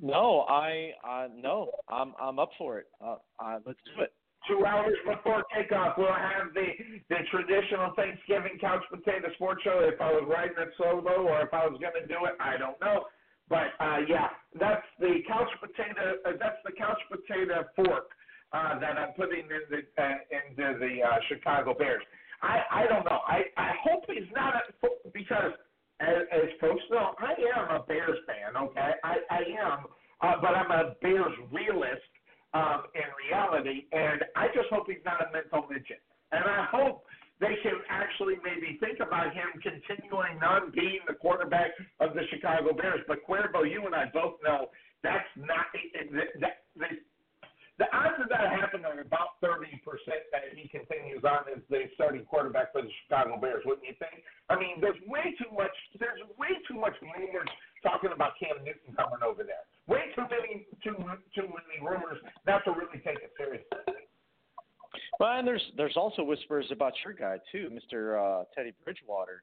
No, I uh, no, I'm I'm up for it. Uh, uh, let's do it. Two hours before kickoff, we'll have the the traditional Thanksgiving couch potato sports show. If I was riding it solo, or if I was going to do it, I don't know. But uh, yeah, that's the couch potato. Uh, that's the couch potato fork uh, that I'm putting in the uh, into the uh, Chicago Bears. I I don't know. I I hope he's not a, because as, as folks know, I am a Bears fan. Okay, I I am, uh, but I'm a Bears realist um, in reality, and I just hope he's not a mental midget. And I hope they can actually maybe think about him continuing on being the quarterback of the Chicago Bears. But Cuervo, you and I both know that's not that, that, that the odds of that happening are about thirty percent that he continues on as the starting quarterback for the Chicago Bears, wouldn't you think? I mean, there's way too much there's way too much rumors talking about Cam Newton coming over there. Way too many too too many rumors not to really take it seriously. Well, and there's there's also whispers about your guy too, Mr. Uh, Teddy Bridgewater,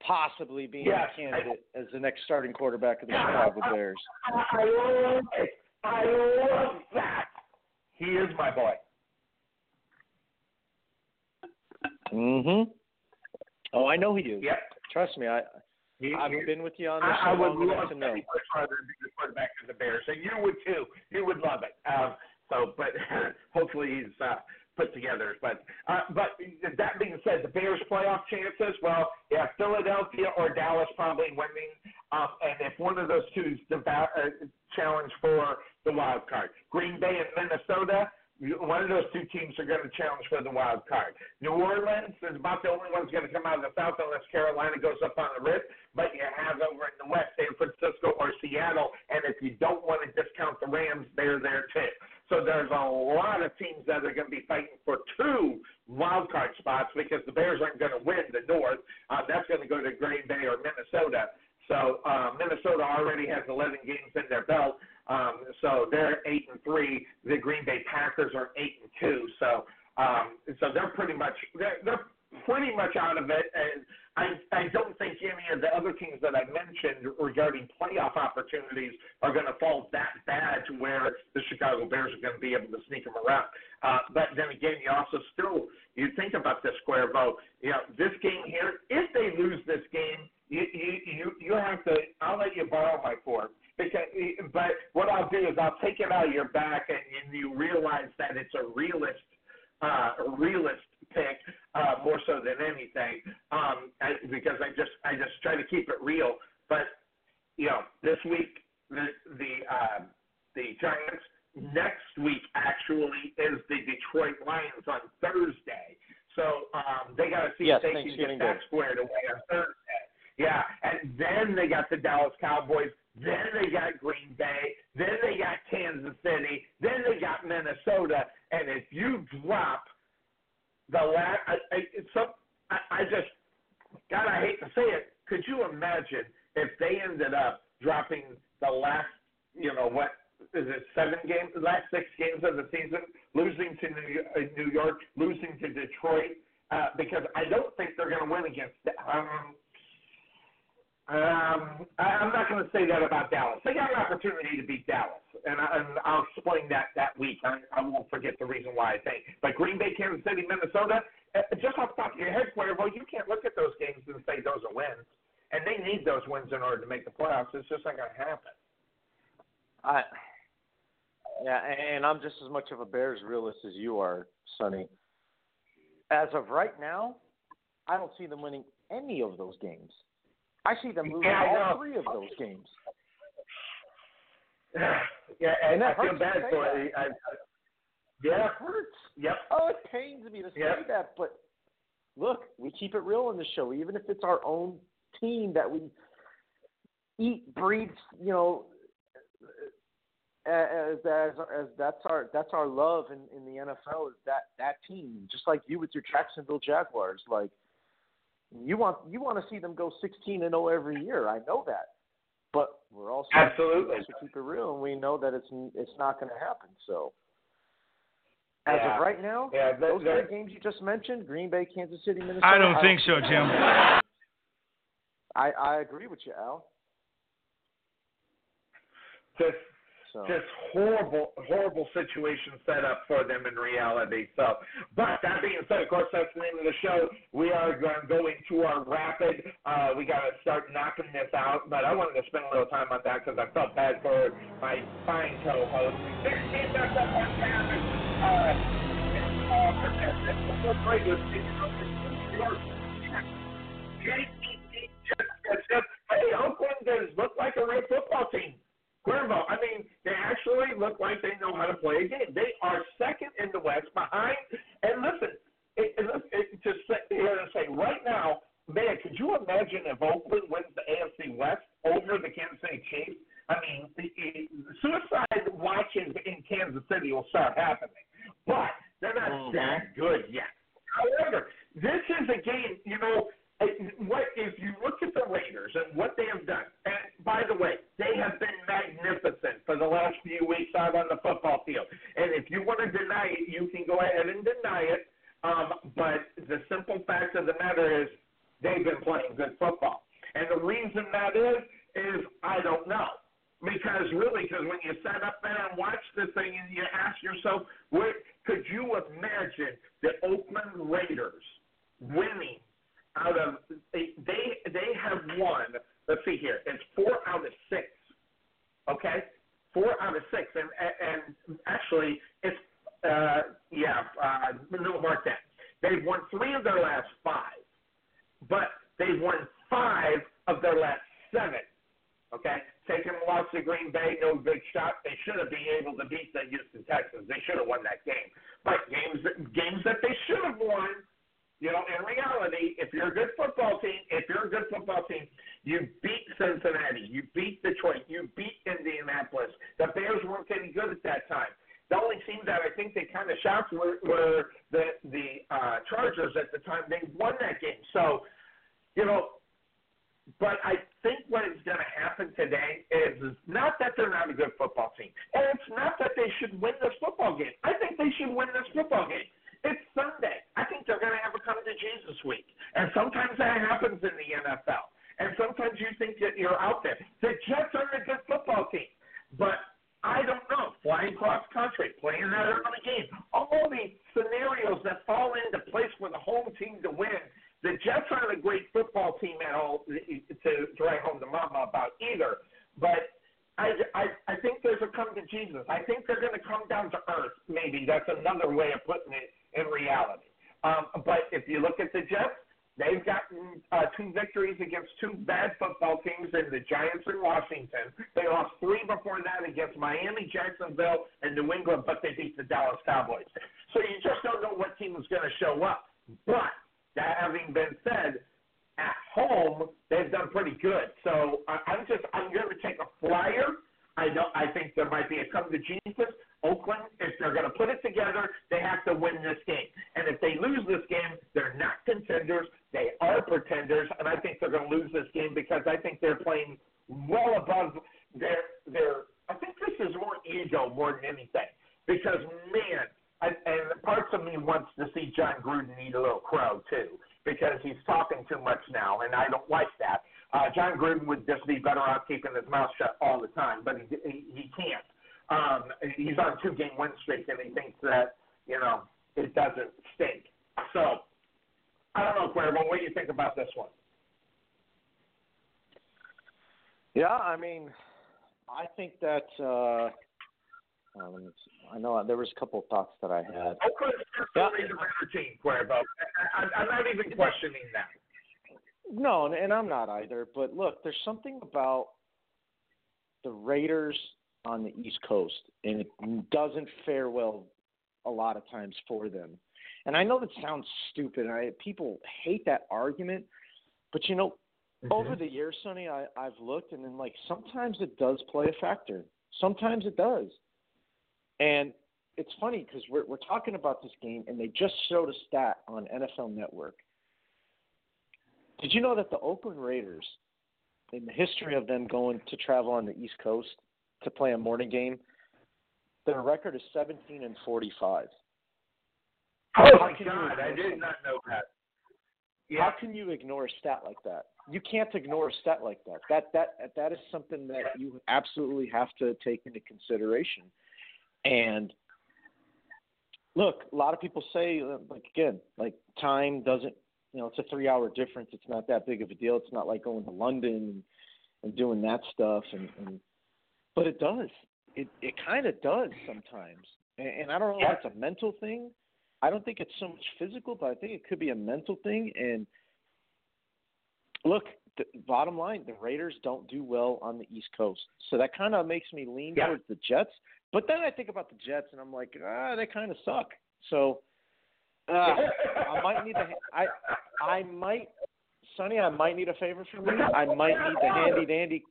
possibly being Yes, a candidate as the next starting quarterback of the Chicago Bears. I love it. I love that. He is my boy. Mm-hmm. Oh, I know he is. Yep. Trust me, I He, I've he- been with you on this I, I would love to know. Bridgewater to be the quarterback of the Bears, and you would too. You would love it. Um, so, but [laughs] hopefully he's uh, put together. But uh, but that being said, the Bears' playoff chances. Well, yeah, Philadelphia or Dallas probably winning. Um, and if one of those two is the ba- uh, challenge for the wild card, Green Bay and Minnesota. One of those two teams are going to challenge for the wild card. New Orleans is about the only one's going to come out of the South unless Carolina goes up on the wrist. But you have over in the West, San Francisco or Seattle. And if you don't want to discount the Rams, they're there too. So there's a lot of teams that are going to be fighting for two wild card spots because the Bears aren't going to win the North. Uh, that's going to go to Green Bay or Minnesota. So uh, Minnesota already has 11 games in their belt. Um, so they're eight and three. The Green Bay Packers are eight and two. So um, so they're pretty much they're, they're pretty much out of it. And I I don't think any of the other teams that I mentioned regarding playoff opportunities are going to fall that bad to where the Chicago Bears are going to be able to sneak them around. Uh, but then again, you also still you think about this Cuervo. You know, this game here. If they lose this game, you you you, you have to. I'll let you borrow my fork. Because, but what I'll do is I'll take it out of your back, and, and you realize that it's a realist, uh, a realist pick uh, more so than anything. Um, I, because I just I just try to keep it real. But you know, this week the the uh, the Giants. Next week actually is the Detroit Lions on Thursday. So um, they got to see Yes, if they can get that squared away on Thursday. Yeah, and then they got the Dallas Cowboys. Then they got Green Bay. Then they got Kansas City. Then they got Minnesota. And if you drop the last, I, I, it's some, I, I just, God, I hate to say it. Could you imagine if they ended up dropping the last, you know, what is it, seven games, the last six games of the season, losing to New, uh, New York, losing to Detroit, uh, because I don't think they're going to win against. Um, um, I, I'm not going to say that about Dallas. They got an opportunity to beat Dallas, and, I, and I'll explain that that week. I, I won't forget the reason why I think. But Green Bay, Kansas City, Minnesota, uh, just off the top of your head, Cuervo, you can't look at those games and say those are wins. And they need those wins in order to make the playoffs. It's just not going to happen. I yeah, and I'm just as much of a Bears realist as you are, Sonny. As of right now, I don't see them winning any of those games. I see them losing Yeah, all three of those games. [sighs] yeah, and, And that I feel hurts bad for it. I, I, yeah, It hurts. Yep. Oh, it pains me to say Yep. that, but look, we keep it real in the show, even if it's our own team that we eat, breathe, you know, as as as that's our that's our love in in the NFL is that that team, just like you with your Jacksonville Jaguars, like you want you want to see them go 16 and 0 every year. I know that, but we're also Absolutely. we also keep it real, and we know that it's it's not going to happen. So. As Yeah. of right now, Yeah, that- those that- three games you just mentioned, Green Bay, Kansas City, Minnesota. I don't think so, Jim. I I agree with you, Al. just So just horrible, horrible situation set up for them in reality. So, but that being said, of course, that's the name of the show. We are going to go into our rapid. Uh, we got to start knocking this out, but I wanted to spend a little time on that because I felt bad for my fine co-host. Uh, uh, Hey, Oakland does look like a real football team. Cuervo, I mean, they actually look like they know how to play a game. They are second in the West behind. And listen, it, it, it, to say, here to say right now, man, could you imagine if Oakland wins the AFC West over the Kansas City Chiefs? I mean, the, the suicide watches in Kansas City will start happening, but they're not mm-hmm. that good yet. However, this is a game, you know. It- What if you look at the Raiders and what they have done? And by the way, they have been magnificent for the last few weeks out on the football field. And if you want to deny it, you can go ahead and deny it. Um, but the simple fact of the matter is, they've been playing good football. And the reason that is, is I don't know. Because really, because when you sat up there and watched this thing and you ask yourself, what, could you imagine the Oakland Raiders winning out of they they have won. Let's see here. It's four out of six. Okay, four out of six, and and actually it's uh yeah uh no mark that they've won three of their last five, but they've won five of their last seven. Okay, taking a loss to Green Bay, no big shot. They should have been able to beat the Houston Texans. They should have won that game. But games games that they should have won, you know, in reality, if you're a good football team, if you're a good football team, you beat Cincinnati, you beat Detroit, you beat Indianapolis. The Bears weren't getting good at that time. The only team that I think they kind of shocked were, were the the uh, Chargers at the time. They won that game. So, you know, but I think what is going to happen today is, is not that they're not a good football team, and it's not that they should win this football game. I think they should win this football game. It's Sunday. I think they're going to have a come to Jesus week, and sometimes that happens in the NFL. And sometimes you think that you're out there. The Jets are a good football team, but I don't know. flying cross country, playing that early game, all these scenarios that fall into place for the home team to win. The Jets aren't a great football team at all eh, eh, to, to write home to mama about either. But I, I, I think there's a come to Jesus. I think they're going to come down to earth. Maybe that's another way of putting it in reality. Um, but if you look at the Jets, They've gotten uh, two victories against two bad football teams in the Giants and Washington. They lost three before that against Miami, Jacksonville, and New England, but they beat the Dallas Cowboys. So you just don't know what team is going to show up. But that having been said, at home they've done pretty good. So I'm just I'm going to take a flyer. I don't. I think there might be a come to Jesus. Oakland, if they're going to put it together, they have to win this game. And if they lose this game, they're not contenders. They are pretenders, and I think they're going to lose this game because I think they're playing well above their their. I think this is more ego more than anything because man, I, and parts of me wants to see Jon Gruden eat a little crow too because he's talking too much now, and I don't like that. Uh, Jon Gruden would just be better off keeping his mouth shut all the time, but he he, he can't. Um, he's on a two game win streak, and he thinks that you know it doesn't stink. So I don't know, Cuervo, what do you think about this one? Yeah, I mean, I think that. uh um, I know there was a couple of thoughts that I had. Oakland's yeah. the better team, Cuervo. I, I'm not even questioning that. No, and I'm not either. But look, there's something about the Raiders on the East Coast, and it doesn't fare well a lot of times for them. And I know that sounds stupid. I people hate that argument, but you know, mm-hmm. over the years, Sonny, I, I've looked, and then like sometimes it does play a factor. Sometimes it does, and it's funny because we're we're talking about this game, and they just showed a stat on NFL Network. Did you know that the Oakland Raiders, in the history of them going to travel on the East Coast, to play a morning game. Their record is 17 and 45. Oh my God! I did not know that. Yeah. How can you ignore a stat like that? You can't ignore a stat like that. That that that is something that you absolutely have to take into consideration. And look, a lot of people say, like again, like time doesn't, you know, it's a three-hour difference. It's not that big of a deal. It's not like going to London and and doing that stuff. And, and but it does. It it kind of does sometimes, and, and I don't know if it's a mental thing. I don't think it's so much physical, but I think it could be a mental thing. And look, the bottom line, the Raiders don't do well on the East Coast, so that kind of makes me lean yeah. towards the Jets. But then I think about the Jets, and I'm like, ah, they kind of suck. So uh, [laughs] I might need the I I might Sonny, I might need a favor from you. I might need the handy dandy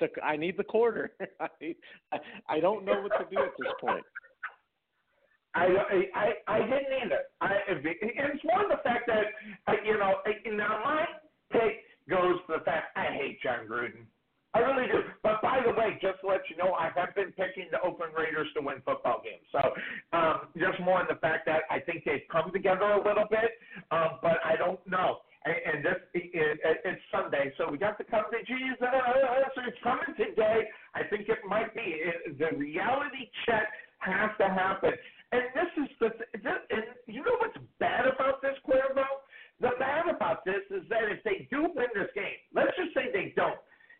the I need the quarter. I, [laughs] I I don't know what to do at this point. I I I didn't either. I it's more the fact that uh, you know now my take goes to the fact I hate Jon Gruden. I really do. But by the way, just to let you know, I have been picking the Oakland Raiders to win football games. So um, just more in the fact that I think they've come together a little bit, um, but I don't know and this it, it's Sunday, so we got to come to Jesus. It's coming today. I think it might be. the reality check has to happen, and this is the. This, and you know what's bad about this, Cuervo? The bad about this is that if they do win this game, let's just say they don't,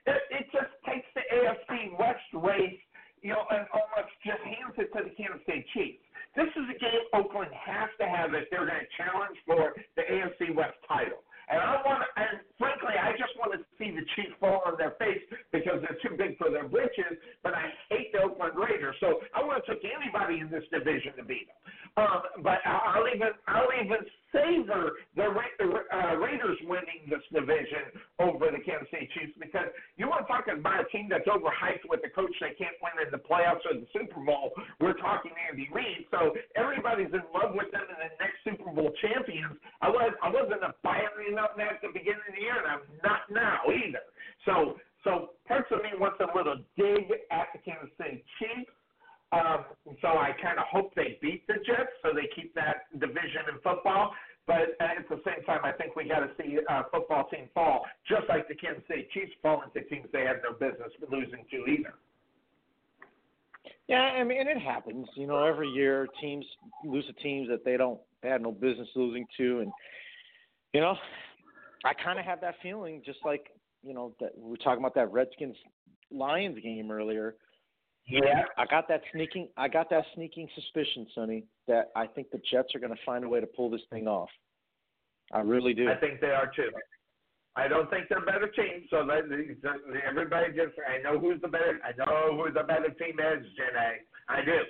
it, it just takes the AFC West race, you know, and almost just hands it to the Kansas City Chiefs. This is a game Oakland has to have if they're going to challenge for the AFC West title. And I want, and frankly, I just want to see the Chiefs fall on their face because they're too big for their britches. But I hate the Oakland Raiders, so I want to take anybody in this division to beat them. Um, but I'll even, I'll even savor the uh, Raiders winning this division over the Kansas City Chiefs because you want to talk about a team that's overhyped with a coach they can't win in the playoffs or the Super Bowl. We're talking Andy Reid, so everybody's in love with them and the next Super Bowl champions. I was I wasn't a firing up at the beginning of the year, and I'm not now either. So so parts of me wants a little dig at the Kansas City Chiefs. Um, so I kind of hope they beat the Jets so they keep that division in football. But at the same time, I think we got to see a uh, football team fall, just like the Kansas City Chiefs fall into teams they have no business losing to either. Yeah, I mean, it happens. You know, every year teams lose to teams that they don't they had no business losing to, and you know, I kind of have that feeling, just like you know that we were talking about that Redskins Lions game earlier. Yeah. I got that sneaking I got that sneaking suspicion, Sonny, that I think the Jets are going to find a way to pull this thing off. I really do. I think they are too. I don't think they're a better team, so that, everybody just I know who's the better I know who the better team is, Janae. I do.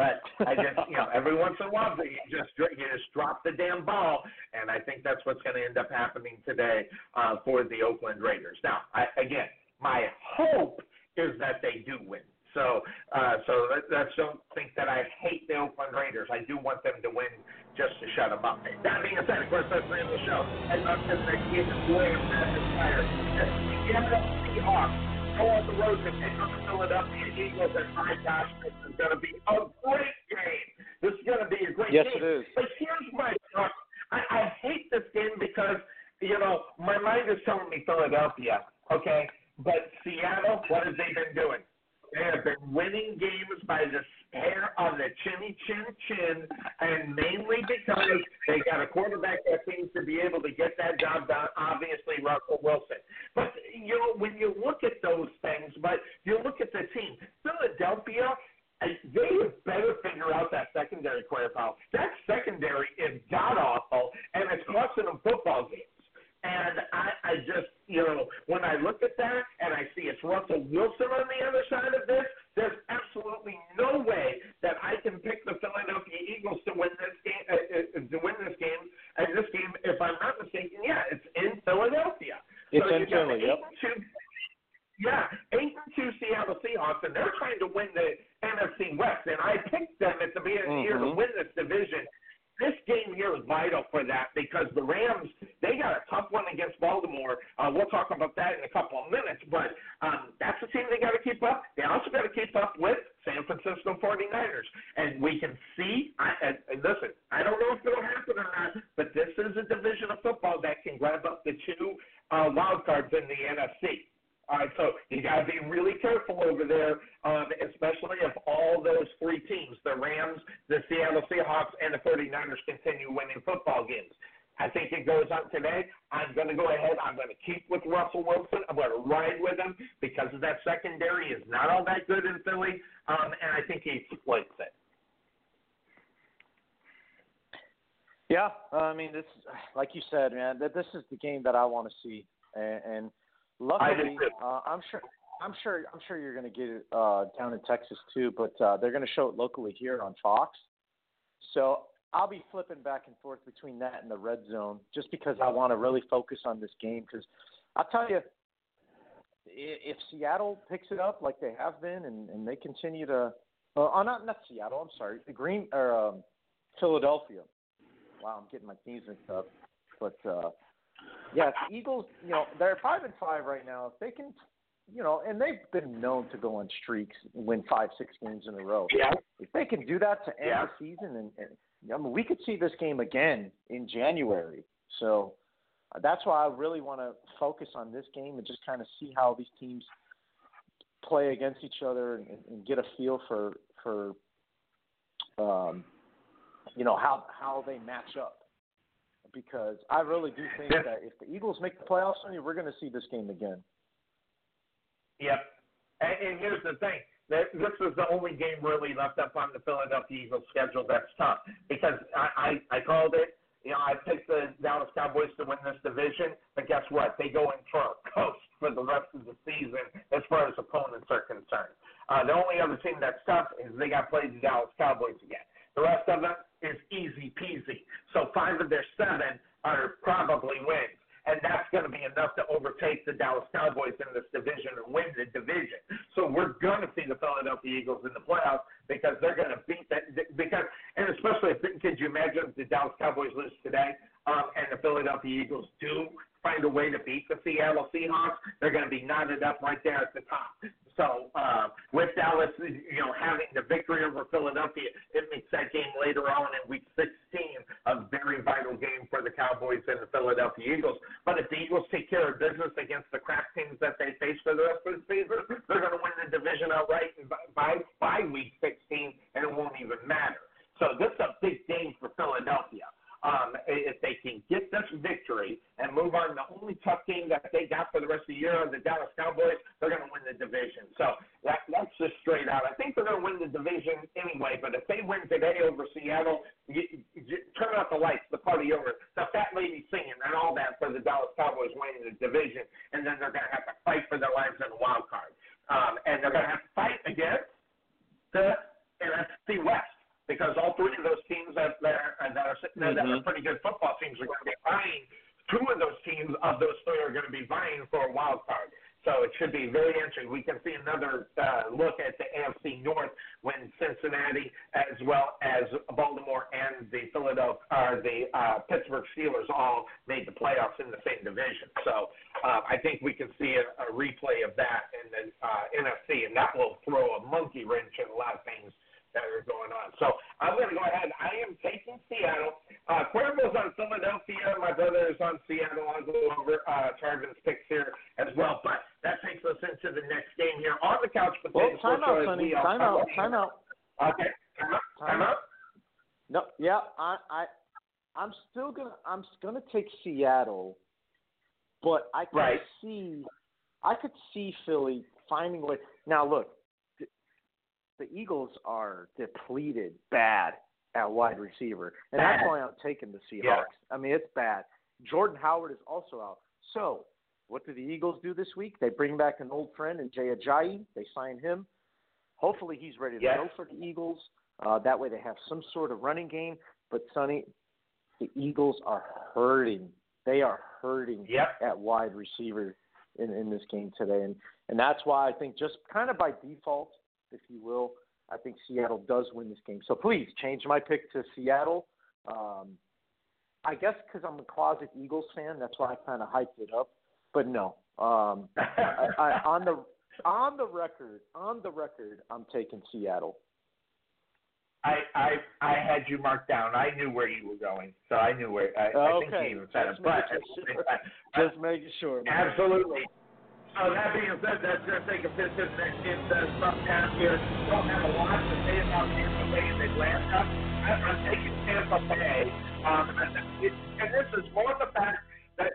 But I just, you know, every once in a while, you just you just drop the damn ball, and I think that's what's going to end up happening today uh, for the Oakland Raiders. Now, I, again, my hope is that they do win. So, uh, so let, let's don't think that I hate the Oakland Raiders. I do want them to win just to shut them up. That being said, of course, that's the end of the show. And uh, the game is way fire. The NFL Seahawks go on the road to pick up the Philadelphia Eagles, and my gosh, this is going to be a great game. This is going to be a great yes, game. It is. But here's my thought. I, I hate this game because you know my mind is telling me Philadelphia. Okay, but Seattle, what have they been doing? They have been winning games by the hair on the chinny chin chin, and mainly because they got a quarterback that seems to be able to get that job done. Obviously, Russell Wilson. But you know, when you look at those things, but you look at the team, Philadelphia. They better figure out that secondary firepower. That secondary is god awful, and it's costing them football games. And I, I just, you know, when I look at that and I see it's Russell Wilson on the other side of this, there's absolutely no way that I can pick the Philadelphia Eagles to win this game. Uh, uh, to win this game, and this game, if I'm not mistaken, yeah, it's in Philadelphia. It's so in Philly. Yep. Two, yeah, eight and two Seattle Seahawks, and they're trying to win the NFC West. And I picked them at the beginning of the year to Mhm. win this division this game here is vital for that because the Rams they got a tough one against Baltimore. Uh, we'll talk about that in a couple of minutes, but um, that's the team they got to keep up. They also got to keep up with San Francisco 49ers, and we can see. I, and, and listen, I don't know if it'll happen or not, but this is a division of football that can grab up the two uh, wild cards in the NFC. All right, so you got to be really careful over there, um, especially if all those three teams, the Rams, the Seattle Seahawks, and the 49ers, continue winning football games. I think it goes on today. I'm going to go ahead. I'm going to keep with Russell Wilson. I'm going to ride with him because that secondary is not all that good in Philly, um, and I think he exploits it. Yeah, I mean, this, like you said, man, that this is the game that I want to see, and, and luckily, uh, I'm sure, I'm sure, I'm sure you're going to get it uh, down in Texas too, but uh, they're going to show it locally here on Fox. So I'll be flipping back and forth between that and the red zone, just because I want to really focus on this game. Because I'll tell you, if Seattle picks it up like they have been, and, and they continue to, uh, oh, not not Seattle, I'm sorry, the Green or um, Philadelphia. Wow, I'm getting my teams mixed up, but. uh yeah, Eagles, you know, they're five and five right now. If they can, you know, and they've been known to go on streaks, win five, six games in a row. Yeah. If they can do that to end Yeah. the season, and, and I mean, we could see this game again in January. So uh, that's why I really want to focus on this game and just kind of see how these teams play against each other and, and get a feel for for um, you know how how they match up because I really do think Yeah. that if the Eagles make the playoffs, we're going to see this game again. Yep. And, and here's the thing. This is the only game really left up on the Philadelphia Eagles schedule that's tough because I, I, I called it. You know, I picked the Dallas Cowboys to win this division, but guess what? They go in for a [laughs] coast for the rest of the season as far as opponents are concerned. Uh, the only other team that's tough is they got played the Dallas Cowboys again. The rest of them is easy peasy. So five of their seven are probably wins. And that's going to be enough to overtake the Dallas Cowboys in this division and win the division. So we're going to see the Philadelphia Eagles in the playoffs because they're going to beat that. Because and especially, if, could you imagine if the Dallas Cowboys lose today um, and the Philadelphia Eagles do find a way to beat the Seattle Seahawks? They're going to be knotted up right there at the top. So uh, with Dallas, you know, having the victory over Philadelphia, it makes that game later on in Week 16 a very vital game for the Cowboys and the Philadelphia Eagles. But if the Eagles take care of business against the crap teams that they face for the rest of the season, they're going to win the division outright by by week 16, and it won't even matter. So this is a big game for Philadelphia um, if they can get this victory and move on. The only tough game that they got for the rest of the year are the Dallas Cowboys. They're going to win the division. So that, that's just straight out. I think they're going to win the division anyway. But if they win today over Seattle, you, you, turn out the lights, the party over. The fat lady singing and all that for the Dallas Cowboys winning the division, and then they're going to have to fight for their lives in the wild card. Um, and they're going to have to fight against the NFC West because all three of those teams that that are, that are sitting there mm-hmm. that are pretty good football teams are going to be vying. Two of those teams of those three are going to be vying for a wild card. So it should be very interesting. We can see another uh, look at the AFC North when Cincinnati, as well as Baltimore and the Philadelphia, uh, the uh, Pittsburgh Steelers, all made the playoffs in the same division. So uh, I think we can see a, a replay of that in the uh, NFC, and that will throw a monkey wrench in a lot of things that are going on. So I'm going to go ahead. I am taking Seattle. Uh, Cuervo's on Philadelphia. My brother is on Seattle. I'll go over uh, Tarvin's picks here as well. But that takes us into the next game here on the couch. Well, time out, Sonny. Time out. Time out. Okay. Time out. Time out. No, yeah, I, I, I'm still gonna, I'm gonna take Seattle, but I could right. see, I could see Philly finding a way. Now, look, the Eagles are depleted bad at wide receiver, and bad. that's why I'm taking the Seahawks. Yeah. I mean, it's bad. Jordan Howard is also out. So, what do the Eagles do this week? They bring back an old friend in Jay Ajayi. They sign him. Hopefully, he's ready to yes. go for the Eagles. Uh, that way, they have some sort of running game. But Sonny, the Eagles are hurting. They are hurting yep. at wide receiver in, in this game today, and and that's why I think just kind of by default, if you will. I think Seattle does win this game. So please change my pick to Seattle. Um, I guess because I'm a closet Eagles fan, that's why I kind of hyped it up. But no, um, I, I, on the on the record, on the record, I'm taking Seattle. I I I had you marked down. I knew where you were going, so I knew where. I, okay. I think you even said it, but sure. [laughs] just making sure. Man. Absolutely. So that being said, that's take a visit next game to some down here. Don't have a lot to say about Tampa Bay and Atlanta. I'm taking Tampa Bay. Um, and, this is more the fact that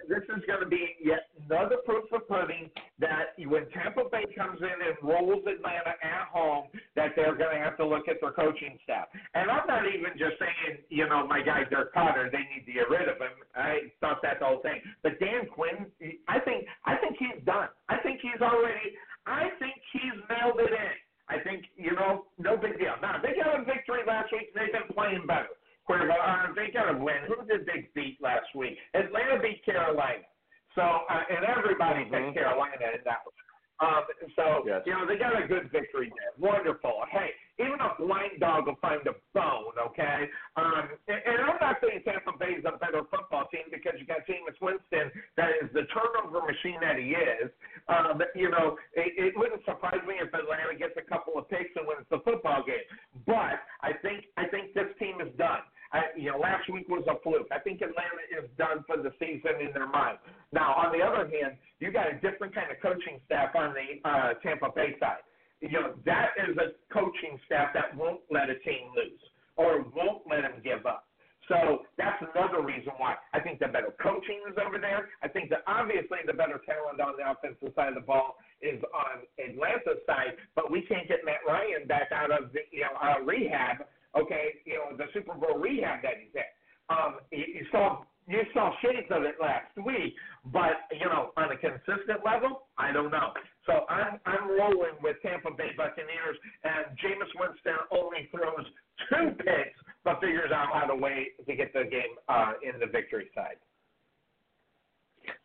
this is going to be yet another proof of pudding that when Tampa Bay comes in and rolls Atlanta at home, that they're going to have to look at their coaching staff. And I'm not even just saying, you know, my guy Dirk Koetter, they need to get rid of him. I thought that's the whole thing. But Dan Quinn, I think, I think he's done. I think he's already. I think he's nailed it in. I think, you know, no big deal. Now, they got a victory last week. They've been playing better. Cuervo, uh, they got to win. Who did they beat last week? Atlanta beat Carolina. So, uh, and everybody mm-hmm. picked Carolina in that one. Um, so, yes. you know, they got a good victory there. Wonderful. Hey, even a blind dog will find a bone, okay? Um, and, and I'm not saying Tampa Bay is a better football team because you got Jameis Winston that is the turnover machine that he is. Um, you know, it, it wouldn't surprise me if Atlanta gets a couple of picks and wins the football game. But I think I think this team is done. I, you know, last week was a fluke. I think Atlanta is done for the season in their mind. Now, on the other hand, you got a different kind of coaching staff on the uh, Tampa Bay side. You know, that is a coaching staff that won't let a team lose or won't let them give up. So that's another reason why I think the better coaching is over there. I think that obviously the better talent on the offensive side of the ball is on Atlanta's side, but we can't get Matt Ryan back out of the you know uh, rehab okay, you know, the Super Bowl rehab that he's in. Um, you saw you saw shades of it last week, but you know, on a consistent level, I don't know. So I'm I'm rolling with Tampa Bay Buccaneers, and Jameis Winston only throws two picks, but figures out how to way to get the game uh, in the victory side.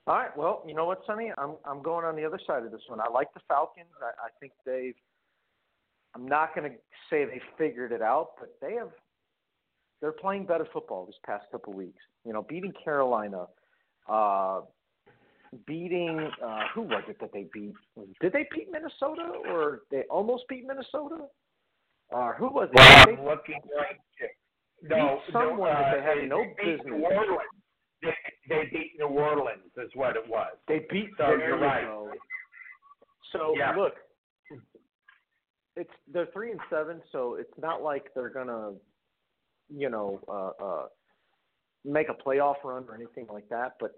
All right. Well, you know what, Sonny? I'm I'm going on the other side of this one. I like the Falcons. I, I think they've I'm not going to say they figured it out, but they have. They're playing better football this past couple weeks. You know, beating Carolina, uh, beating uh, who was it that they beat? Did they beat Minnesota or they almost beat Minnesota? Or uh, who was it? Well, they I'm looking right. No, someone no, uh, that they had they, no they business. New Orleans. They they beat New Orleans, is what it was. They beat. So you're right. go. So Yeah. look, it's they're three and seven, so it's not like they're gonna, you know, uh, uh, make a playoff run or anything like that. But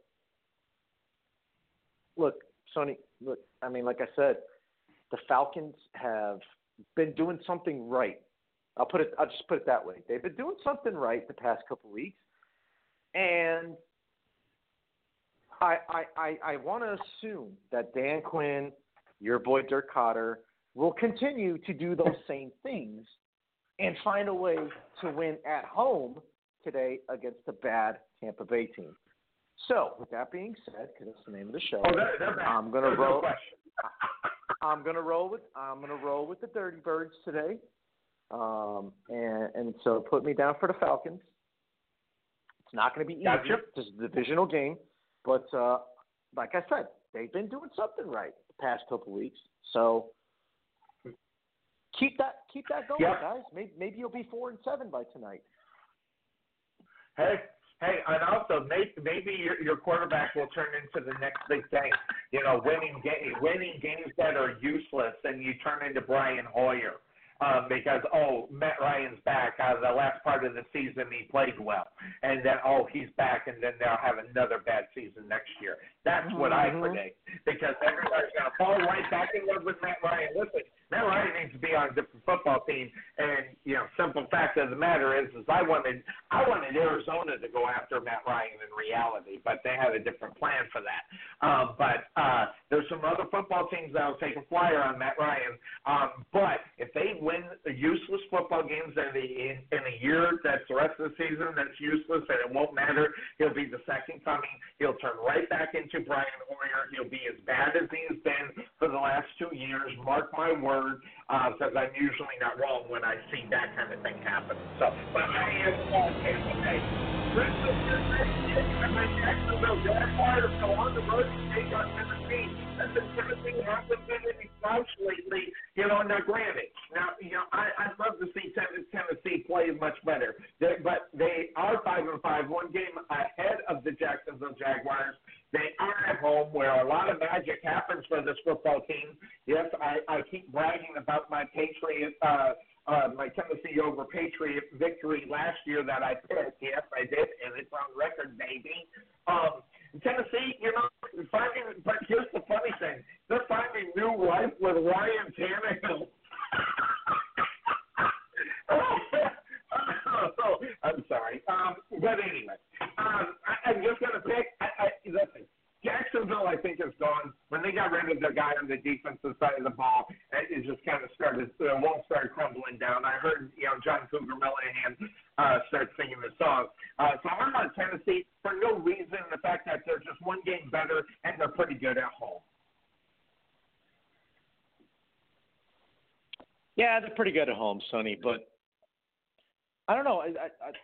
look, Sonny, look, I mean, like I said, the Falcons have been doing something right. I'll put it. I'll just put it that way. They've been doing something right the past couple weeks, and I I I, I want to assume that Dan Quinn, your boy Dirk Koetter, will continue to do those same things and find a way to win at home today against the bad Tampa Bay team. So, with that being said, because that's the name of the show, Oh, they're. I'm gonna There's no roll. [laughs] I'm gonna roll with I'm gonna roll with the Dirty Birds today, um, and and so put me down for the Falcons. It's not going to be easy. Gotcha. It's a divisional game, but uh, like I said, they've been doing something right the past couple weeks. So keep that keep that going, Yep. guys. Maybe maybe you'll be four and seven by tonight. Hey, hey, and also maybe, maybe your, your quarterback will turn into the next big thing. You know, winning ga- winning games that are useless, and you turn into Brian Hoyer. Um, because oh Matt Ryan's back of the last part of the season he played well and then oh he's back and then they'll have another bad season next year. That's what I Mhm. predict because everybody's gonna fall right back in love with Matt Ryan. Listen, Matt Ryan needs to be on a different football team and you know, simple fact of the matter is is I wanted I wanted Arizona to go after Matt Ryan in reality, but they had a different plan for that. Um, but uh, there's some other football teams that'll take a flyer on Matt Ryan. Um, but if they win useless football games in, the, in, in a year that's the rest of the season that's useless and it won't matter, he'll be the second coming. He'll turn right back into Brian Hoyer. He'll be as bad as he has been for the last two years. Mark my word, because I'm usually not wrong when I see that kind of thing happen. So, but I am uh, Tampa Bay. My Jacksonville Jaguars go on the road to take on Tennessee. Listen, Tennessee hasn't been any slouch lately, you know, now granted. Now, you know, I, I'd love to see Ten- Tennessee play much better. They, but they are 5 and 5, one game ahead of the Jacksonville Jaguars. They are at home where a lot of magic happens for this football team. Yes, I, I keep bragging about my Patriot, uh, uh, my Tennessee over Patriot victory last year that I picked. Yes, I did, and it's on record, baby. Um, Tennessee, you know, finding, but here's the funny thing: they're finding new life with Ryan Tannehill. [laughs] oh, I'm sorry. Um, but anyway, um, I, I'm just going to pick. I, I, listen, Jacksonville, I think, is gone. When they got rid of the guy on the defensive side of the ball, it just kind of started, uh, won't start crumbling down. I heard, you know, John Cougar Mellencamp uh, start singing the song. Uh, so I'm on Tennessee for no reason. The fact that they're just one game better and they're pretty good at home. Yeah, they're pretty good at home, Sonny, but I don't know. I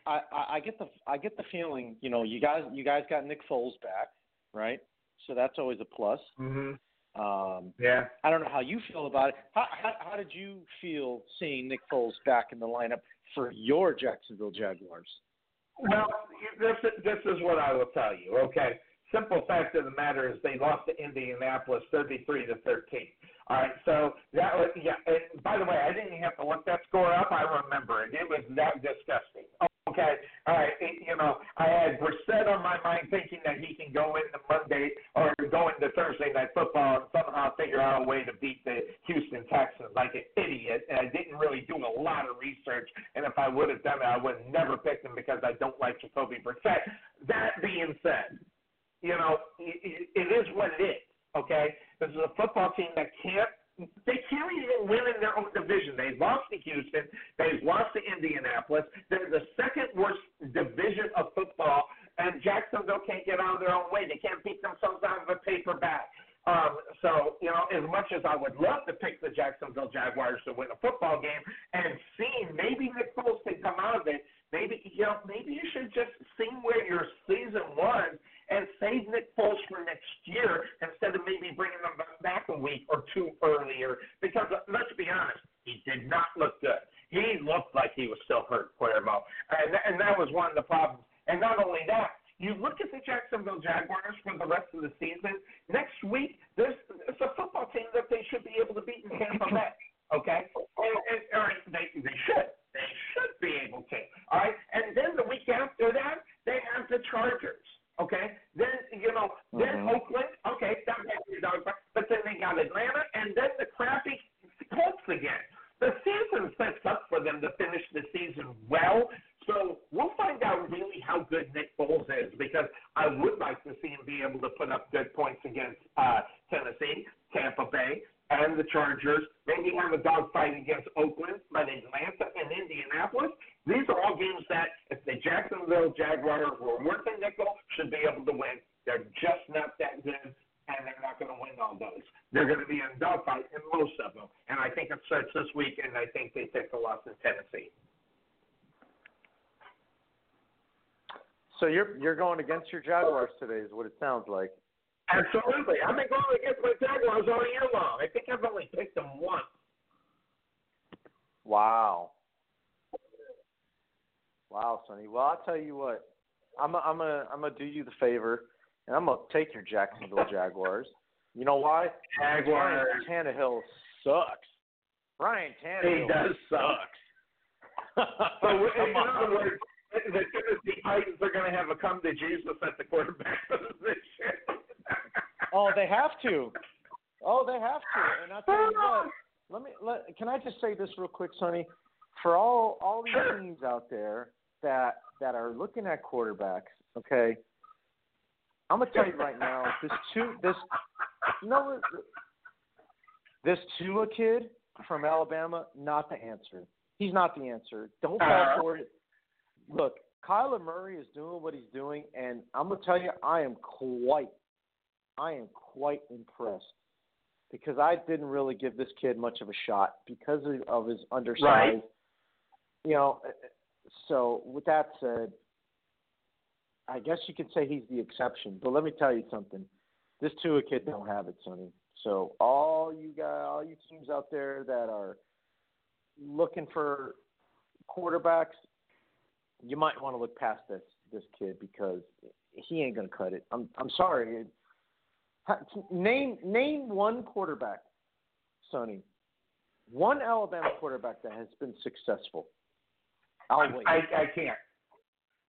I, I I get the I get the feeling, you know, you guys you guys got Nick Foles back, right? So that's always a plus. Mm-hmm. Um, Yeah. I don't know how you feel about it. How, how how did you feel seeing Nick Foles back in the lineup for your Jacksonville Jaguars? Well, this this is what I will tell you. Okay, simple fact of the matter is they lost to Indianapolis thirty-three to thirteen. All right, so that was yeah. And by the way, I didn't have to look that score up. I remember it. It was that disgusting. Okay, all right. You know, I had Brissett on my mind, thinking that he can go into Monday or go into Thursday night football and somehow figure out a way to beat the Houston Texans like an idiot. And I didn't really do a lot of research. And if I would have done it, I would have never picked him because I don't like Jacoby Brissett. That being said, you know, it, it is what it is. Okay, this is a football team that can't. They can't even win in their own division. They lost to Houston. They've lost to Indianapolis. They're the second worst division of football, and Jacksonville can't get out of their own way. They can't beat themselves out of a paper bag. Um, so, you know, as much as I would love to pick the Jacksonville Jaguars to win a football game and seeing maybe Nick Foles can come out of it, maybe, you know, maybe you should just see where your season was and save Nick Foles for next year instead of maybe bringing him back a week or two earlier. Because let's be honest, he did not look good. He looked like he was still hurt, Cuervo. And, and that was one of the problems. And not only that, you look at the Jacksonville Jaguars for the rest of the season. Next week, there's, there's a football team that they should be able to beat in Tampa Bay. Okay, and, and, or they they should they should be able to. All right, and then the week after that, they have the Chargers. Okay, then you know, then Mhm. Oakland. Okay, that might be a dog fight. But then they got Atlanta, and then the crappy Colts again. The season sets up for them to finish the season well. So we'll find out really how good Nick Foles is because I would like to see him be able to put up good points against uh, Tennessee, Tampa Bay, and the Chargers. Maybe have a dogfight against Oakland, but Atlanta and Indianapolis. These are all games that if the Jacksonville Jaguars were worth a nickel, should be able to win. They're just not that good, and they're not going to win all those. They're going to be in dogfight in most of them, and I think it starts this week, and I think they take the loss in Tennessee. So you're you're going against your Jaguars today, is what it sounds like. Absolutely. I've been going against my Jaguars all year long. I think I've only picked them once. Wow. Wow, Sonny. Well, I'll tell you what. I'm a, I'm a, I'm gonna do you the favor, and I'm gonna take your Jacksonville [laughs] Jaguars. You know why? Jaguars. Ryan Tannehill sucks. Ryan Tannehill He does suck. sucks. [laughs] So, in other words, the Tennessee Titans are going to have a come to Jesus at the quarterback [laughs] position. Oh, they have to. Oh, they have to. And I'll tell you what. Let me. Let, can I just say this real quick, Sonny? For all all these teams out there that that are looking at quarterbacks, okay. I'm gonna tell you right now, this two this what this Tua kid from Alabama, not the answer. He's not the answer. Don't fall for it. Look, Kyler Murray is doing what he's doing, and I'm gonna tell you, I am quite, I am quite impressed because I didn't really give this kid much of a shot because of, of his undersize. Right. You know, uh, so with that said, I guess you could say he's the exception. But let me tell you something: this Tua kid don't have it, Sonny. So all you guys, all you teams out there that are looking for quarterbacks, you might want to look past this this kid because he ain't gonna cut it. I'm I'm sorry. Name name one quarterback, Sonny. One Alabama quarterback that has been successful. I'll wait. I, I can't.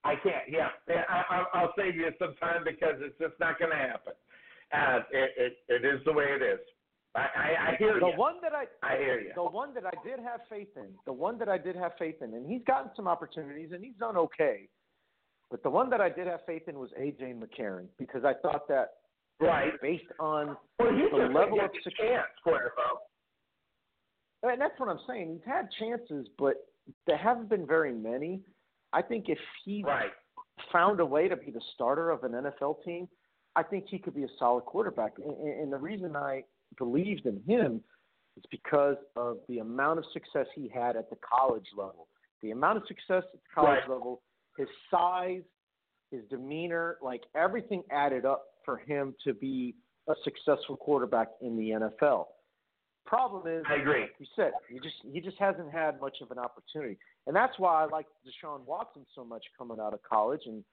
I can't. Yeah, I, I'll save you some time because it's just not going to happen. Uh, it, it it is the way it is. I I, I hear the you. one that I I hear you. the one that I did have faith in, the one that I did have faith in, and he's gotten some opportunities and he's done okay. But the one that I did have faith in was AJ McCarron because I thought that Right. based on Well, the level of success. chance, Cuervo. And that's what I'm saying. He's had chances, but there haven't been very many. I think if he Right. found a way to be the starter of an NFL team, I think he could be a solid quarterback. And, and and the reason I believed in him is because of the amount of success he had at the college level. The amount of success at the college Right. level, his size, his demeanor, like everything added up for him to be a successful quarterback in the NFL. Problem is, I agree. like you said, he just he just hasn't had much of an opportunity, and that's why I like Deshaun Watson so much coming out of college. And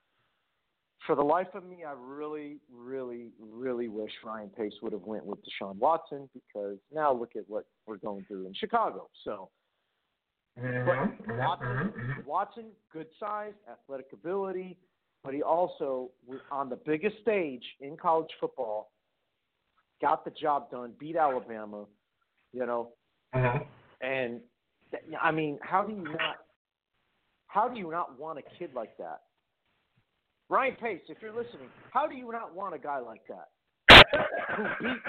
for the life of me, I really, really, really wish Ryan Pace would have went with Deshaun Watson because now look at what we're going through in Chicago. So, Mm-hmm. but Watson, Watson, good size, athletic ability, but he also was on the biggest stage in college football, got the job done, beat Alabama, you know, Mm-hmm. and I mean, how do you not? How do you not want a kid like that? Ryan Pace, if you're listening, how do you not want a guy like that? who beat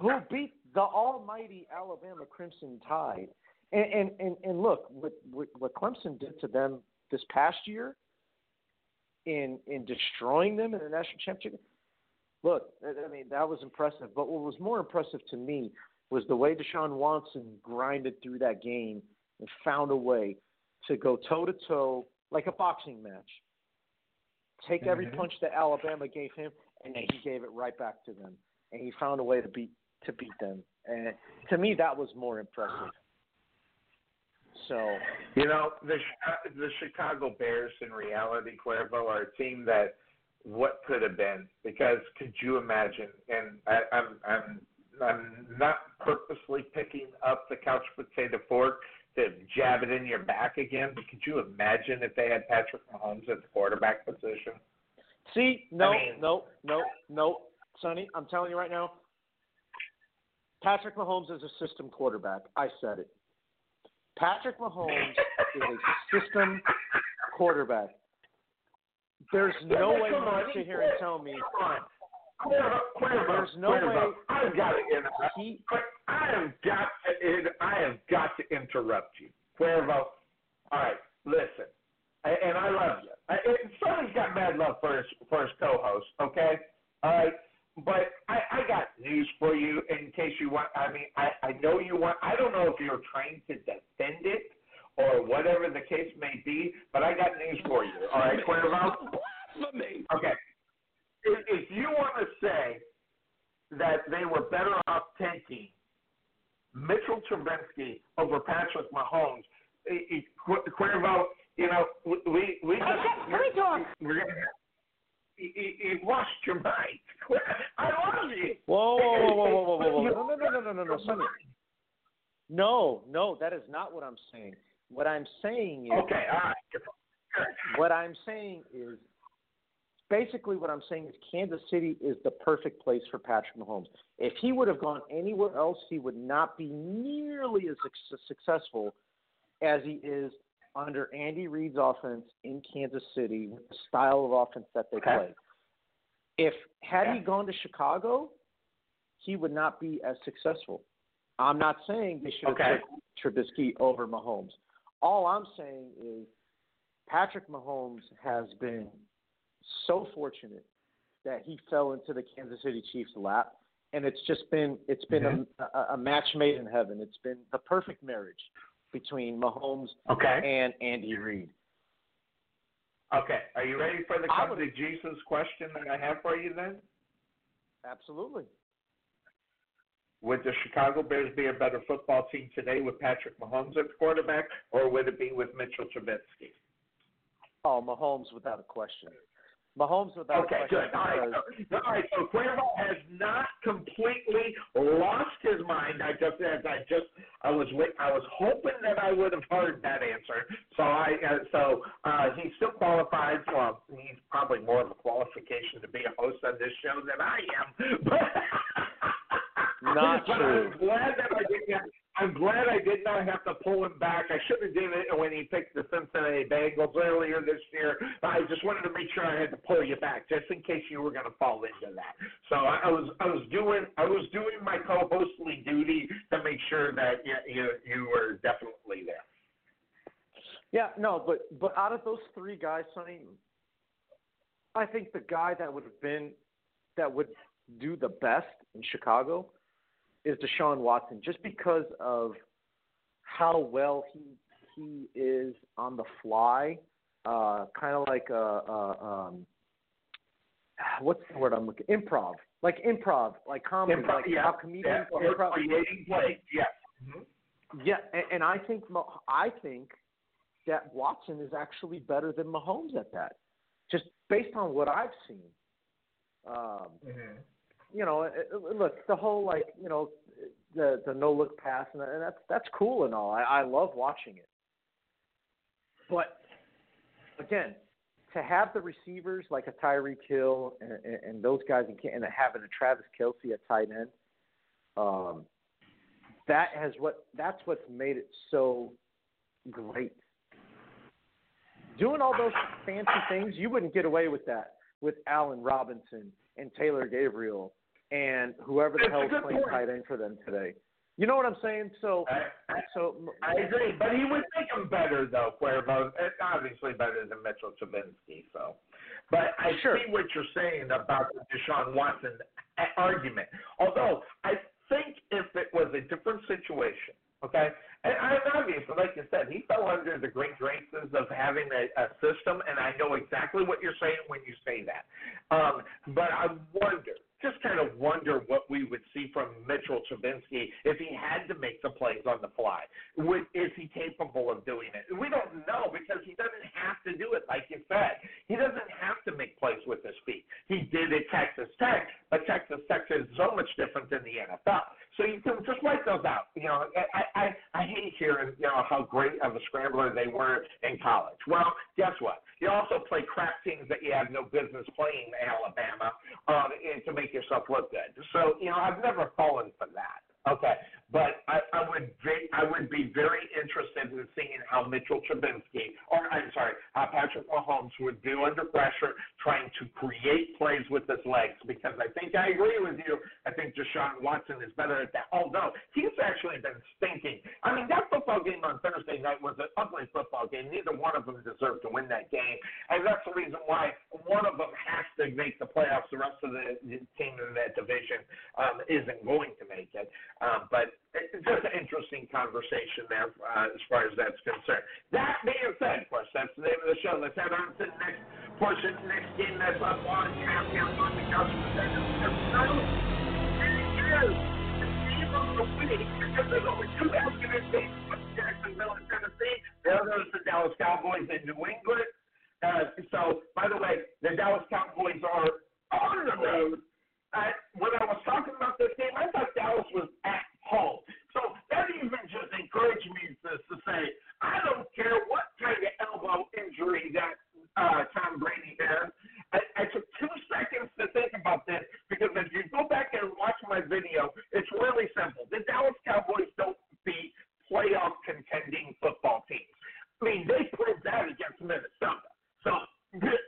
who beat the almighty Alabama Crimson Tide? And and and, and look, what, what what Clemson did to them this past year in in destroying them in the national championship. Look, I mean that was impressive. But what was more impressive to me was the way Deshaun Watson grinded through that game and found a way to go toe to toe like a boxing match. Take every Mhm. punch that Alabama gave him, and then he gave it right back to them, and he found a way to beat to beat them. And to me, that was more impressive. So You know, the the Chicago Bears in reality, Cuervo, are a team that what could have been because could you imagine? And I, I'm I'm I'm not purposely picking up the couch potato fork to jab it in your back again, but could you imagine if they had Patrick Mahomes at the quarterback position? See, no, I mean- no, no, no, Sonny. I'm telling you right now. Patrick Mahomes is a system quarterback. I said it. Patrick Mahomes is a system quarterback. There's no way you can sit here and tell me There's no way I've got to interrupt. he I have got to, I have got to interrupt you, Cuervo. All right, listen, I, and I love you. Sonny's got mad love for his for his co-host. Okay, all right, but I, I got news for you in case you want. I mean, I, I know you want. I don't know if you're trying to defend it or whatever the case may be, but I got news for you. All right, Cuervo. Okay. If, if you want to say that they were better off taking Mitchell Trubisky over Patrick Mahomes, eh, eh, it, it, Cuervo, you know, we we, we just let me talk. We're gonna. You, you you lost your mind. [laughs] I love you. Whoa, whoa, whoa, whoa, whoa, whoa, whoa, whoa. [laughs] No, no, no, no, no, no, no, Sonny. No, no, that is not what I'm saying. What I'm saying is Okay, all right. what I'm saying is basically what I'm saying is Kansas City is the perfect place for Patrick Mahomes. If he would have gone anywhere else, he would not be nearly as successful as he is under Andy Reid's offense in Kansas City with the style of offense that they Okay. play. If had he gone to Chicago, he would not be as successful. I'm not saying they should have Okay. took Trubisky over Mahomes. All I'm saying is Patrick Mahomes has been so fortunate that he fell into the Kansas City Chiefs' lap, and it's just been it's been Mm-hmm. a, a match made in heaven. It's been the perfect marriage between Mahomes Okay. and Andy Reid. Okay. Are you ready for the come to Jesus question that I have for you then? Absolutely. Would the Chicago Bears be a better football team today with Patrick Mahomes at quarterback, or would it be with Mitchell Trubisky? Oh, Mahomes without a question. Mahomes without Okay, good. All right, so, all right. So Cuervo has not completely lost his mind. I just, as I just, I was, I was hoping that I would have heard that answer. So I, uh, so uh, he's still qualified. Well, he's probably more of a qualification to be a host on this show than I am. But Not [laughs] but true. I'm glad that I did not. I'm glad I did not have to pull him back. I should have done it when he picked the Cincinnati Bengals earlier this year. I just wanted to make sure I had to pull you back, just in case you were going to fall into that. So I, I was, I was doing, I was doing my co-hostly duty to make sure that you, you, you were definitely there. Yeah, no, but but out of those three guys, Sonny, I think the guy that would have been that would do the best in Chicago is Deshaun Watson, just because of how well he he is on the fly, uh, kind of like a, a um, what's the word I'm looking improv, like improv, like comedy, Improv, like yeah, how comedians yeah, improv. creating plays, yes. Mhm. Yeah, and, and I think Mo- I think that Watson is actually better than Mahomes at that, just based on what I've seen. Um, you know, look, the whole like you know the the no look pass and, and that's that's cool and all. I, I love watching it, but again, to have the receivers like a Tyreek Hill and, and, and those guys and, and having a Travis Kelce at tight end, um, that has what that's what's made it so great. Doing all those fancy things, you wouldn't get away with that with Allen Robinson and Taylor Gabriel and whoever the hell's good playing point. tight end for them today. You know what I'm saying? So, so I agree, but he would make him better though, Cuervo. Obviously better than Mitchell Trubisky. So, but I Sure. see what you're saying about the Deshaun Watson argument. Although I think if it was a different situation, okay, and I'm obviously, like you said, he fell under the great graces of having a, a system, and I know exactly what you're saying when you say that. Um, but I wonder, just kind of wonder what we would see from Mitchell Trubisky if he had to make the plays on the fly. Is he capable of doing it? We don't know because he doesn't have to do it, like you said. He doesn't have to make plays with his feet. he did at Texas Tech, but Texas Tech is so much different than the NFL. So you can just write those out. You know, I I, I hate hearing you know how great of a scrambler they were in college. Well, guess what? You also play crap teams that you have no business playing, Alabama, um, to make yourself look good. So you know, I've never fallen for that. Okay, but I, I would I would be very interested in seeing how Mitchell Trubisky, or I'm sorry, how Patrick Mahomes would do under pressure, trying to create plays with his legs. Because I think I agree with you. I think Deshaun Watson is better at that. Although he's actually been stinking. I mean, that football game on Thursday night was an ugly football game. Neither one of them deserved to win that game, and that's the reason why one of them has to make the playoffs. The rest of the team in that division um, isn't going to make it. Um, but just an interesting conversation there uh, as far as that's concerned. That being said, of course, that's the name of the show. Let's head on to the next portion, next game that's up on here on the couch. Jacksonville and Tennessee. The other is the Dallas Cowboys in New England. Uh, so, by the way, the Dallas Cowboys are on the road uh, when I was talking about this game, I thought Dallas was at home. So that even just encouraged me to, to say, I don't care what kind of elbow injury that uh, Tom Brady has. I, I took two seconds to think about this because if you go back and watch my video, it's really simple. The Dallas Cowboys don't beat playoff contending football teams. I mean, they proved that against Minnesota. So,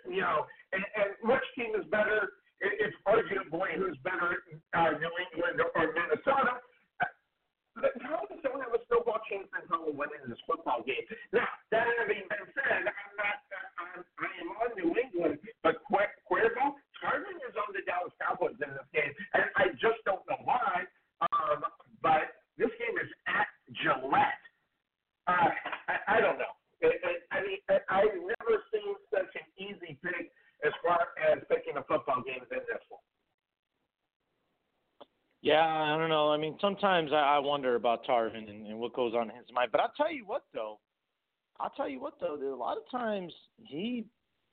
you know, and, and which team is better? it's arguably who's better, uh, New England or Minnesota. The Cowboys don't have a snowball chance hell of winning this football game. Now, that having been said, I'm not, I'm, I am on New England, but Cuervo, Tarvin is on the Dallas Cowboys in this game, and I just don't know why. Um, but this game is at Gillette. Uh, I, I don't know. It, it, I mean, I've never seen such an easy pick as far as picking a football game in this one. Yeah, I don't know. I mean, sometimes I, I wonder about Tarvin and, and what goes on in his mind. But I'll tell you what, though. I'll tell you what, though. There, A lot of times he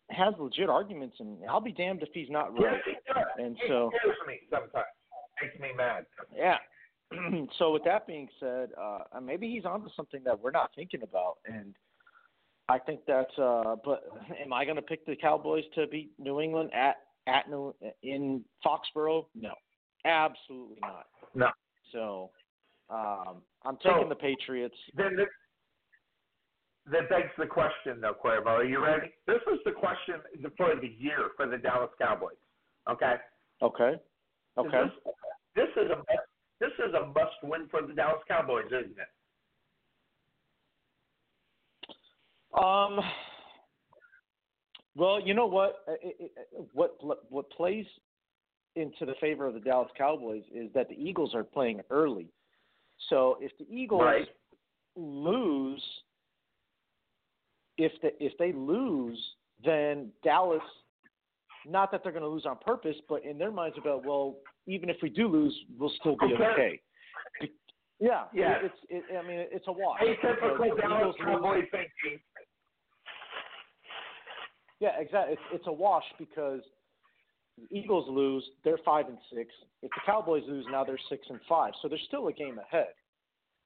has legit arguments, and I'll be damned if he's not right. Yes, he does. And so, scares me sometimes. Makes me mad. Yeah. [clears throat] so with that being said, uh, maybe he's onto something that we're not thinking about, and I think that's. Uh, but am I going to pick the Cowboys to beat New England at at New in Foxborough? No, absolutely not. No. So um, I'm taking So, the Patriots. Then this, that begs the question, though, Cuervo. Are you ready? This is the question for the year for the Dallas Cowboys. Okay. Okay. Okay. This, this is a this is a must win for the Dallas Cowboys, isn't it? Um. Well, you know what? It, it, what what plays into the favor of the Dallas Cowboys is that the Eagles are playing early. So if the Eagles Right. lose, if the, if they lose, then Dallas, not that they're going to lose on purpose, but in their minds about well, even if we do lose, we'll still be Okay. okay. Yeah, Yeah. It's it, I mean it's a wash. Atypical the Dallas Cowboy thinking. Yeah, exactly. It's, it's a wash because Eagles lose, they're five and six. If the Cowboys lose, now they're six and five. So there's still a game ahead.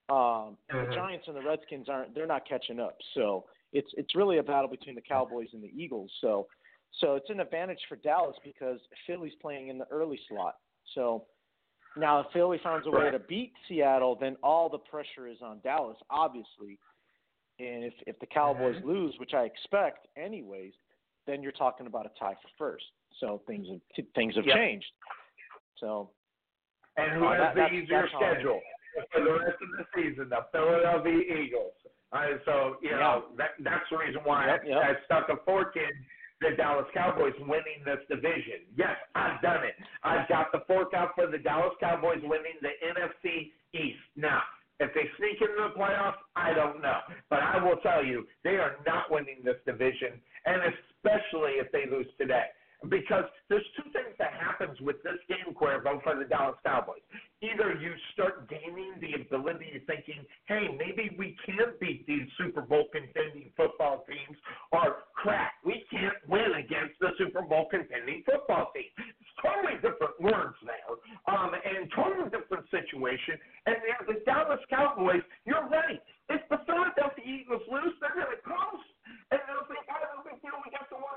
Um, Mhm. The Giants and the Redskins aren't; they're not catching up. So it's it's really a battle between the Cowboys and the Eagles. So so it's an advantage for Dallas because Philly's playing in the early slot. So now if Philly finds a way to beat Seattle, then all the pressure is on Dallas, obviously. And if if the Cowboys Mhm. lose, which I expect anyways, then you're talking about a tie for first. So things have things have Yep. changed. So And who Uh, has that- the easier schedule for the rest of the season? The Philadelphia Eagles. Uh, so you know that that's the reason why Yep, I, yep. I stuck a fork in the Dallas Cowboys winning this division. Yes, I've done it. I've got the fork out for the Dallas Cowboys winning the NFC East. Now, if they sneak into the playoffs, I don't know. But I will tell you, they are not winning this division, and especially if they lose today. Because there's two things that happens with this game, Cuervo, for the Dallas Cowboys. Either you start gaining the ability of thinking, hey, maybe we can beat these Super Bowl contending football teams, or crap, we can't win against the Super Bowl contending football team. It's totally different words there, um, and totally different situation. And the Dallas Cowboys, you're right. If the Philadelphia Eagles lose, they're going to coast. And they'll think,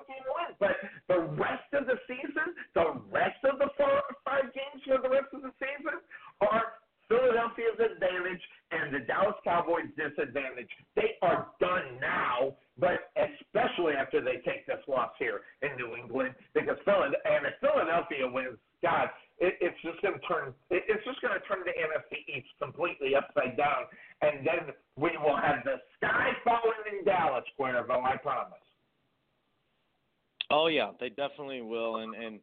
the one. But the rest of the season, the rest of the four or five games for the rest of the season are Philadelphia's advantage and the Dallas Cowboys' disadvantage. They are done now, but especially after they take this loss here in New England, because Philadelphia, and if Philadelphia wins, God, it, it's just going to turn. It, it's just going to turn the NFC East completely upside down, and then we will have the sky falling in Dallas, Cuervo. I promise. Oh yeah, they definitely will, and and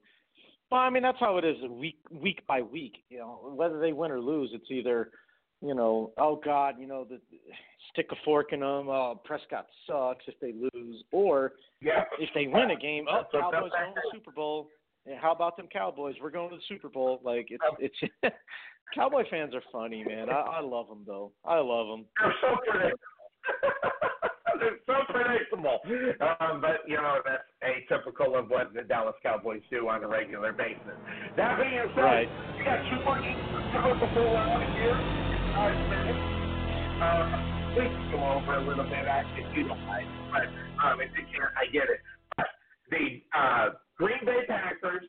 well, I mean that's how it is week week by week. You know, whether they win or lose, it's either you know, oh God, you know, the, stick a fork in them. Oh, Prescott sucks if they lose, or yeah. if they win a game, oh, Cowboys going to the Super Bowl. And how about them Cowboys? We're going to the Super Bowl. Like it's it's [laughs] Cowboy fans are funny, man. I, I love them though. I love them. They're so predictable. [laughs] They're so predictable. Um, but you know that's atypical of what the Dallas Cowboys do on a regular basis. That being said, right. we got two more games to go before we're out of here. Five minutes. Uh, we can go over a little bit. Actually, you don't mind, but um, if you can't, I get it. But the uh, Green Bay Packers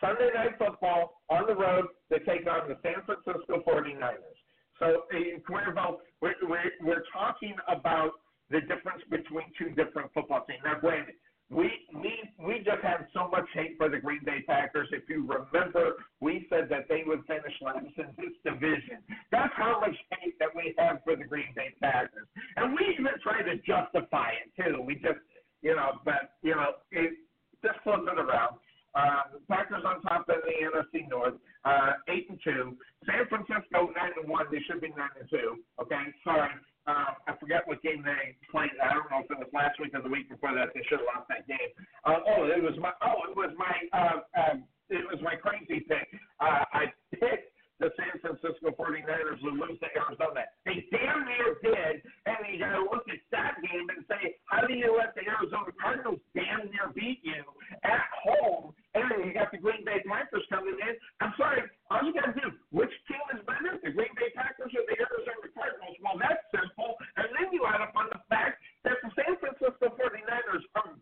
Sunday Night Football on the road. They take on the San Francisco 49ers. So, in Cuervo, we're, we're, we're talking about the difference between two different football teams. Now, granted, we we we just had so much hate for the Green Bay Packers. If you remember, we said that they would finish last in this division. That's how much hate that we have for the Green Bay Packers, and we even try to justify it too. We just, you know, but you know, it, just flip it around. Uh, Packers on top in the NFC North, uh, eight and two. San Francisco nine and one. They should be nine and two. Okay, sorry. Uh, I forget what game they played. I don't know if it was last week or the week before that. They should have lost that game. Uh, oh, it was my. Oh, it was my. Uh, uh, it was my crazy pick. Uh, I picked the San Francisco 49ers to lose to Arizona. They damn near did, and you got to look at that game and say, how do you let the Arizona Cardinals damn near beat you at home? And then you got the Green Bay Packers coming in. I'm sorry, all you got to do, which team is better, the Green Bay Packers or the Arizona Cardinals? Well, that's simple. And then you add up on the fact that the San Francisco 49ers are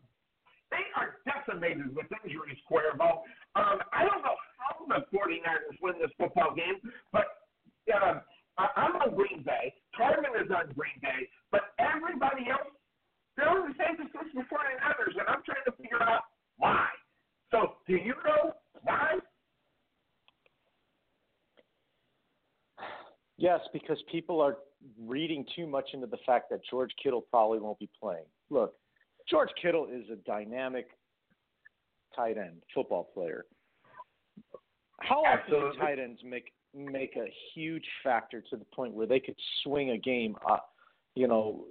they are decimated with injuries, Cuervo. Um, I don't know how the 49ers win this football game, but uh, I'm on Green Bay. Carmen is on Green Bay, but everybody else, they're on the same San Francisco 49ers, and I'm trying to figure out why. So, do you know why? Yes, because people are reading too much into the fact that George Kittle probably won't be playing. Look, George Kittle is a dynamic tight end football player. How often do tight ends make make a huge factor to the point where they could swing a game, uh, you know,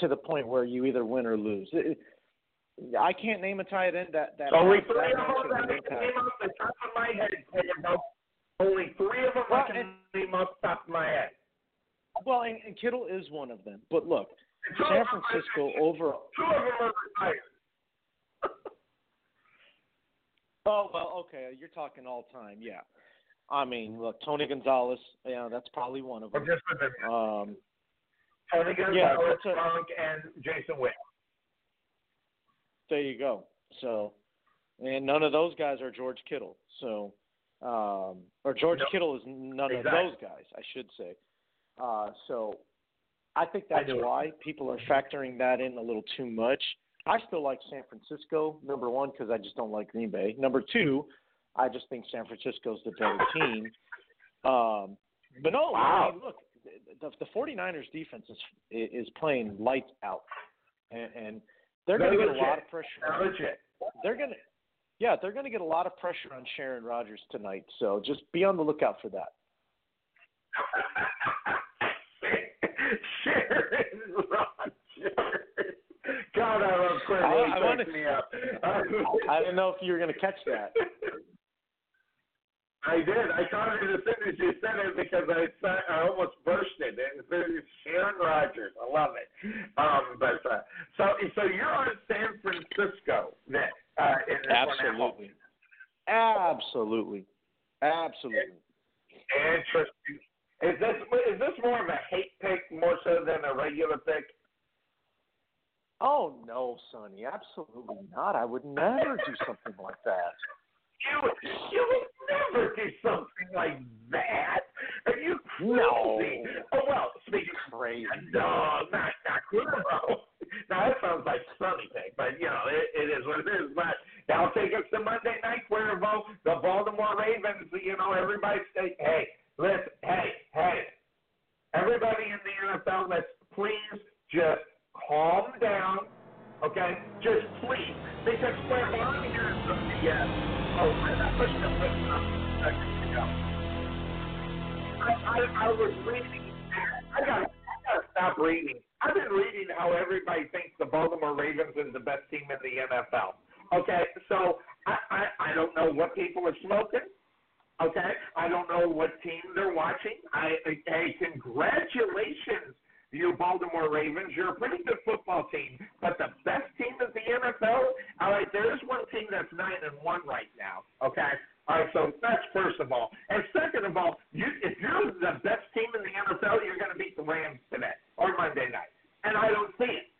to the point where you either win or lose? It, I can't name a tight end that that only has three that of them of an that impact. came off the top of my head. Only three of them Well, I can and- name off the top of my head. Well, and, and Kittle is one of them. But look, San Francisco over. Two of them are retired. Oh well, okay. You're talking all time, yeah. I mean, look, Tony Gonzalez, yeah, that's probably one of them. just with the Um, Tony Yeah, Gonzalez, that's a- and Jason Witt. there you go. So, and none of those guys are George Kittle. So, um, or George No. Kittle is none Exactly. of those guys, I should say. Uh, so, I think that's it. why people are factoring that in a little too much. I still like San Francisco, number one, because I just don't like Green Bay. Number two, I just think San Francisco's the better team. Um, but no, I mean, look, the, the 49ers defense is is playing lights out, and, and they're going to get a lot of pressure. They're. They're going to, yeah, they're going to get a lot of pressure on Sharon Rogers tonight. So just be on the lookout for that. [laughs] Sharon Rodgers. God, I love Quinn. I- I wanted- me up. [laughs] I didn't know if you were going to catch that. [laughs] I did. I caught it as soon as you said it because I I almost bursted. And it's Sharon Rogers. I love it. Um, but uh, so so you're on San Francisco then uh, in this one at home. Absolutely. Absolutely. Absolutely. Interesting. Is this is this more of a hate pick more so than a regular pick? Oh no, Sonny, absolutely not. I would never do something like that. You would you would never do something like that. Are you oh, crazy? No. Oh well, speaking Crazy. no, not not Cuervo. [laughs] Now that sounds like Sonny pick, but you know it, it is what it is. But that'll take us to Monday night Cuervo. The Baltimore Ravens. You know everybody say, hey, listen, hey, hey, everybody in the NFL, let's please just calm down. Okay, just please, because Cuervo, I'm hearing some yes. Oh, I, I, let's just let's not second ago. I, I, I was reading. I gotta I gotta stop reading. I've been reading how everybody thinks the Baltimore Ravens is the best team in the NFL. Okay, so I, I, I don't know what people are smoking. Okay, I don't know what team they're watching. I, hey, congratulations, you Baltimore Ravens. You're a pretty good football team, but the best team in the NFL. All right, there is one team that's nine and one right now. Okay, all right, so that's first of all. And second of all, you, if you're the best team in the NFL, you're going to beat the Rams today or Monday night. And I don't see it.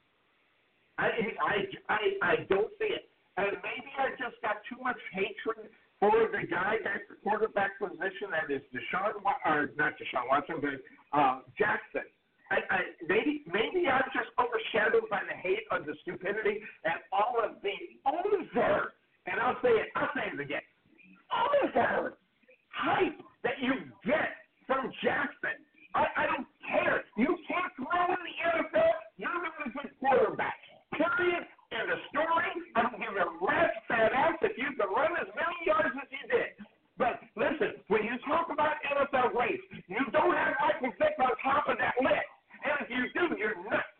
I, I, I, I don't see it. And maybe I just got too much hatred for the guy at the quarterback position that is Deshaun, or not Deshaun Watson, but uh, Jackson. I, I, maybe maybe I'm just overshadowed by the hate of the stupidity and all of the over, and I'll say it, I'll say it again, over hype that you get from Jackson. I, I don't care. You can't throw in the NFL. You're not a good quarterback. Period. And the story, I don't give a rat's fat ass if you can run as many yards as you did. But listen, when you talk about NFL race, you don't have Michael Vick on top of that list. And if you do, you're nuts.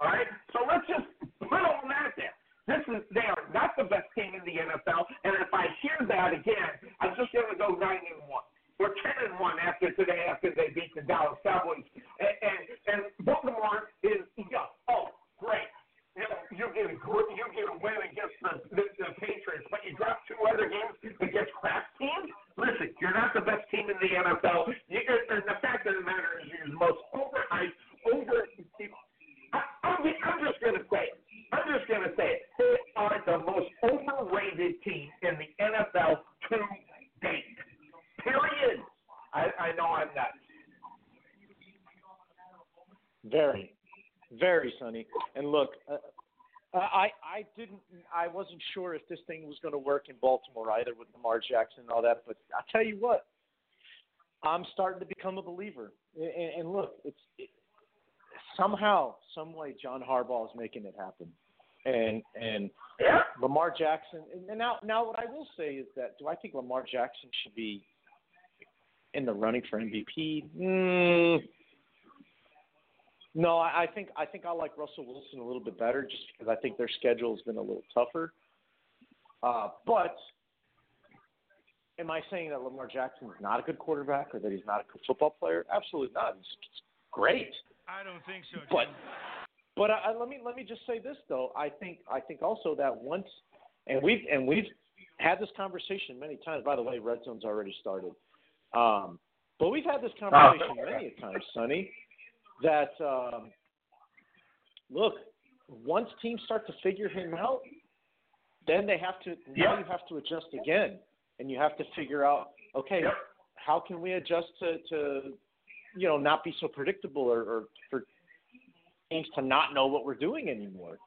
All right? So let's just put all that there. This is they are not the best team in the NFL, and if I hear that again, I'm just going to go nine and one. We're ten and one after today, after they beat the Dallas Cowboys, and and, and Baltimore is yeah, oh great. You know, you get a gr- you get a win against the, the the Patriots, but you drop two other games against crap teams. Listen, you're not the best team in the NFL. You, and the fact of the matter is, you're the most overhyped, over. I, I'm, I'm just going to say it. I'm just going to say it. They are the most overrated team in the NFL to date. Period. I, I know I'm nuts. Very, very sunny. And look, uh, I I didn't I wasn't sure if this thing was going to work in Baltimore either with Lamar Jackson and all that. But I tell you what, I'm starting to become a believer. And, and look, it's it, somehow, some way, John Harbaugh is making it happen. And and. Lamar Jackson. And now now what I will say is that do I think Lamar Jackson should be in the running for MVP? Mm, no, I I think I think I like Russell Wilson a little bit better just because I think their schedule has been a little tougher. Uh, but am I saying that Lamar Jackson is not a good quarterback or that he's not a good football player? Absolutely not. He's, he's great. I don't think so. Jim. But but I, I, let me let me just say this though. I think I think also that once and we've and we've had this conversation many times. By the way, Red Zone's already started. Um, but we've had this conversation many a times, Sonny that um, look, once teams start to figure him out, then they have to now you have to adjust again, and you have to figure out okay, Yep. how can we adjust to to you know not be so predictable or, or for teams to not know what we're doing anymore.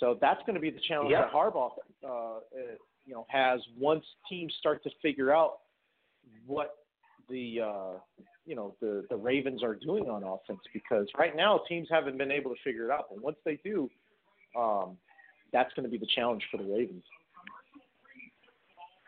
So that's going to be the challenge Yep. that Harbaugh uh, uh, you know has once teams start to figure out what the uh, you know the the Ravens are doing on offense because right now teams haven't been able to figure it out, but once they do, um, that's going to be the challenge for the Ravens.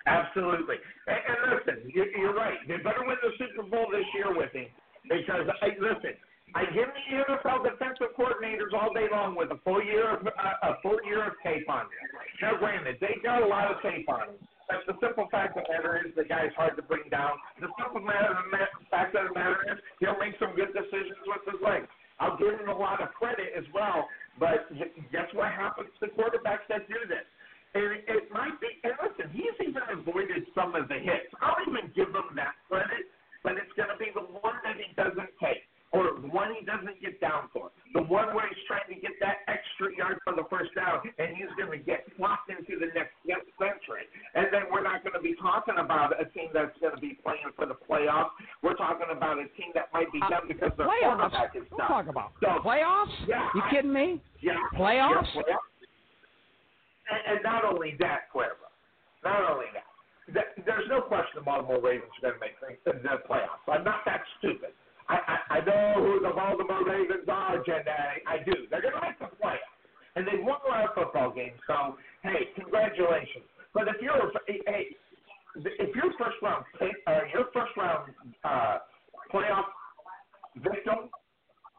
Absolutely. And, and listen, you, you're right. They better win the Super Bowl this year with him because, I, listen, I give the NFL defensive coordinators all day long with a full year of uh, a full year of tape on them. Now, granted, they got a lot of tape on them. But the simple fact of the matter is, the guy's hard to bring down. The simple matter, the fact of the matter is, he'll make some good decisions with his legs. I'll give him a lot of credit as well. But guess what happens to quarterbacks that do this? And it, it might be, and listen, he's even avoided some of the hits. I'll even give him that credit, but it's going to be the one that he doesn't take or the one he doesn't get down for. The one where he's trying to get that extra yard for the first down, and he's going to get flopped into the next century. And then we're not going to be talking about a team that's going to be playing for the playoffs. We're talking about a team that might be uh, done because their playoffs. quarterback is done. talk about So, playoffs? Yeah, you I- kidding me? Yeah. Playoffs? Yeah, playoffs. And, and not only that, Cuervo, not only that, th- there's no question the Baltimore Ravens are going to make the, the playoffs. I'm not that stupid. I, I, I know who the Baltimore Ravens are, Jen. I, I do. They're going to make the playoffs. And they won of football games. So, hey, congratulations. But if you're, hey, if your first round pick, uh, your first round uh, playoff victim,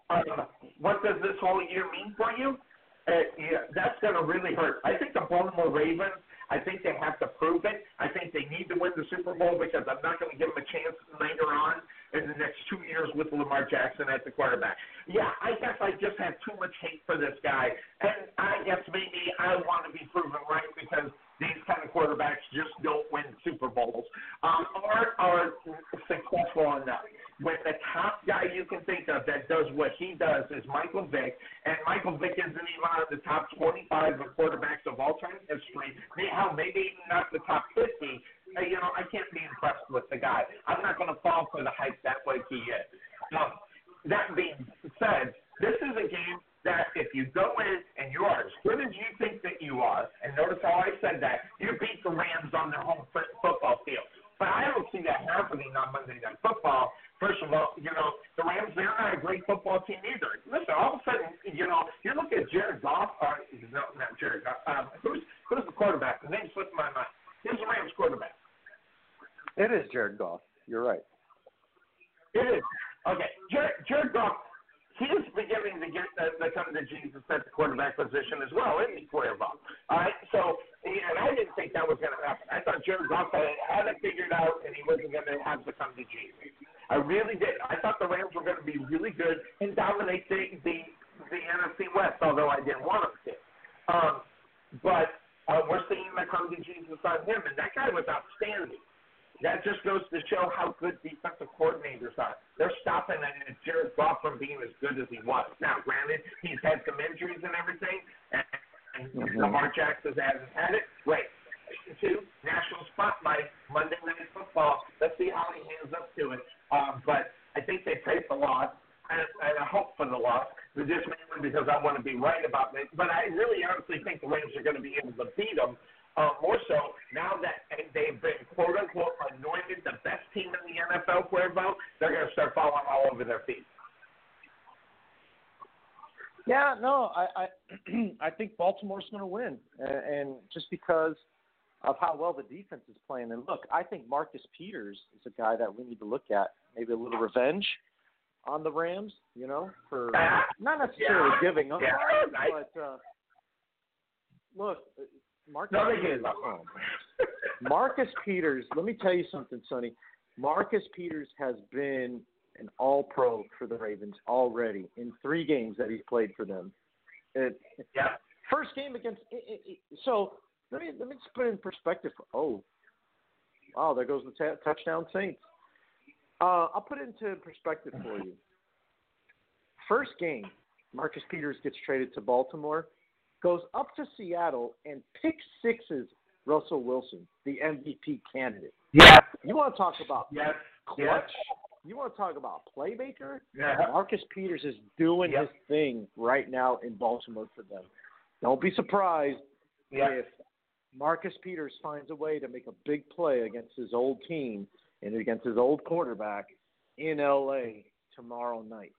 uh, what does this whole year mean for you? Uh, yeah, that's going to really hurt. I think the Baltimore Ravens. I think they have to prove it. I think they need to win the Super Bowl because I'm not going to give them a chance later on in the next two years with Lamar Jackson at the quarterback. Yeah, I guess I just have too much hate for this guy, and I guess maybe I want to be proven right because these kind of quarterbacks just don't win Super Bowls um, or are successful enough. When the top guy you can think of that does what he does is Michael Vick, and Michael Vick isn't even on the top 25 of quarterbacks of all time history. Hell, maybe even not the top 50. Uh, you know, I can't be impressed with the guy. I'm not going to fall for the hype that way he is. Um, that being said, this is a game that if you go in and you are as good as you think that you are, and notice how I said that, you beat the Rams on their home football field. But I don't see that happening on Monday Night Football. First of all, you know, the Rams, they're not a great football team either. Listen, all of a sudden, you know, you look at Jared Goff, or, no, not Jared Goff, um, who's, who's the quarterback? The name slipped my mind. Who's the Rams quarterback? It is Jared Goff. You're right. It is. Okay. Jared, Jared Goff, he is beginning to get the, the come to Jesus at the quarterback position as well, isn't he, Cuervo? All right. So, and I didn't think that was going to happen. I thought Jared Goff had, it figured out and he wasn't going to have to come to Jesus. I really did. I thought the Rams were going to be really good and dominate the, the, the NFC West, although I didn't want them to. Um, but uh, we're seeing the come to Jesus on him, and that guy was outstanding. That just goes to show how good defensive coordinators are. They're stopping Jared Goff from being as good as he was. Now, granted, he's had some injuries and everything, and, and Mhm. Lamar Jackson hasn't had it. Great. Two, national spotlight, Monday Night Football. Let's see how he hands up to it. Um, but I think they paid the loss, and, and I hope for the loss, but just mainly because I want to be right about it. But I really honestly think the Rams are going to be able to beat them. Uh, more so now that they've been quote unquote anointed the best team in the NFL, Cuervo, they're going to start falling all over their feet. Yeah, no, I I, [clears throat] I think Baltimore's going to win, and, and just because of how well the defense is playing. And look, I think Marcus Peters is a guy that we need to look at. Maybe a little revenge on the Rams, you know, for [laughs] not necessarily Yeah. giving up, Yeah, on it, right. but uh, look, Marcus No, they Peters. gave up. Marcus Peters, let me tell you something, Sonny. Marcus Peters has been an all pro for the Ravens already in three games that he's played for them. It, yeah. First game against it, it, so let me let me just put it in perspective. Oh, wow, there goes the ta- touchdown Saints. Uh, I'll put it into perspective for you. First game, Marcus Peters gets traded to Baltimore, goes up to Seattle and pick sixes Russell Wilson, the MVP candidate. Yeah. You want to talk about Yes. clutch? You want to talk about playmaker? Yeah. Marcus Peters is doing Yep. his thing right now in Baltimore for them. Don't be surprised Yeah. if Marcus Peters finds a way to make a big play against his old team and against his old quarterback in LA tomorrow night.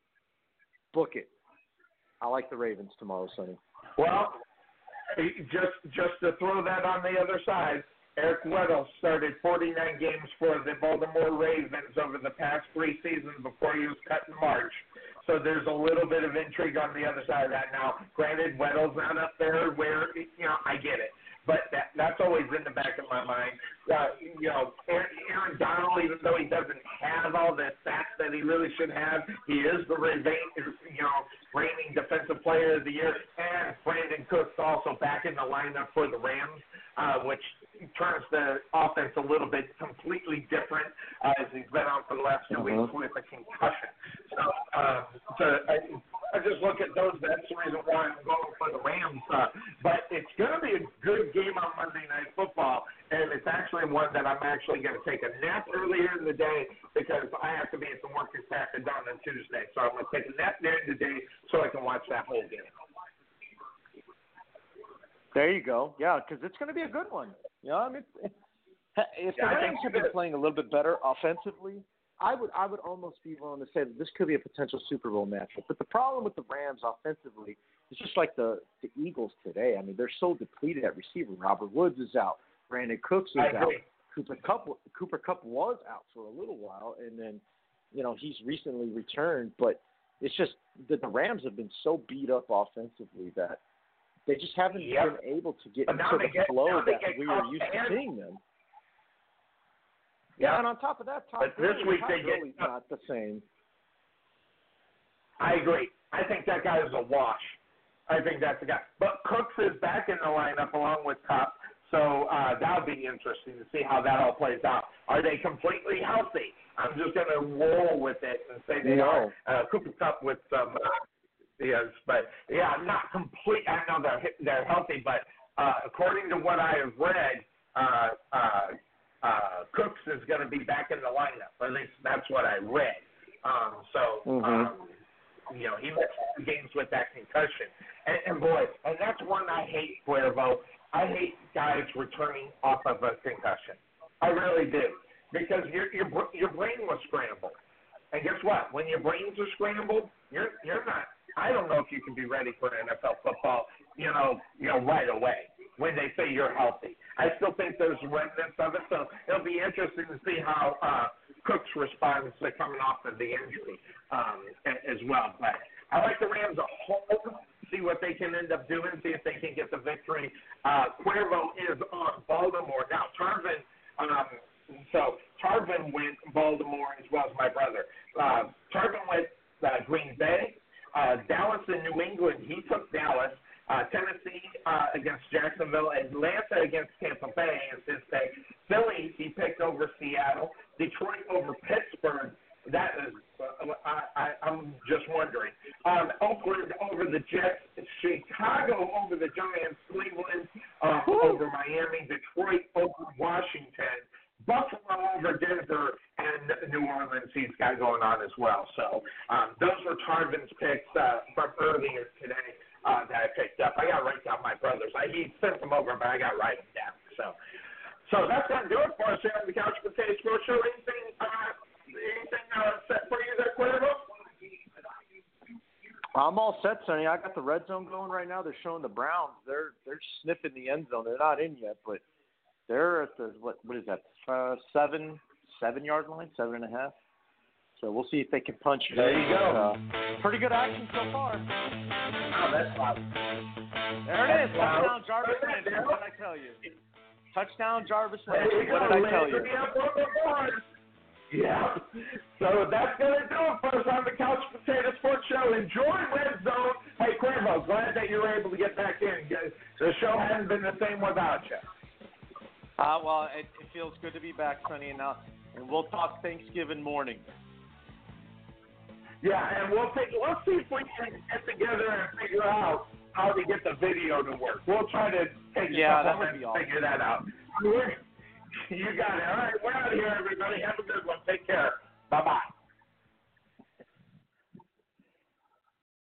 Book it. I like the Ravens tomorrow, Sonny. Well, just just to throw that on the other side, Eric Weddle started 49 games for the Baltimore Ravens over the past three seasons before he was cut in March. So there's a little bit of intrigue on the other side of that. Now, granted, Weddle's not up there where you know I get it, but that that's always in the back of my mind. Uh, you know, Aaron, Donald, even though he doesn't have all the stats that he really should have, he is the reigning, you know, reigning defensive player of the year, and Brandin Cooks also back in the lineup for the Rams, uh, which turns the offense a little bit completely different uh, as he's been out for the last 2 weeks with a concussion. So, uh, so I, I just look at those. That's the reason why I'm going for the Rams. Uh, but it's going to be a good game on Monday Night Football, and it's actually one that I'm actually going to take a nap earlier in the day because I have to be at the work at Sack and Dawn on Tuesday. So I'm going to take a nap during the day so I can watch that whole game. There you go. Yeah, because it's going to be a good one. You know, I mean, [laughs] if the Yeah, Rams had been playing a little bit better offensively, I would I would almost be willing to say that this could be a potential Super Bowl matchup. But the problem with the Rams offensively is just like the the Eagles today. I mean, they're so depleted at receiver. Robert Woods is out. Brandin Cooks is I out. Cooper Kupp Cooper Kupp was out for a little while, and then you know he's recently returned. But it's just that the Rams have been so beat up offensively that they just haven't Yep. been able to get into the get- flow that we are used to seeing them. Yeah, and on top of that, Todd But this week Todd they get- not the same. I agree. I think that guy is a wash. I think that's the guy. But Cooks is back in the lineup along with Kupp, so uh, that'll be interesting to see how that all plays out. Are they completely healthy? I'm just going to roll with it and say they No. are. Uh, Cooper Kupp with some, uh, yes, but yeah, not complete. I know they're they're healthy, but uh, according to what I have read, uh, uh, uh, Cooks is going to be back in the lineup. At least that's what I read. Um, so. Mhm. Um, you know, he missed games with that concussion. And, and boy, and that's one I hate, Cuervo. I hate guys returning off of a concussion. I really do. Because your your your brain was scrambled. And guess what? When your brains are scrambled, you're you're not I don't know if you can be ready for NFL football, you know, you know, right away when they say you're healthy. I still think there's remnants of it, so it'll be interesting to see how uh, Cooks responds to coming off of the injury um, as well. But I like the Rams at home. See what they can end up doing. See if they can get the victory. Uh, Cuervo is on Baltimore now. Tarvin. Um, so Tarvin went Baltimore as well as my brother. Uh, Tarvin went uh, Green Bay. Uh, Dallas and New England. He took Dallas. Uh, Tennessee uh, against Jacksonville, Atlanta against Tampa Bay is his pick. Philly, he picked over Seattle. Detroit over Pittsburgh. That is, uh, I, I, I'm just wondering. Um, Oakland over the Jets. Chicago over the Giants. Cleveland uh, over Miami. Detroit over Washington. Buffalo over Denver and New Orleans. He's got going on as well. So um, those were Tarvin's picks uh, from earlier today uh, that I picked up. I got to write down my brothers. I, he sent them over, but I got to write them down. So, so that's gonna do it for us here on the Couch Potato Sports Show. Anything, uh, anything uh, set for you there, Cuervo? I'm all set, Sonny. I got the red zone going right now. They're showing the Browns. They're they're sniffing the end zone. They're not in yet, but they're at the what what is that? Uh, seven seven yard line, seven and a half. So we'll see if they can punch it. There you go. Uh, pretty good action so far. Oh, that's awesome. There it is. Wow. Touchdown Jarvis Landry. What did I tell you? Touchdown Jarvis Landry. What did I tell you? Yeah. So that's going to do it for us on the Couch Potato Sports Show. Enjoy Red Zone. Hey, Cuervo, glad that you were able to get back in. The show hasn't been the same without you. Uh, well, it, it feels good to be back, Sonny, and now and we'll talk Thanksgiving morning. Yeah, and we'll take, let's see if we can get together and figure out how to get the video to work. We'll try to take Yeah, that would be awesome. figure that out. We're, you got it. All right, we're out of here, everybody. Have a good one. Take care. Bye bye.